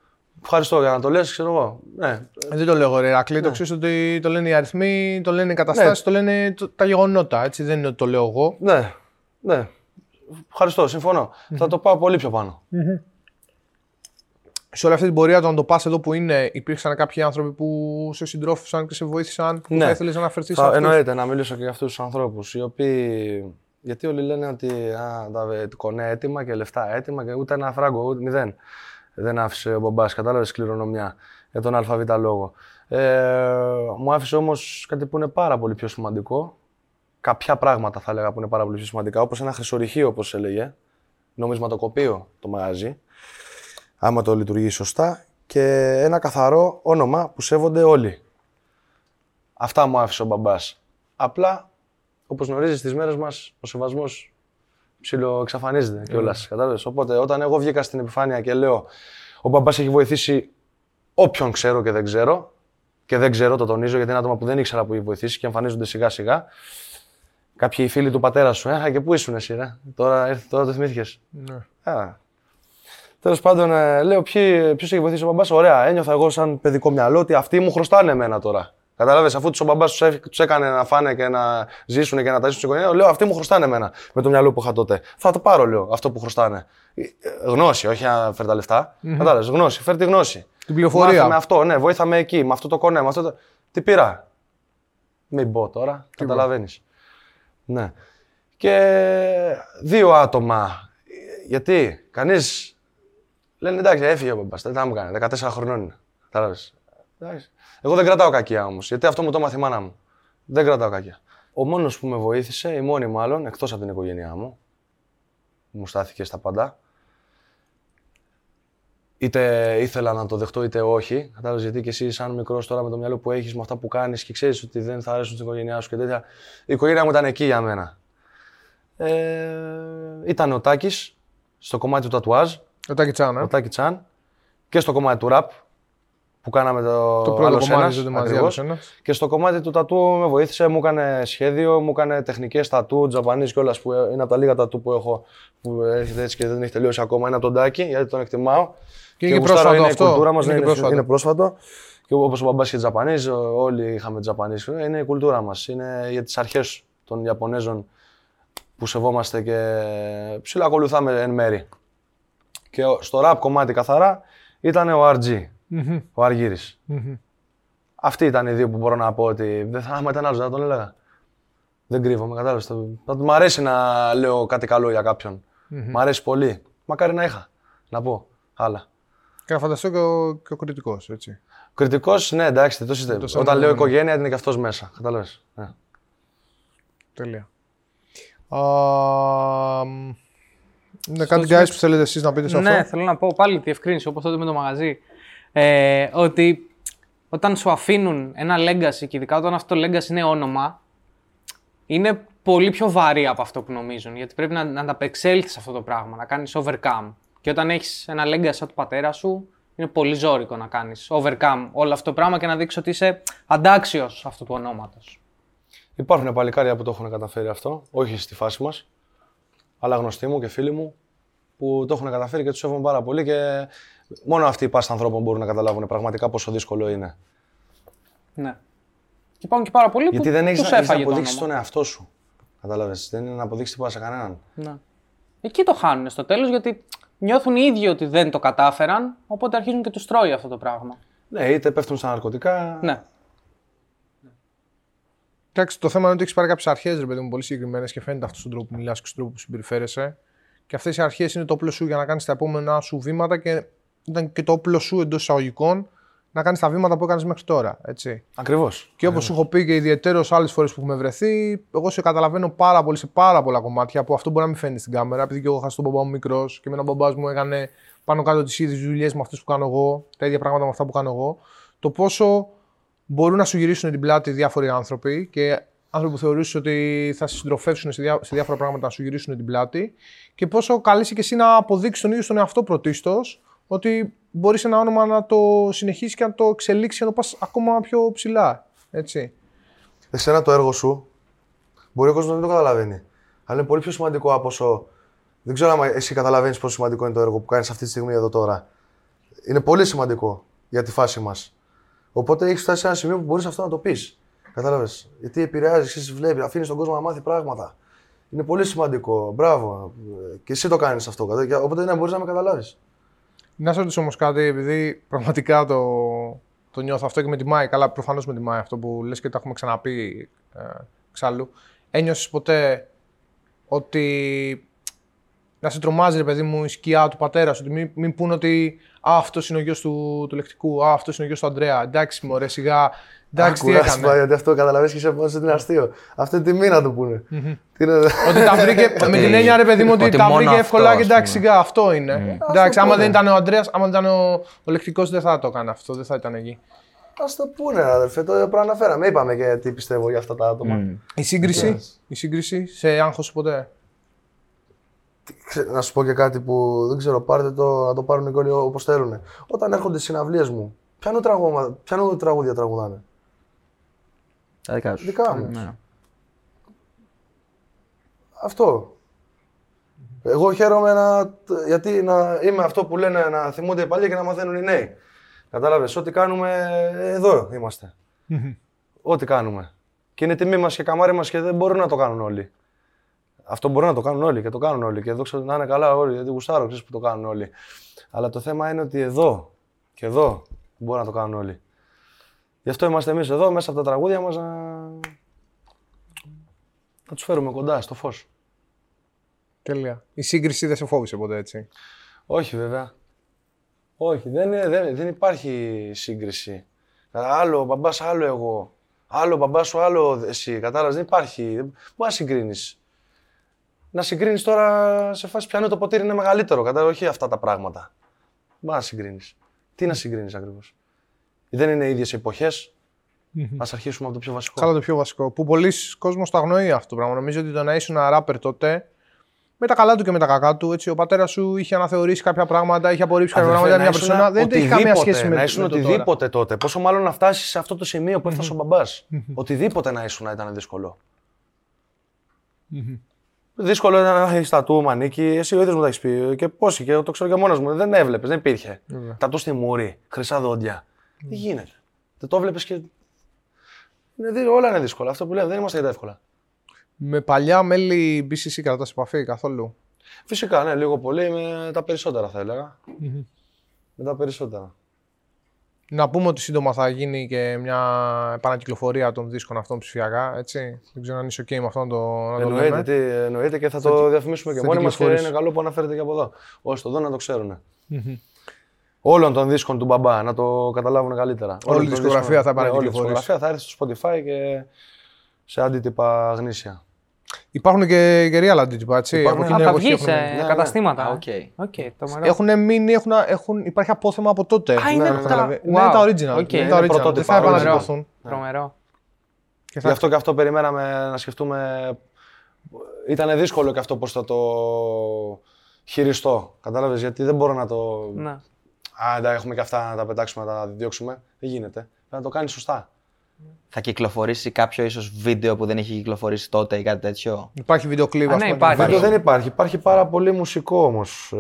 Ευχαριστώ για να το λες, ξέρω εγώ. Ναι, Δεν το λέω εγώ, ρε Ρακλή. Ναι. Το ξέρεις ότι το λένε οι αριθμοί, το λένε οι καταστάσεις, το λένε το- τα γεγονότα. Έτσι. Δεν είναι ότι το λέω εγώ. ναι, ναι. Ευχαριστώ, συμφωνώ. Θα το πάω πολύ πιο πάνω. Σε όλη αυτή την πορεία, το να το πας εδώ που είναι, υπήρξαν κάποιοι άνθρωποι που σε συντρόφισαν και σε βοήθησαν. Που Ναι. θα ήθελες να αναφερθείς σε Θα, αυτούς; εννοείται να μιλήσω και για αυτούς τους ανθρώπους οι οποίοι. Γιατί όλοι λένε ότι α, τα βε- κονέ έτοιμα και λεφτά έτοιμα και ούτε ένα φράγκο, ούτε μηδέν. Δεν άφησε ο μπαμπάς, κατάλαβες κληρονομιά για τον ΑΒ λόγο. Ε, μου άφησε όμως κάτι που είναι πάρα πολύ πιο σημαντικό. Κάποια πράγματα θα έλεγα που είναι πάρα πολύ πιο σημαντικά, όπως ένα χρυσορυχείο, όπως έλεγε. Νομισματοκοπείο το μαγαζί. Άμα το λειτουργεί σωστά. Και ένα καθαρό όνομα που σέβονται όλοι. Αυτά μου άφησε ο μπαμπάς. Απλά, όπως γνωρίζεις, στις μέρες μας ο σεβασμός ψιλοεξαφανίζεται κιόλας. Mm. Οπότε, όταν εγώ βγήκα στην επιφάνεια και λέω ο μπαμπάς έχει βοηθήσει όποιον ξέρω και δεν ξέρω, και δεν ξέρω, το τονίζω γιατί είναι άτομα που δεν ήξερα που έχει βοηθήσει και εμφανίζονται σιγά σιγά. Κάποιοι φίλοι του πατέρα σου, ε, και πού ήσουν εσύ, ρε; Τώρα, ήρθε, τώρα το θυμήθηκες. Ναι. Τέλος πάντων, ε, λέω ποιο έχει βοηθήσει ο μπαμπάς; Ωραία, ένιωθα εγώ σαν παιδικό μυαλό ότι αυτοί μου χρωστάνε εμένα τώρα. Κατάλαβε, αφού τους ο μπαμπάς τους έκανε να φάνε και να ζήσουν και να ταΐσουν στην οικογένεια, λέω αυτοί μου χρωστάνε εμένα με το μυαλό που είχα τότε. Θα το πάρω, λέω, αυτό που χρωστάνε. Ε, ε, Γνώση, όχι να φέρει τα λεφτα Κατάλαβες, γνώση, φέρει τη γνώση. Την πληροφορία. Μάθε με αυτό, ναι, βοήθαμε εκεί, με αυτό το κονέ, με αυτό το. Τι πήρα; Μην πω τώρα, καταλαβαίνεις. Ναι. Και δύο άτομα. Γιατί, κανείς. Λένε εντάξει, έφυγε ο μπαμπάς. Δεν θα μου κάνει. 14 χρονών είναι. Κατάλαβες. Εντάξει. Εγώ δεν κρατάω κακία όμως. Γιατί αυτό μου το μάθει η μάνα μου. Δεν κρατάω κακία. Ο μόνος που με βοήθησε, η μόνη μάλλον, εκτός από την οικογένειά μου, που μου στάθηκε στα πάντα. Είτε ήθελα να το δεχτώ είτε όχι. Κατάλαβες γιατί και εσύ, σαν μικρός τώρα με το μυαλό που έχεις, με αυτά που κάνεις και ξέρεις ότι δεν θα αρέσουν στην οικογένειά σου και τέτοια. Η οικογένειά μου ήταν εκεί για μένα. Ε, ήταν ο Τάκης στο κομμάτι του τατουάζ, Ο Τάκη Τσάν, ε. ο Τάκη Τσάν, και στο κομμάτι του ραπ που κάναμε το, Το πρώτο άλλος κομμάτι ένας, τότε μαζί, ακριβώς. άλλος ένας. Και στο κομμάτι του τατού με βοήθησε, μου έκανε σχέδιο, μου έκανε τεχνικές τατού, τζαπανί κιόλας που είναι από τα λίγα τατού που έχω που έρχεται έτσι και δεν έχει τελειώσει ακόμα. Είναι από τον Τάκη, γιατί τον εκτιμάω. Και είναι και γουστάρω, πρόσφατο είναι αυτό. η κουλτούρα μας, Είναι είναι, και πρόσφατο. είναι πρόσφατο. Και όπως ο μπαμπάς και Τζαπανί, όλοι είχαμε Τζαπανί. Είναι η κουλτούρα μας. Είναι για τις αρχές των Ιαπωνέζων που σεβόμαστε και ψηλά ακολουθάμε εν μέρη. Και ο- στο rap κομμάτι καθαρά ήταν ο RG, ο Αργύρης. Αυτοί ήταν οι δύο που μπορώ να πω ότι δεν θα άμα ήταν άλλος, δεν θα τον έλεγα. Δεν κρύβομαι, κατάλαβες. Θα, θα, μ' αρέσει να λέω κάτι καλό για κάποιον. Μ' αρέσει πολύ. Μακάρι να είχα, να πω άλλα. Και να φανταστώ και ο, και ο κριτικός, έτσι. Κριτικός, ναι, εντάξει, δεν το συζητάμε. Το Όταν σαν λέω να- οικογένεια, είναι και αυτός μέσα. Κατάλαβες. Ναι. Τέλεια. Α, μ, είναι κάτι guys που θέλετε εσείς να πείτε σε Ναι, αυτό. θέλω να πω πάλι διευκρίνηση όπως τότε με το μαγαζί. Ε, ότι όταν σου αφήνουν ένα legacy και ειδικά όταν αυτό το legacy είναι όνομα, είναι πολύ πιο βαρύ από αυτό που νομίζουν. Γιατί πρέπει να, να ανταπεξέλθεις σε αυτό το πράγμα, να κάνεις overcome. Και όταν έχεις ένα legacy σαν του πατέρα σου, είναι πολύ ζώρικο να κάνεις overcome όλο αυτό το πράγμα και να δείξεις ότι είσαι αντάξιος αυτού του ονόματος. Υπάρχουν παλικάρια που το έχουν καταφέρει αυτό, όχι στη φάση μας, αλλά γνωστοί μου και φίλοι μου που το έχουν καταφέρει και τους σέβομαι πάρα πολύ και μόνο αυτοί οι πάστα ανθρώπων μπορούν να καταλάβουν πραγματικά πόσο δύσκολο είναι. Ναι. Και υπάρχουν και πάρα πολλοί Γιατί που δεν έχεις τους να, έχεις να έφαγε το αποδείξεις όνομα. τον εαυτό σου. Κατάλαβες. Δεν είναι να αποδείξει τίποτα σε κανέναν. Ναι. Εκεί το χάνουν στο τέλος γιατί νιώθουν οι ίδιοι ότι δεν το κατάφεραν, οπότε αρχίζουν και τους τρώει αυτό το πράγμα. Ναι, είτε πέφτουν στα ναρκωτικά. Ναι. Εντάξει, το θέμα είναι ότι έχεις πάρει κάποιες αρχές, ρε παιδί μου, πολύ συγκεκριμένες και φαίνεται αυτός στον τρόπος που μιλάς και στον τρόπο που συμπεριφέρεσαι. Και αυτές οι αρχές είναι το όπλο σου για να κάνεις τα επόμενά σου βήματα και ήταν και το όπλο σου εντός εισαγωγικών να κάνεις τα βήματα που έκανες μέχρι τώρα. Έτσι. Ακριβώς. Και όπως σου έχω πει και ιδιαίτερως άλλες φορές που έχουμε βρεθεί, εγώ σε καταλαβαίνω πάρα πολύ σε πάρα πολλά κομμάτια που αυτό μπορεί να μην φαίνεται στην κάμερα. Επειδή και εγώ είχα τον μπαμπά μου μικρός και με έναν μπαμπά μου έκανε πάνω κάτω τις ίδιες δουλειές με αυτές που κάνω εγώ, τα ίδια πράγματα με αυτά που κάνω εγώ. Το πόσο μπορούν να σου γυρίσουν την πλάτη διάφοροι άνθρωποι και άνθρωποι που θεωρούσε ότι θα σε συντροφεύσουν σε, διά, σε διάφορα πράγματα να σου γυρίσουν την πλάτη και πόσο καλείσαι και εσύ να αποδείξεις τον ίδιο τον εαυτό πρωτίστως ότι μπορείς ένα όνομα να το συνεχίσεις και να το εξελίξεις και να το πας ακόμα πιο ψηλά. Έτσι. Εσένα το έργο σου μπορεί ο κόσμος να μην το καταλαβαίνει. Αλλά είναι πολύ πιο σημαντικό από όσο. Δεν ξέρω αν εσύ καταλαβαίνεις πόσο σημαντικό είναι το έργο που κάνεις αυτή τη στιγμή εδώ τώρα. Είναι πολύ σημαντικό για τη φάση μας. Οπότε έχεις φτάσει σε ένα σημείο που μπορείς αυτό να το πεις. Κατάλαβες. Γιατί επηρεάζει, εσύ βλέπει, αφήνεις τον κόσμο να μάθει πράγματα. Είναι πολύ σημαντικό. Μπράβο. Και εσύ το κάνεις αυτό. Οπότε δεν μπορείς να με καταλάβεις. Να σε ρωτήσω όμως κάτι, επειδή πραγματικά το, το νιώθω αυτό και με τη Μάη. Καλά, προφανώς με τη Μάη αυτό που λες και το έχουμε ξαναπεί ε, εξάλλου. Ένιωσες ποτέ ότι να σε τρομάζει, ρε παιδί μου, η σκιά του πατέρα σου. Ότι μην, μην πούνε ότι αυτός είναι ο γιος του, του λεκτικού, Α, αυτός είναι ο γιος του Αντρέα. Εντάξει, μωρέ, σιγά. Εντάξει, τι έκανε. γιατί αυτό καταλαβαίνεις και σε πόσο είναι αστείο. Αυτό είναι τιμή να το πούνε. ότι τα βρήκε. με την έννοια, ρε παιδί μου, ότι, τα βρήκε εύκολα και εντάξει, σιγά, αυτό είναι. Εντάξει, άμα δεν ήταν ο Αντρέα, άμα δεν ήταν ο, ο λεκτικός, δεν θα το έκανε αυτό, δεν θα ήταν εκεί. Α το πούνε, αδερφέ, το προαναφέραμε. Είπαμε και τι πιστεύω για αυτά τα άτομα. Η σύγκριση, η σύγκριση σε άγχος ποτέ. Να σου πω και κάτι που δεν ξέρω, πάρτε το, να το πάρουν οι κόλλοι όπως θέλουν. Όταν έρχονται στι συναυλίες μου, ποιανού τραγούδια τραγουδάνε; Τα δικά σου. Δικά μου. Ναι. Αυτό. Εγώ χαίρομαι να, γιατί να είμαι αυτό που λένε να θυμούνται οι παλιοί και να μαθαίνουν οι νέοι. Κατάλαβες, ό,τι κάνουμε εδώ είμαστε. ό,τι κάνουμε. Και είναι τιμή μας και καμάρι μας και δεν μπορούν να το κάνουν όλοι. Αυτό μπορούν να το κάνουν όλοι και το κάνουν όλοι. Και εδώ ξέρω να είναι καλά όλοι, γιατί γουστάρω, ξέρεις που το κάνουν όλοι. Αλλά το θέμα είναι ότι εδώ και εδώ μπορούν να το κάνουν όλοι. Γι' αυτό είμαστε εμείς εδώ, μέσα από τα τραγούδια μας να, να τους φέρουμε κοντά στο φως. Τέλεια. Η σύγκριση δεν σε φόβησε ποτέ έτσι; Όχι, βέβαια. Όχι, δεν, δεν, δεν υπάρχει σύγκριση. Άλλο ο μπαμπάς, άλλο εγώ. Άλλο ο μπαμπάς σου, άλλο εσύ. Κατάλαβες, δεν υπάρχει. Δεν μπορεί να συγκρίνεις. Να συγκρίνεις τώρα σε φάση πιάνω το ποτήρι είναι μεγαλύτερο. Κατάλαβες, όχι αυτά τα πράγματα. Μπορεί να συγκρίνεις. Τι να συγκρίνεις ακριβώς; Δεν είναι ίδιες εποχές; Α αρχίσουμε από το πιο βασικό. Καλά, το πιο βασικό. Που πολλοί κόσμοι το αγνοεί αυτό το πράγμα. Νομίζω ότι το να ήσουν ένα ράπερ τότε, με τα καλά του και με τα κακά του, έτσι, ο πατέρας σου είχε αναθεωρήσει κάποια πράγματα, είχε απορρίψει κάποια πράγματα. Μια περσόνα δεν έχει καμία σχέση με Να ήσουν οτιδήποτε τότε. Πόσο μάλλον να φτάσεις σε αυτό το σημείο που έφτασε ο μπαμπάς. Οτιδήποτε να ήσουν ήταν δύσκολο. Δύσκολο ήταν να έχει τατού, μανίκι. Εσύ ο ίδιος μου τα έχεις πει. Και πόσοι, και το ξέρω και μόνος μου. Δεν έβλεπες, δεν υπήρχε. Τατού στη μούρη, χρυσά δόντια. Δεν γίνεται; Δεν το βλέπεις και. Είναι, όλα είναι δύσκολα. Αυτό που λέμε δεν είμαστε για τα εύκολα. Με παλιά μέλη BCC κρατάς επαφή καθόλου; Φυσικά, ναι, λίγο πολύ με τα περισσότερα θα έλεγα. Mm-hmm. Με τα περισσότερα. Να πούμε ότι σύντομα θα γίνει και μια επανακυκλοφορία των δίσκων αυτών ψηφιακά. Έτσι. Δεν ξέρω αν είσαι OK με αυτό να το, να εννοείται, το λέμε. Τι, εννοείται και θα, θα το διαφημίσουμε και μόνοι μας και είναι καλό που αναφέρεται και από εδώ. Όσοι το δουν να το ξέρουν. Mm-hmm όλων των δίσκων του μπαμπά, να το καταλάβουν καλύτερα. Όλη η δισκογραφία θα πάρει Όλη η δισκογραφία θα έρθει στο Spotify και σε αντίτυπα γνήσια. Υπάρχουν και, και real αντίτυπα, έτσι. Υπάρχουν από θα βγει σε ναι, ναι. καταστήματα. Okay. Okay, έχουν μείνει, έχουν, έχουν, υπάρχει απόθεμα από τότε. Α, είναι, τα... Wow. είναι τα original. Okay. Είναι τα original. Δεν θα επαναδικωθούν. Τρομερό. Γι' αυτό και αυτό περιμέναμε να σκεφτούμε. Ήταν δύσκολο και αυτό πώς θα το χειριστώ. Κατάλαβες γιατί δεν μπορώ να το. Ναι. Α, εντάξει, έχουμε και αυτά να τα πετάξουμε, να τα διώξουμε. Δεν γίνεται. Πρέπει να το κάνεις σωστά. Θα κυκλοφορήσει κάποιο ίσως βίντεο που δεν έχει κυκλοφορήσει τότε ή κάτι τέτοιο; Υπάρχει βίντεο κλίμα. Ναι, υπάρχει. Βίντεο δεν υπάρχει. Υπάρχει πάρα πολύ μουσικό όμως ε,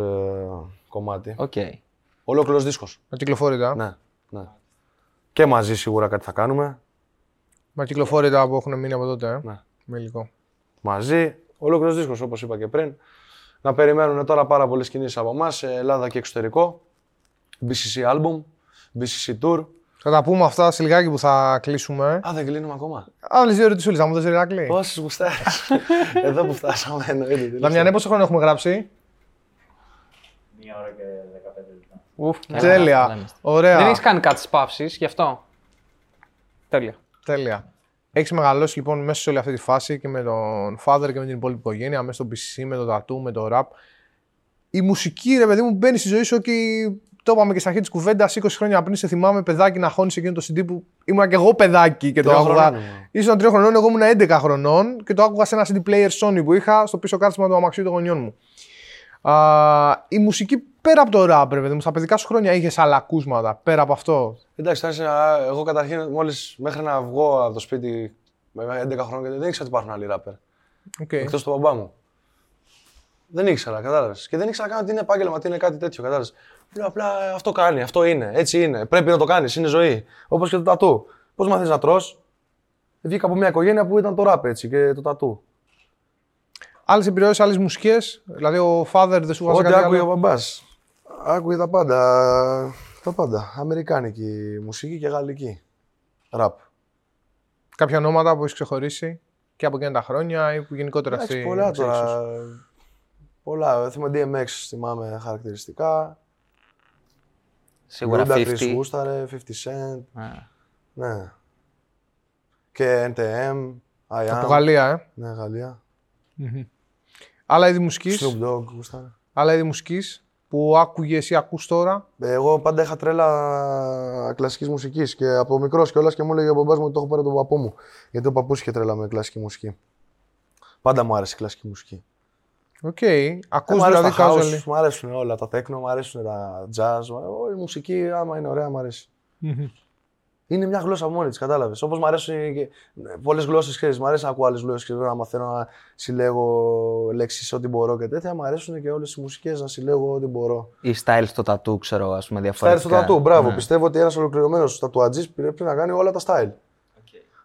κομμάτι. Okay. Ολόκληρος δίσκος. Με κυκλοφορείται. Ναι, ναι. Και μαζί σίγουρα κάτι θα κάνουμε. Με κυκλοφορείται που έχουν μείνει από τότε. Ε. Ναι. Με υλικό. Μαζί. Ολόκληρος δίσκος όπως είπα και πριν. Να περιμένουν τώρα πάρα πολλές κινήσεις από εμάς, Ελλάδα και εξωτερικό. BCC Album, BCC Tour. Θα τα πούμε αυτά σε λιγάκι που θα κλείσουμε. Α, δεν κλείνουμε ακόμα. Άλλε δύο ερωτήσει, θα μου δώσει Ηρακλή. Πόσες γουστάρε. Εδώ που φτάσαμε, εννοείται. Δαμιανέ, πόσο χρόνο έχουμε γράψει; Μία ώρα και 15 λεπτά. Ουφ, ναι. Καλά Τέλεια. είμαστε. Ωραία. Δεν έχεις κάνει κάτι στι παύσει, γι' αυτό. Τέλεια. Τέλεια. Έχεις μεγαλώσει λοιπόν μέσα σε όλη αυτή τη φάση και με τον father και με την υπόλοιπη οικογένεια, μέσα στο PC, με το tattoo, με το rap. Η μουσική, ρε παιδί μου, μπαίνει στη ζωή σου και το είπαμε και στα αρχή της κουβέντας 20 χρόνια πριν. Σε θυμάμαι παιδάκι να χώνεις εκείνο το CD που ήμουν και εγώ παιδάκι και το Τριών άκουγα. χρονών ήμουν. Ήσουν 3 χρονών, εγώ ήμουν 11 χρονών και το άκουγα σε ένα CD player Sony που είχα στο πίσω κάθισμα του αμαξιού των γονιών μου. Α, η μουσική πέρα από το rap, ρε παιδί μου, στα παιδικά σου χρόνια είχες άλλα ακούσματα πέρα από αυτό; Εντάξει, άρχισα, α, εγώ καταρχήν μόλις μέχρι να βγω από το σπίτι με 11 χρόνια δεν ήξερα ότι υπάρχουν άλλοι ράπερ. Okay. Εκτός του μπαμπά μου. Δεν ήξερα, κατάλαβες. Και δεν ήξερα καν τι είναι επάγγελμα, τι είναι κάτι τέτοιο, κατάλαβες. Λέω απλά αυτό κάνει, αυτό είναι, έτσι είναι. Πρέπει να το κάνεις, είναι ζωή. Όπως και το τατού. Πώς μαθαίνεις να τρώ. Βγήκα από μια οικογένεια που ήταν το ράπ έτσι και το τατού. Άλλες επιρροές, άλλες μουσικές. Δηλαδή ο father δεν σου βάζει Ό,τι κάτι άκουγε ο άλλο; μπαμπά. Άκουγε τα πάντα. Τα πάντα. Αμερικάνικη μουσική και γαλλική. Ραπ. Κάποια ονόματα που έχεις ξεχωρίσει και από εκείνα τα χρόνια ή που γενικότερα Εντάξει, στη πολλά ξέρεις, τώρα. Πολλά. Θυμάμαι DMX, θυμάμαι χαρακτηριστικά. Σίγουρα Ludacris 50. γούσταρε, 50 Cent. Ναι. Ναι. Και NTM, I Από Am. Γαλλία, ε. Ναι, Γαλλία. Άλλα είδη μουσική. Snoop Dogg γούσταρε. Άλλα είδη μουσική που άκουγες ή ακούς τώρα. Ε, Εγώ πάντα είχα τρέλα κλασικής μουσικής και από μικρός κιόλας και μου έλεγε ο μπαμπάς μου ότι το έχω πάρει από τον παππού μου. Γιατί ο παππούς είχε τρέλα με κλασική μουσική. Πάντα μου άρεσε η κλασική μουσική. Οκ. Ε, Ακούς μ' αρέσει δηλαδή τα house, casually. μου αρέσουν όλα τα τέκνο, μου αρέσουν τα jazz. μου- Όλη η μουσική, άμα είναι ωραία, μου αρέσει. Είναι μια γλώσσα μόνη της, κατάλαβες. Όπως μου αρέσουν και πολλές γλώσσες, ξέρεις. Μου αρέσει να ακούω άλλες γλώσσες, να μαθαίνω να συλλέγω λέξεις ό,τι μπορώ και τέτοια. Μου αρέσουν και όλες οι μουσικές να συλλέγω ό,τι μπορώ. Ή style στο τατού, ξέρω, ας πούμε, Style διαφορετικά. στο τατού, μπράβο. Ναι. Πιστεύω ότι ένας ολοκληρωμένος τατουατζή πρέπει να κάνει όλα τα style.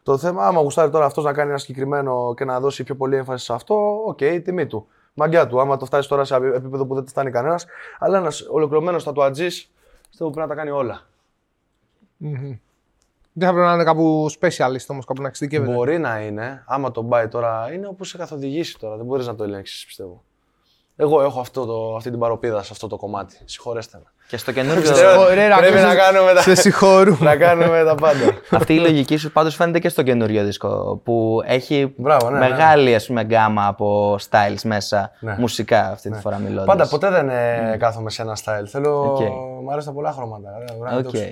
Το θέμα, άμα γουστάρει τώρα αυτός να κάνει ένα συγκεκριμένο και να δώσει πιο πολύ έμφαση σε αυτό, οκ, τιμή του. Μαγκιά του. Άμα το φτάσεις τώρα σε επίπεδο που δεν τη φτάνει κανένας. Αλλά ένας ολοκληρωμένος τατουατζή πιστεύω πρέπει να τα κάνει όλα. Δεν θα πρέπει να είναι κάπου specialist όμως, κάπου να εξειδικεύεται. Μπορεί να είναι, άμα τον πάει τώρα, είναι όπως σε καθοδηγήσει τώρα. Δεν μπορείς να το ελέγξεις, πιστεύω. Εγώ έχω αυτό το, αυτή την παρωπίδα σε αυτό το κομμάτι. Συγχωρέστε με. Και στο καινούργιο. Πιστεύω- Ωραία, να πρέπει κάνεις- να κάνουμε τα- Σε συγχωρούμε. να κάνουμε τα πάντα. Αυτή η λογική σου πάντως φαίνεται και στο καινούριο δίσκο που έχει Μπράβο, ναι, ναι. μεγάλη ας πούμε γκάμα από styles μέσα, Ναι. μουσικά αυτή τη φορά μιλώντας. Πάντα, ποτέ δεν ε, κάθομαι σε ένα style. Θέλω. Οκ. Μου αρέσουν τα πολλά χρώματα. Ωραία, ωραία, να το Οκ. ξέρω.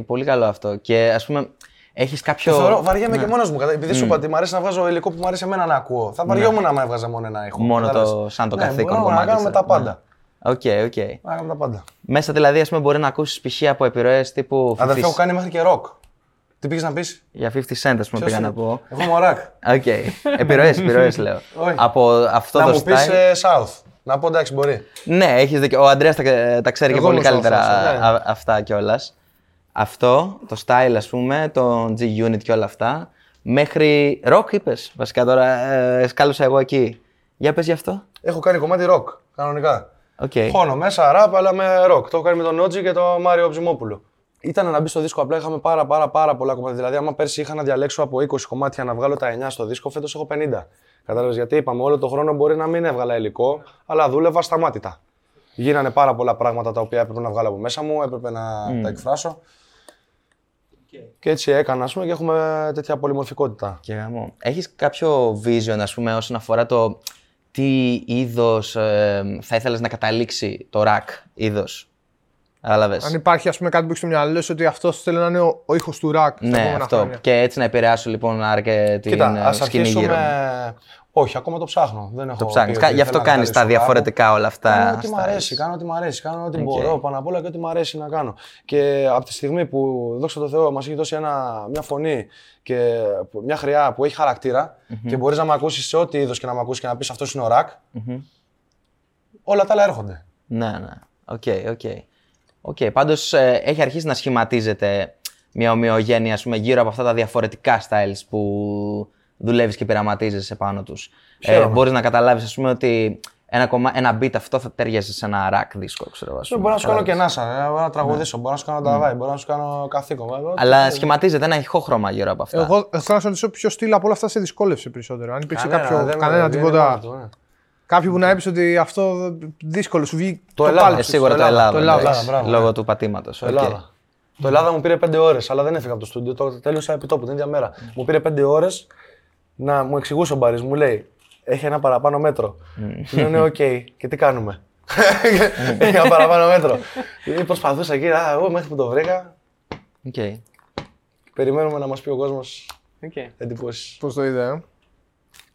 Οκ, πολύ καλό αυτό. Και ας πούμε, έχεις Το κάποιο... θεωρώ, βαριέμαι και μόνος μου. κατα- Επειδή σου είπα ότι μου αρέσει να βγάζω υλικό που μου αρέσει εμένα να ακούω. Θα βαριόμουν άμα έβγαζα μόνο ένα ήχο. Μόνο το- κατάλαβες. σαν το ναι, καθήκον μπορούμε κομμάτι Να κάνουμε σας. τα πάντα. Οκ, οκ. Να κάνουμε τα πάντα. Μέσα δηλαδή, ας πούμε, μπορεί να ακούσεις π.χ. από επιρροές τύπου... Αδερφέ, 50 έχω κάνει μέχρι και ροκ. Τι πήγες να πεις; Για 50 cent, ας πούμε, πήγα να πω. Εγώ είμαι ο ρακ. Οκ. Επιρροές, επιρροές λέω. Όχι. από αυτό Να το μου πεις style... South. Να πω εντάξει, μπορεί. Ναι, έχεις δίκιο. Ο Αντρέας τα, τα ξέρει Εγώ και πολύ είμαι καλύτερα σωστός, ναι. α- αυτά κιόλας. Αυτό, το style ας πούμε, το G-Unit και όλα αυτά. Μέχρι rock είπες, βασικά τώρα ε, σκάλωσα εγώ εκεί. Για πες γι' αυτό. Έχω κάνει κομμάτι ροκ. Κανονικά. Οκ. Χώνω μέσα ραπ, αλλά με ροκ. Το έχω κάνει με τον Νότζι και τον Μάριο Ψημόπουλο. Ήταν να μπει στο δίσκο, απλά είχαμε πάρα, πάρα, πάρα πολλά κομμάτια. Δηλαδή, άμα πέρσι είχα να διαλέξω από 20 κομμάτια να βγάλω τα 9 στο δίσκο, φέτος έχω 50. Κατάλαβες γιατί είπαμε, όλο το χρόνο μπορεί να μην έβγαλα υλικό, αλλά δούλευα ασταμάτητα. Γίνανε πάρα πολλά πράγματα τα οποία έπρεπε να βγάλω από μέσα μου, έπρεπε να τα εκφράσω. Και έτσι έκανα, ας πούμε, και έχουμε τέτοια πολυμορφικότητα. Και γαμό. Έχεις κάποιο vision, ας πούμε, όσον αφορά το τι είδος ε, θα ήθελες να καταλήξει το rack είδος; Κατάλαβες; Αν υπάρχει ας πούμε, κάτι που έχεις στο μυαλό σου ότι αυτός θέλει να είναι ο, ο ήχος του ρακ. στα Ναι, επόμενα αυτό. χρόνια. Και έτσι να επηρεάσω λοιπόν άρα και την Κοίτα, ε, ας σκηνή αρχίσουμε... γύρω. Μου. Όχι, ακόμα το ψάχνω. Δεν έχω Το ψάχνεις. πει ότι Γι' αυτό θέλω να κάνεις τα καταλήξω κάπου. διαφορετικά όλα αυτά. Κάνω ό,τι μου styles. αρέσει, κάνω ό,τι μου αρέσει, κάνω ό,τι Οκ. μπορώ πάνω απ' όλα και ό,τι μου αρέσει να κάνω. Και από τη στιγμή που, δόξα τω Θεώ, μας έχει δώσει ένα, μια φωνή και μια χροιά που έχει χαρακτήρα και μπορείς να με ακούσεις σε ό,τι είδος και να με ακούσεις και να πεις αυτός είναι ο ρακ, όλα τα άλλα έρχονται. Ναι, ναι. Οκ, οκ. Οκ, πάντως ε, έχει αρχίσει να σχηματίζεται μια ομοιογένεια ας πούμε, γύρω από αυτά τα διαφορετικά styles που δουλεύεις και πειραματίζεσαι πάνω τους. Ε, Χαίρομαι. μπορείς να καταλάβεις ας πούμε ότι ένα, κομμά... ένα beat αυτό θα ταιριάζει σε ένα rack δίσκο, ξέρω ας Ε, πούμε. Μπορώ να σου κάνω και Καταλάβεις. νάσα, ε, μπορώ να τραγουδήσω, μπορώ να σου κάνω ταβάι, μπορώ να σου κάνω καθήκον. ε, ό,τι Αλλά θέλεις. σχηματίζεται ένα ηχόχρωμα γύρω από αυτά. Εγώ θέλω να σα ρωτήσω ποιο στυλ από όλα αυτά σε δυσκόλευσε περισσότερο. Αν υπήρξε Κανένα, κάποιο, δεν με- κανένα δεν είναι τίποτα. μόνο του, ναι. Κάποιοι που να έπεισε ότι αυτό δύσκολο σου βγει Το Ελλάδα. πάλι Ε, σου. σίγουρα το Ελλάδα, Ελλάδα. το Ελλάδα, εντάξει, μπράβο, λόγω ναι. του πατήματος. Το Ελλάδα. Το Ελλάδα μου πήρε 5 ώρες, αλλά δεν έφυγα από το στούντιο. Το τέλειωσα επί τόπου την ίδια μέρα. Μου πήρε 5 ώρες να μου εξηγούσε ο Μπαρί. Μου λέει: Έχει ένα παραπάνω μέτρο. Του λέω: Ναι, οκ. Και τι κάνουμε; Έχει ένα παραπάνω μέτρο. Ε, Προσπαθούσα εκεί, α, εγώ μέχρι που το βρήκα. Okay. Περιμένουμε να μας πει ο κόσμος Okay. εντυπώσεις. Πώς το είδε, ε;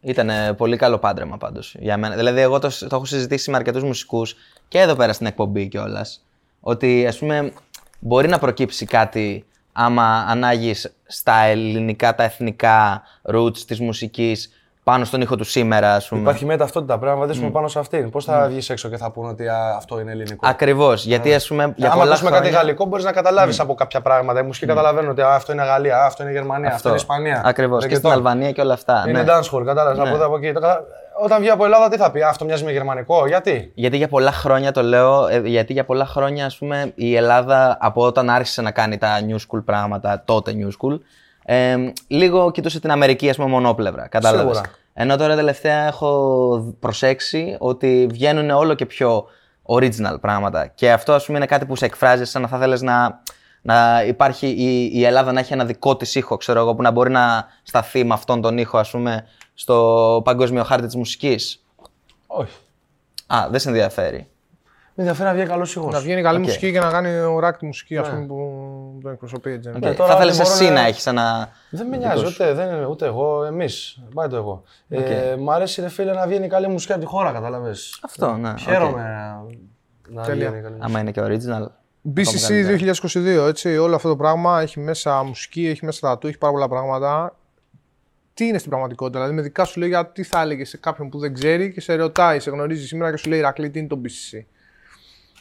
Ήταν ε, πολύ καλό πάντρεμα πάντως για μένα. Δηλαδή, εγώ το, το έχω συζητήσει με αρκετούς μουσικούς και εδώ πέρα στην εκπομπή κιόλας. Ότι ας πούμε μπορεί να προκύψει κάτι άμα ανάγεις στα ελληνικά, τα εθνικά roots της μουσικής πάνω στον ήχο του σήμερα, ας πούμε. Υπάρχει μια ταυτότητα, πρέπει να βαδίσουμε πάνω σε αυτήν. Πώς θα βγεις έξω και θα πούνε ότι α, αυτό είναι ελληνικό; Ακριβώς. Γιατί ας πούμε. Για Άμα πολλά ακούσουμε κάτι χρόνια- γαλλικό, μπορείς να καταλάβεις από κάποια πράγματα. Οι μουσικοί καταλαβαίνουν ότι α, αυτό είναι Γαλλία, α, αυτό είναι Γερμανία, αυτό, είναι Ισπανία. Ακριβώς. Και Ρεγκετόν. στην Αλβανία και όλα αυτά. Είναι ναι. dancehall, κατάλαβες από εδώ από εκεί. Το κατα- Όταν βγει από Ελλάδα, τι θα πει, α, αυτό μοιάζει με γερμανικό, γιατί; Γιατί για πολλά χρόνια το λέω, ε, γιατί για πολλά χρόνια ας πούμε η Ελλάδα από όταν άρχισε να κάνει τα new school πράγματα, τότε new school, ε, λίγο κοιτούσε την Αμερική ας πούμε μονόπλευρα, κατάλαβες. Σίγουρα. Ενώ τώρα τελευταία έχω προσέξει ότι βγαίνουν όλο και πιο original πράγματα και αυτό ας πούμε είναι κάτι που σε εκφράζει σαν να θα θέλεις να, να υπάρχει η, η Ελλάδα να έχει ένα δικό της ήχο, ξέρω εγώ, που να μπορεί να σταθεί με αυτόν τον ήχο ας πούμε στο παγκόσμιο χάρτη της μουσικής; Όχι. Α, δεν σε ενδιαφέρει. Με ενδιαφέρει να βγει καλός ήχος. Να βγαίνει καλή Οκ. μουσική και να κάνει ο Ρακ τη μουσική, ας πούμε, που τον εκπροσωπεί έτσι. Οκ. Ναι, τώρα θα ήθελε δεν μπορώ εσύ να- να έχεις ένα. Δεν με νοιάζει, ούτε, δεν είναι, ούτε εγώ, εμείς. Πάει το εγώ. Ε, μ' αρέσει, ρε φίλε, να βγαίνει καλή μουσική από τη χώρα, κατάλαβες. Αυτό, ναι. οκ. Χαίρομαι να Τέλεια. βγαίνει καλή μουσική. Άμα είναι και original. BCC 2022, έτσι, όλο αυτό το πράγμα έχει μέσα μουσική, έχει μέσα τατού, έχει πάρα πολλά πράγματα. Τι είναι στην πραγματικότητα, δηλαδή με δικά σου λόγια, τι θα έλεγε σε κάποιον που δεν ξέρει και σε ρωτάει, σε γνωρίζει σήμερα και σου λέει Ηρακλή, τι είναι το BCC.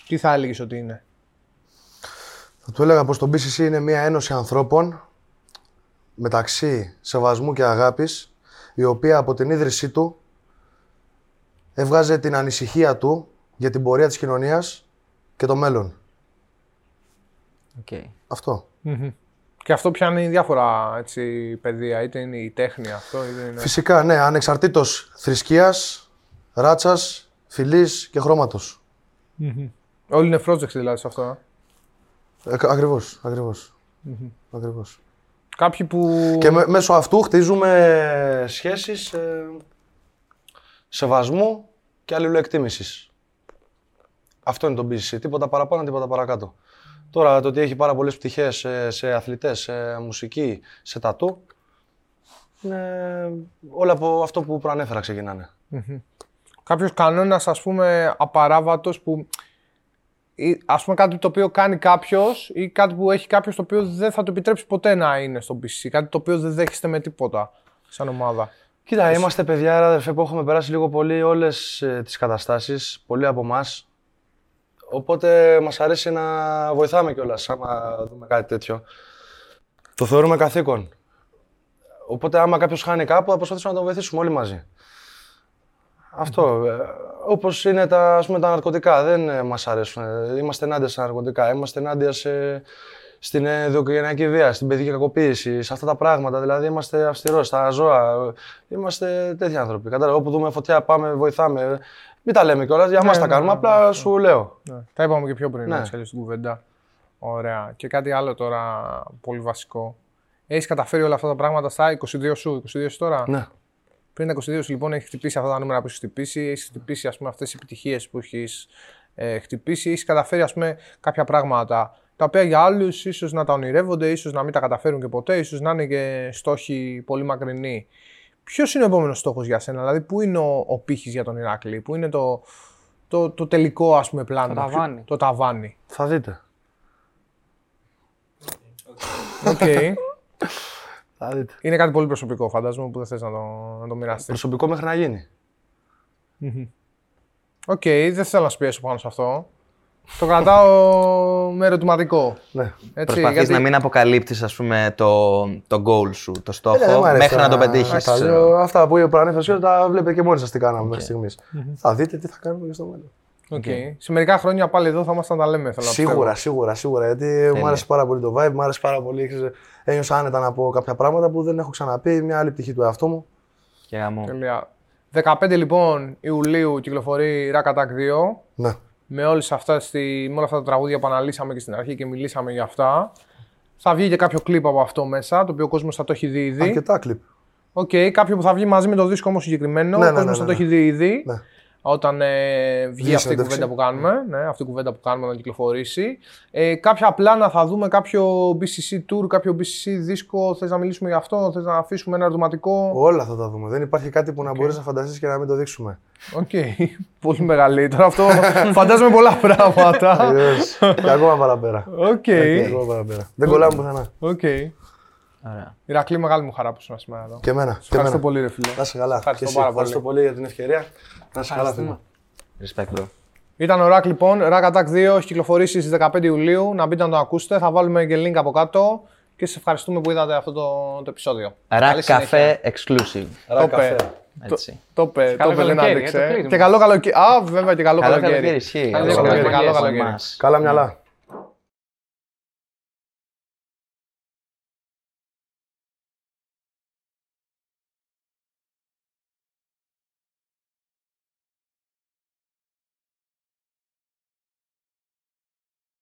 Τι θα έλεγες ότι είναι; Θα του έλεγα πως το BCC είναι μια ένωση ανθρώπων μεταξύ σεβασμού και αγάπης η οποία από την ίδρυσή του έβγαζε την ανησυχία του για την πορεία της κοινωνίας και το μέλλον. Okay. Αυτό. Και αυτό πιάνει διάφορα έτσι, παιδεία, είτε είναι η τέχνη αυτό, είτε είναι. Φυσικά, ναι, ανεξαρτήτως θρησκείας, ράτσας, φυλής και χρώματος. Όλοι είναι projects δηλαδή σε αυτό. ε. Ε, ακριβώς, ακριβώς. ακριβώς. Κάποιοι που. Και με- μέσω αυτού χτίζουμε σχέσεις ε, σεβασμού και αλληλοεκτίμησης. Αυτό είναι το BCC. Τίποτα παραπάνω, τίποτα παρακάτω. Τώρα το ότι έχει πάρα πολλές πτυχές σε, σε αθλητές, σε μουσική, σε τατού, είναι όλα από αυτό που προανέφερα ξεκινάνε. κάποιος κανόνας, ας πούμε, απαράβατος που. ή, ας πούμε κάτι το οποίο κάνει κάποιος ή κάτι που έχει κάποιος το οποίο δεν θα το επιτρέψει ποτέ να είναι στο PC. Κάτι το οποίο δεν δέχεστε με τίποτα σαν ομάδα. Κοίτα, είμαστε παιδιά, ρε αδερφέ, που έχουμε περάσει λίγο πολύ όλες ε, τις καταστάσεις, πολλοί από εμάς. Οπότε μας αρέσει να βοηθάμε κιόλας, άμα δούμε κάτι τέτοιο. Το θεωρούμε καθήκον. Οπότε άμα κάποιος χάνει κάπου, θα προσπαθήσουμε να τον βοηθήσουμε όλοι μαζί. Αυτό. ε, όπως είναι τα, ας πούμε, τα ναρκωτικά, δεν ε, μας αρέσουν. Ε, Είμαστε ενάντια στα ναρκωτικά, είμαστε ενάντια σε, στην ε, δικογενειακή βία, στην παιδική κακοποίηση, σε αυτά τα πράγματα. Δηλαδή είμαστε αυστηροί στα ζώα. Είμαστε τέτοιοι άνθρωποι. Κατάλαβα, όπου δούμε φωτιά πάμε, βοηθάμε. Μην τα λέμε κιόλας, για μας τα ναι, κάνουμε. ναι, Απλά σου λέω. Ναι. Τα είπαμε και πιο πριν, Ναι. έτσι αλλιώς στην κουβέντα. Ωραία. Και κάτι άλλο τώρα πολύ βασικό. Έχεις καταφέρει όλα αυτά τα πράγματα στα 22 σου, 22 σου τώρα; Ναι. Πριν τα 22 σου, λοιπόν, έχεις χτυπήσει αυτά τα νούμερα που έχεις χτυπήσει, έχεις χτυπήσει ας πούμε, αυτές τις επιτυχίες που έχεις ε, χτυπήσει, έχεις καταφέρει ας πούμε, κάποια πράγματα τα οποία για άλλους ίσως να τα ονειρεύονται, ίσως να μην τα καταφέρουν και ποτέ, ίσως να είναι και στόχοι πολύ μακρινοί. Ποιος είναι ο επόμενος στόχος για σένα, δηλαδή, πού είναι ο, ο πύχης για τον Ηράκλη, πού είναι το, το, το τελικό ας πούμε, πλάνο, Το ταβάνι. Ποιο- το ταβάνι. Θα δείτε. Οκ. Θα δείτε. είναι κάτι πολύ προσωπικό, φαντάζομαι, που δεν θες να το, να το μοιραστείς. Προσωπικό μέχρι να γίνει. Οκ, δεν θέλω να σου πιέσω πάνω σε αυτό. Το κρατάω με ερωτηματικό. Ναι. Έτσι, Προσπαθείς γιατί- να μην αποκαλύπτεις, ας πούμε, το, το goal σου, το στόχο, Ε, δεν μ' αρέσει μέχρι να το τα- πετύχεις. τα λέω. Αυτά που προανέφερε, τα βλέπετε και μόνοι σας τι κάναμε μέχρι στιγμής. Θα δείτε τι θα κάνουμε και στο μέλλον. Οκ. Σε μερικά χρόνια πάλι εδώ θα ήμασταν να τα λέμε. Θέλω να Σίγουρα, πιστεύω. σίγουρα, σίγουρα. Γιατί μου άρεσε πάρα πολύ το vibe, μου άρεσε πάρα πολύ. ξέρεις, Ένιωσα άνετα να πω κάποια πράγματα που δεν έχω ξαναπεί. Μια άλλη πτυχή του εαυτού μου. Και γαμώ. Τελεία. 15 λοιπόν Ιουλίου κυκλοφορεί Rack Attack 2 Ναι. Με, όλες αυτές, τη- με όλα αυτά τα τραγούδια που αναλύσαμε και στην αρχή και μιλήσαμε για αυτά. Θα βγει και κάποιο κλιπ από αυτό μέσα, το οποίο ο κόσμος θα το έχει δει ήδη. Αρκετά κλιπ. Οκ, κάποιο που θα βγει μαζί με το δίσκο όμως συγκεκριμένο, Ναι, ο ναι, κόσμος ναι, θα ναι. το έχει δει ήδη. Ναι. Όταν ε, βγει Βγει αυτή η συνέντευξη. κουβέντα που κάνουμε, ναι, αυτή η κουβέντα που κάνουμε να κυκλοφορήσει. Ε, κάποια πλάνα θα δούμε κάποιο BCC tour, κάποιο BCC δίσκο. Θες να μιλήσουμε για αυτό, θες να αφήσουμε ένα ερωτηματικό; Όλα θα τα δούμε. Δεν υπάρχει κάτι που να μπορείς να φανταστείς και να μην το δείξουμε. Οκ, πολύ μεγαλύτερο αυτό. Φαντάζομαι πολλά πράγματα. Αλλιώς, και ακόμα παραπέρα. Οκ, Και ακόμα παραπέρα. Δεν κολλάμε πουθενά. οκ. Ωραία. Ηρακλή, μεγάλη μου χαρά που ήσουν σήμερα εδώ. Και εμένα. Και Ευχαριστώ εμένα. πολύ, ρε φίλε. Να είσαι καλά. Ευχαριστώ Και εσύ. πάρα Ευχαριστώ πολύ για την ευκαιρία. Να είσαι καλά, φίλε. Respect, bro. Ήταν ο Ρακ λοιπόν, Rack Attack 2, έχει κυκλοφορήσει στις 15 Ιουλίου, να μπείτε να το ακούσετε, θα βάλουμε και link από κάτω και σας ευχαριστούμε που είδατε αυτό το, το επεισόδιο. Rack Καλή συνέχεια. Cafe exclusive. Ρα Το καφέ. πέ. Έτσι. Το είπε, Καλό το είπε, δεν καλοκαίρι, ε, το άντεξε. κλείνουμε. Και καλό καλοκαίρι. Α, βέβαια και καλό Καλό καλοκαίρι. καλοκαίρι, ισχύει. Καλό καλοκαίρι, καλό από καλοκαίρι. εμάς. Καλά μυαλά.